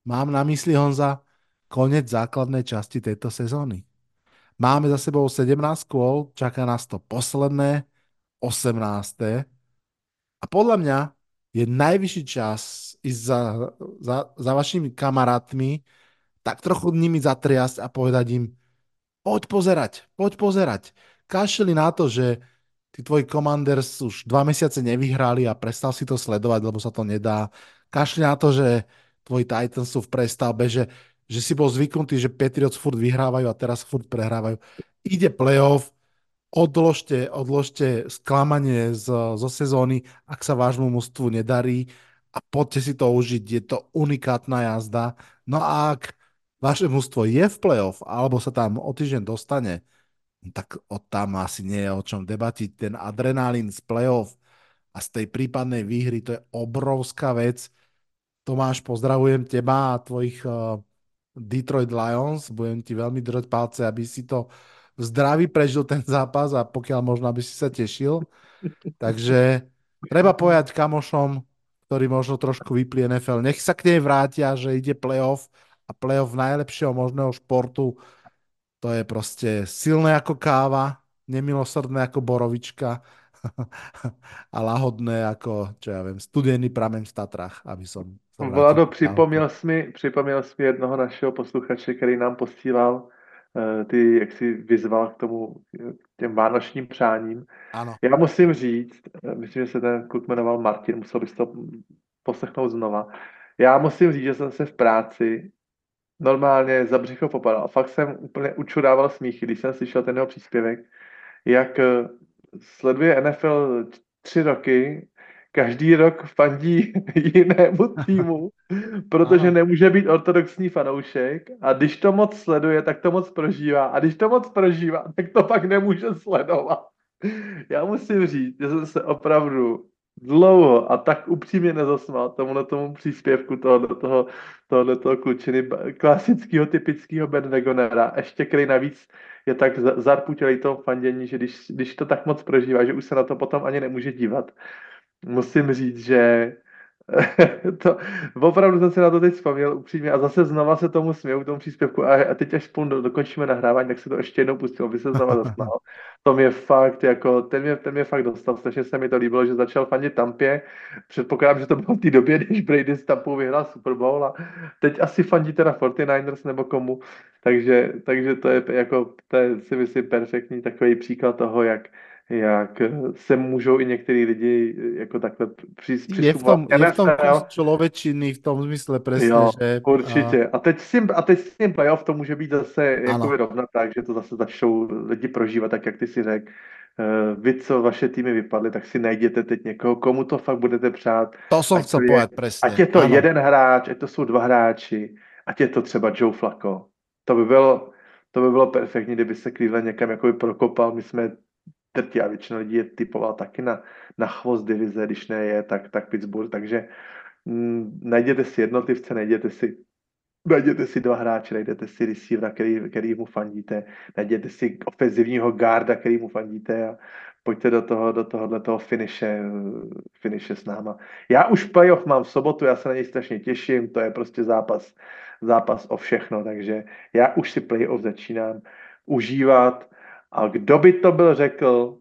mám na mysli Honza konec základnej časti tejto sezóny. Máme za sebou 17 kôl, čaká nás to posledné, 18. A podľa mňa je najvyšší čas ísť za, za, za vašimi kamarátmi, tak trochu nimi zatriasť a povedať im, poď pozerať, poď pozerať. Kašeli na to, že tí tvoji Commanders už dva mesiace nevyhrali a prestal si to sledovať, lebo sa to nedá. Kašli na to, že tvoji Titans sú v prestavbe, že že si bol zvyknutý, že Patriots furt vyhrávajú a teraz furt prehrávajú. Ide playoff, odložte, odložte sklamanie z, zo sezóny, ak sa vášmu mústvu nedarí a poďte si to užiť, je to unikátna jazda. No a ak vaše mústvo je v playoff alebo sa tam o týždeň dostane, tak od tam asi nie je o čom debatiť. Ten adrenalín z playoff a z tej prípadnej výhry, to je obrovská vec. Tomáš, pozdravujem teba a tvojich uh, Detroit Lions. Budem ti veľmi držať palce, aby si to v zdraví prežil ten zápas a pokiaľ možno, aby si sa tešil. Takže treba povedať kamošom, ktorí možno trošku vypli NFL, nech sa k nej vrátia, že ide playoff a playoff najlepšieho možného športu. To je proste silné ako káva, nemilosrdné ako borovička a lahodné ako, čo ja viem, studený prameň v Tatrách, aby som Vlado, připomněl jsi, mi, připomněl jsi mi jednoho našeho posluchače, který nám posílal uh, ty, jak si vyzval k tomu, k těm vánočním přáním. Ano. Já musím říct, eh, myslím, že se ten kluk jmenoval Martin, musel bys to poslechnout znova. Já musím říct, že jsem se v práci normálně za břicho popadal. Fakt jsem úplně učudával smíchy, když jsem slyšel ten jeho příspěvek, jak eh, sleduje NFL tři roky každý rok fandí jinému týmu, protože nemůže být ortodoxní fanoušek a když to moc sleduje, tak to moc prožívá. A když to moc prožívá, tak to pak nemůže sledovat. Já musím říct, že jsem se opravdu dlouho a tak upřímně nezasmál tomu tomu příspěvku tohoto, toho, tohoto toho klučiny, klasického, typického Ben Vegonera, ještě který navíc je tak zarputělej toho fandění, že když, když to tak moc prožívá, že už se na to potom ani nemůže dívat musím říct, že to, opravdu jsem si na to teď vzpomněl upřímně a zase znova se tomu směju, tomu příspěvku a, a teď až spolu dokončíme nahrávání, tak si to ještě jednou pustím, aby se znova zasmál. To mě fakt, jako, ten mě, ten mě fakt dostal, strašně se mi to líbilo, že začal fandit Tampě, předpokládám, že to bylo v té době, když Brady s Tampou vyhrál Super Bowl a teď asi fandí teda 49ers nebo komu, takže, takže to je jako, to je si myslím perfektní takový příklad toho, jak, jak se můžou i některý lidi jako takhle při, je v tom, je v tom člověčiny v tom zmysle přesně, jo, že... určitě. A teď s tím, a teď s tím playoff to může být zase jako rovna tak, že to zase začnou lidi prožívat, tak jak ty si řekl. Uh, vy, co vaše týmy vypadly, tak si najděte teď někoho, komu to fakt budete přát. To jsem chcel povedat, přesně. Ať je to ano. jeden hráč, ať to jsou dva hráči, ať je to třeba Joe Flacco. To by bylo, to by bylo perfektní, kdyby se Cleveland někam jakoby prokopal. My jsme drtí a většina lidí je typovala taky na, na chvost divize, když ne je, tak, tak Pittsburgh. Takže mm, najděte si jednotlivce, najděte si Najděte si dva hráče, najdete si receivera, který, který mu fandíte, najděte si ofenzivního garda, který mu fandíte a pojďte do toho, do tohohle toho finiše, finiše s náma. Já už playoff mám v sobotu, já se na něj strašně těším, to je prostě zápas, zápas o všechno, takže já už si playoff začínám užívat a kdo by to byl řekl,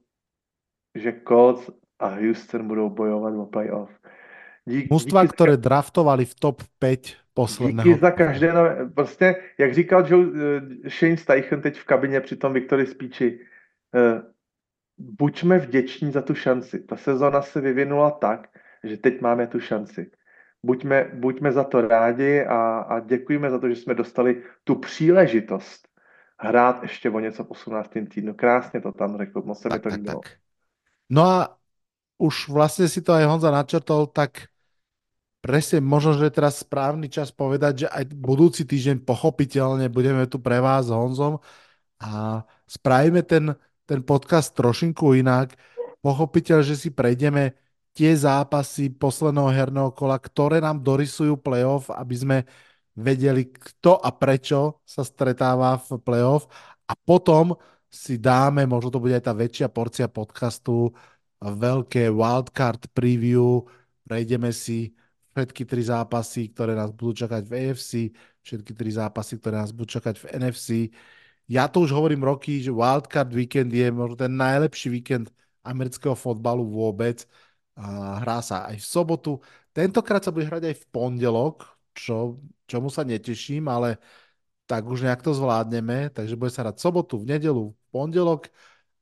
že Colts a Houston budou bojovat o playoff. Dík, Mustva, díky, které draftovali v top 5 posledného. Díky za každé nové, prostě, jak říkal Joe, uh, Shane Steichen teď v kabině při tom Victory speechi, uh, buďme vděční za tu šanci. Ta sezona se vyvinula tak, že teď máme tu šanci. Buďme, buďme za to rádi a, a děkujeme za to, že jsme dostali tu příležitost hrát ještě o něco v 18. týdnu. Krásně to tam řekl, moc se tak, mi to líbilo. No a už vlastně si to aj Honza načrtol, tak presne možno, že je teraz správny čas povedať, že aj budúci týždeň pochopiteľne budeme tu pre vás s Honzom a spravíme ten, ten podcast trošinku inak. Pochopiteľ, že si prejdeme tie zápasy posledného herného kola, ktoré nám dorysujú playoff, aby sme vedeli, kto a prečo sa stretáva v playoff a potom si dáme, možno to bude aj tá väčšia porcia podcastu, veľké wildcard preview, prejdeme si všetky tri zápasy, ktoré nás budú čakať v AFC, všetky tri zápasy, ktoré nás budú čakať v NFC. Ja to už hovorím roky, že wildcard weekend je možno ten najlepší víkend amerického fotbalu vôbec. Hrá sa aj v sobotu. Tentokrát sa bude hrať aj v pondelok, čo, čomu sa neteším, ale tak už nejak to zvládneme. Takže bude sa hrať sobotu, v nedelu, v pondelok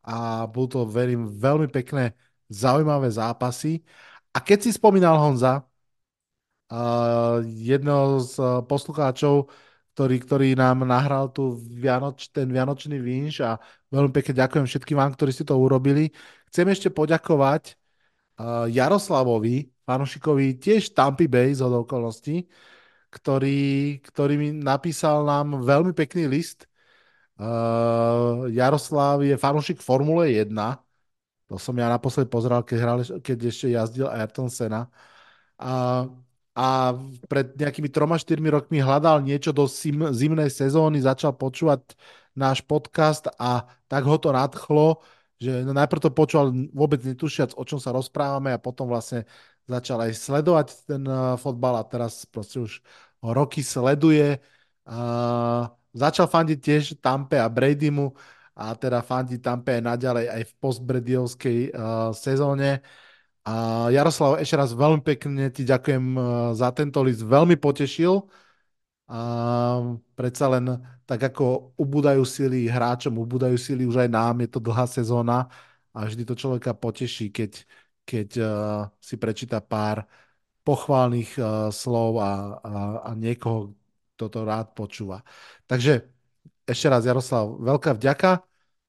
a budú to, verím, veľmi pekné, zaujímavé zápasy. A keď si spomínal Honza, uh, jedného z uh, poslucháčov, ktorý, ktorý nám nahral tu Vianoč, ten Vianočný vinš a veľmi pekne ďakujem všetkým vám, ktorí si to urobili. Chcem ešte poďakovať uh, Jaroslavovi, fanušikovi tiež Tampa Bay z okolností, ktorý, ktorý mi napísal nám veľmi pekný list. Uh, Jaroslav je fanušik Formule 1. To som ja naposled pozrel, keď, hral, keď ešte jazdil Ayrton Senna. A a pred nejakými troma, štyrmi rokmi hľadal niečo do sim, zimnej sezóny, začal počúvať náš podcast a tak ho to nadchlo, že najprv to počúval vôbec netušiac, o čom sa rozprávame a potom vlastne začal aj sledovať ten uh, fotbal a teraz proste už roky sleduje. Uh, začal fandiť tiež Tampe a Bradymu a teda fandí Tampe aj naďalej aj v postbrediovskej uh, sezóne. A Jaroslav, ešte raz veľmi pekne ti ďakujem eh, za tento list, veľmi potešil. A predsa len tak ako ubúdajú sily hráčom, ubúdajú sily už aj nám, je to dlhá sezóna a vždy to človeka poteší, keď, keď uh, si prečíta pár pochválnych uh, slov a, a, a niekoho, kto to rád počúva. Takže ešte raz, Jaroslav, veľká vďaka.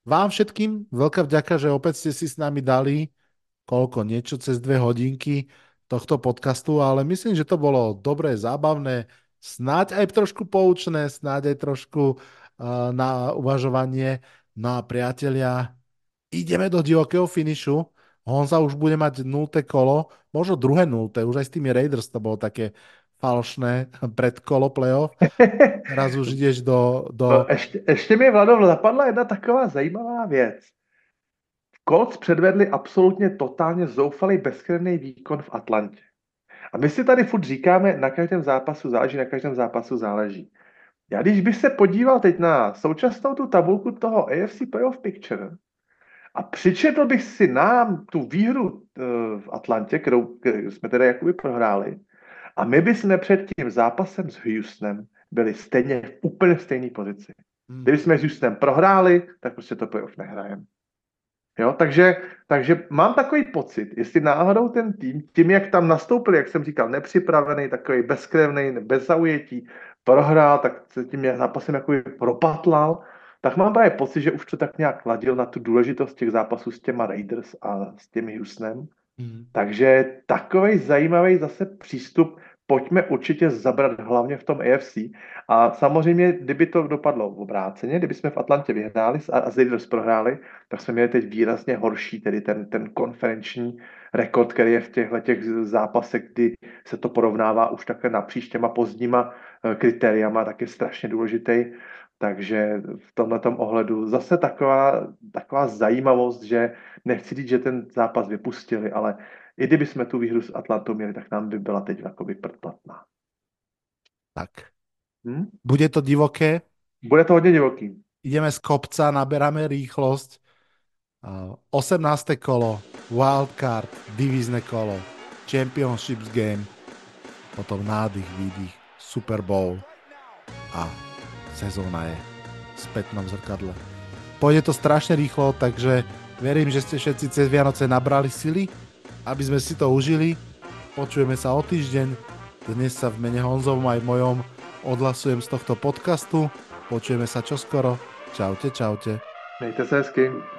Vám všetkým veľká vďaka, že opäť ste si s nami dali koľko, niečo cez dve hodinky tohto podcastu, ale myslím, že to bolo dobré, zábavné, snáď aj trošku poučné, snáď aj trošku uh, na uvažovanie. No a priatelia, ideme do divokého finišu. Honza už bude mať nulté kolo, možno druhé nulté, už aj s tými Raiders to bolo také falšné predkolo playoff. Teraz už ideš do... do... No, ještě, ještě mi, Vlado, zapadla jedna taková zajímavá věc. Colts předvedli absolutně totálně zoufalý bezkrevný výkon v Atlantě. A my si tady furt říkáme, na každém zápasu záleží, na každém zápasu záleží. Já když bych se podíval teď na současnou tu tabulku toho AFC Playoff Picture a přičetl bych si nám tu výhru eh, v Atlantě, kterou, jsme tedy jakoby prohráli, a my bychom před tím zápasem s Houstonem byli stejně v úplně stejné pozici. Hmm. Kdyby jsme s Houstonem prohráli, tak prostě to playoff nehrajeme. Jo, takže, takže mám takový pocit, jestli náhodou ten tým, tím, jak tam nastoupil, jak jsem říkal, nepřipravený, takový bezkrevný, bez zaujetí, prohrál, tak se tím zápasem jako propatlal, tak mám právě pocit, že už to tak nějak ladil na tu důležitost těch zápasů s těma Raiders a s těmi Houstonem. Hmm. Takže takový zajímavý zase přístup, pojďme určitě zabrat hlavně v tom AFC. A samozřejmě, kdyby to dopadlo v obráceně, kdyby jsme v Atlantě vyhráli a, a Raiders prohráli, tak jsme měli teď výrazně horší, tedy ten, ten konferenční rekord, který je v těchto těch zápasech, kdy se to porovnává už takhle napříč těma pozdníma eh, kritériama, tak je strašně důležitý. Takže v tomhle ohledu zase taková, taková zajímavost, že nechci říct, že ten zápas vypustili, ale i kdyby jsme tu výhru s Atlantou měli, tak nám by byla teď jakoby predplatná. Tak. Hm? Bude to divoké? Bude to hodně divoký. Ideme z kopca, naberáme rýchlosť. 18. kolo, wildcard, divízne kolo, championships game, potom nádych, výdych, Super Bowl a sezóna je v spätnom zrkadle. Pôjde to strašne rýchlo, takže verím, že ste všetci cez Vianoce nabrali sily, aby sme si to užili. Počujeme sa o týždeň. Dnes sa v mene Honzovom aj mojom odhlasujem z tohto podcastu. Počujeme sa čoskoro. Čaute, čaute. Mejte se hezky.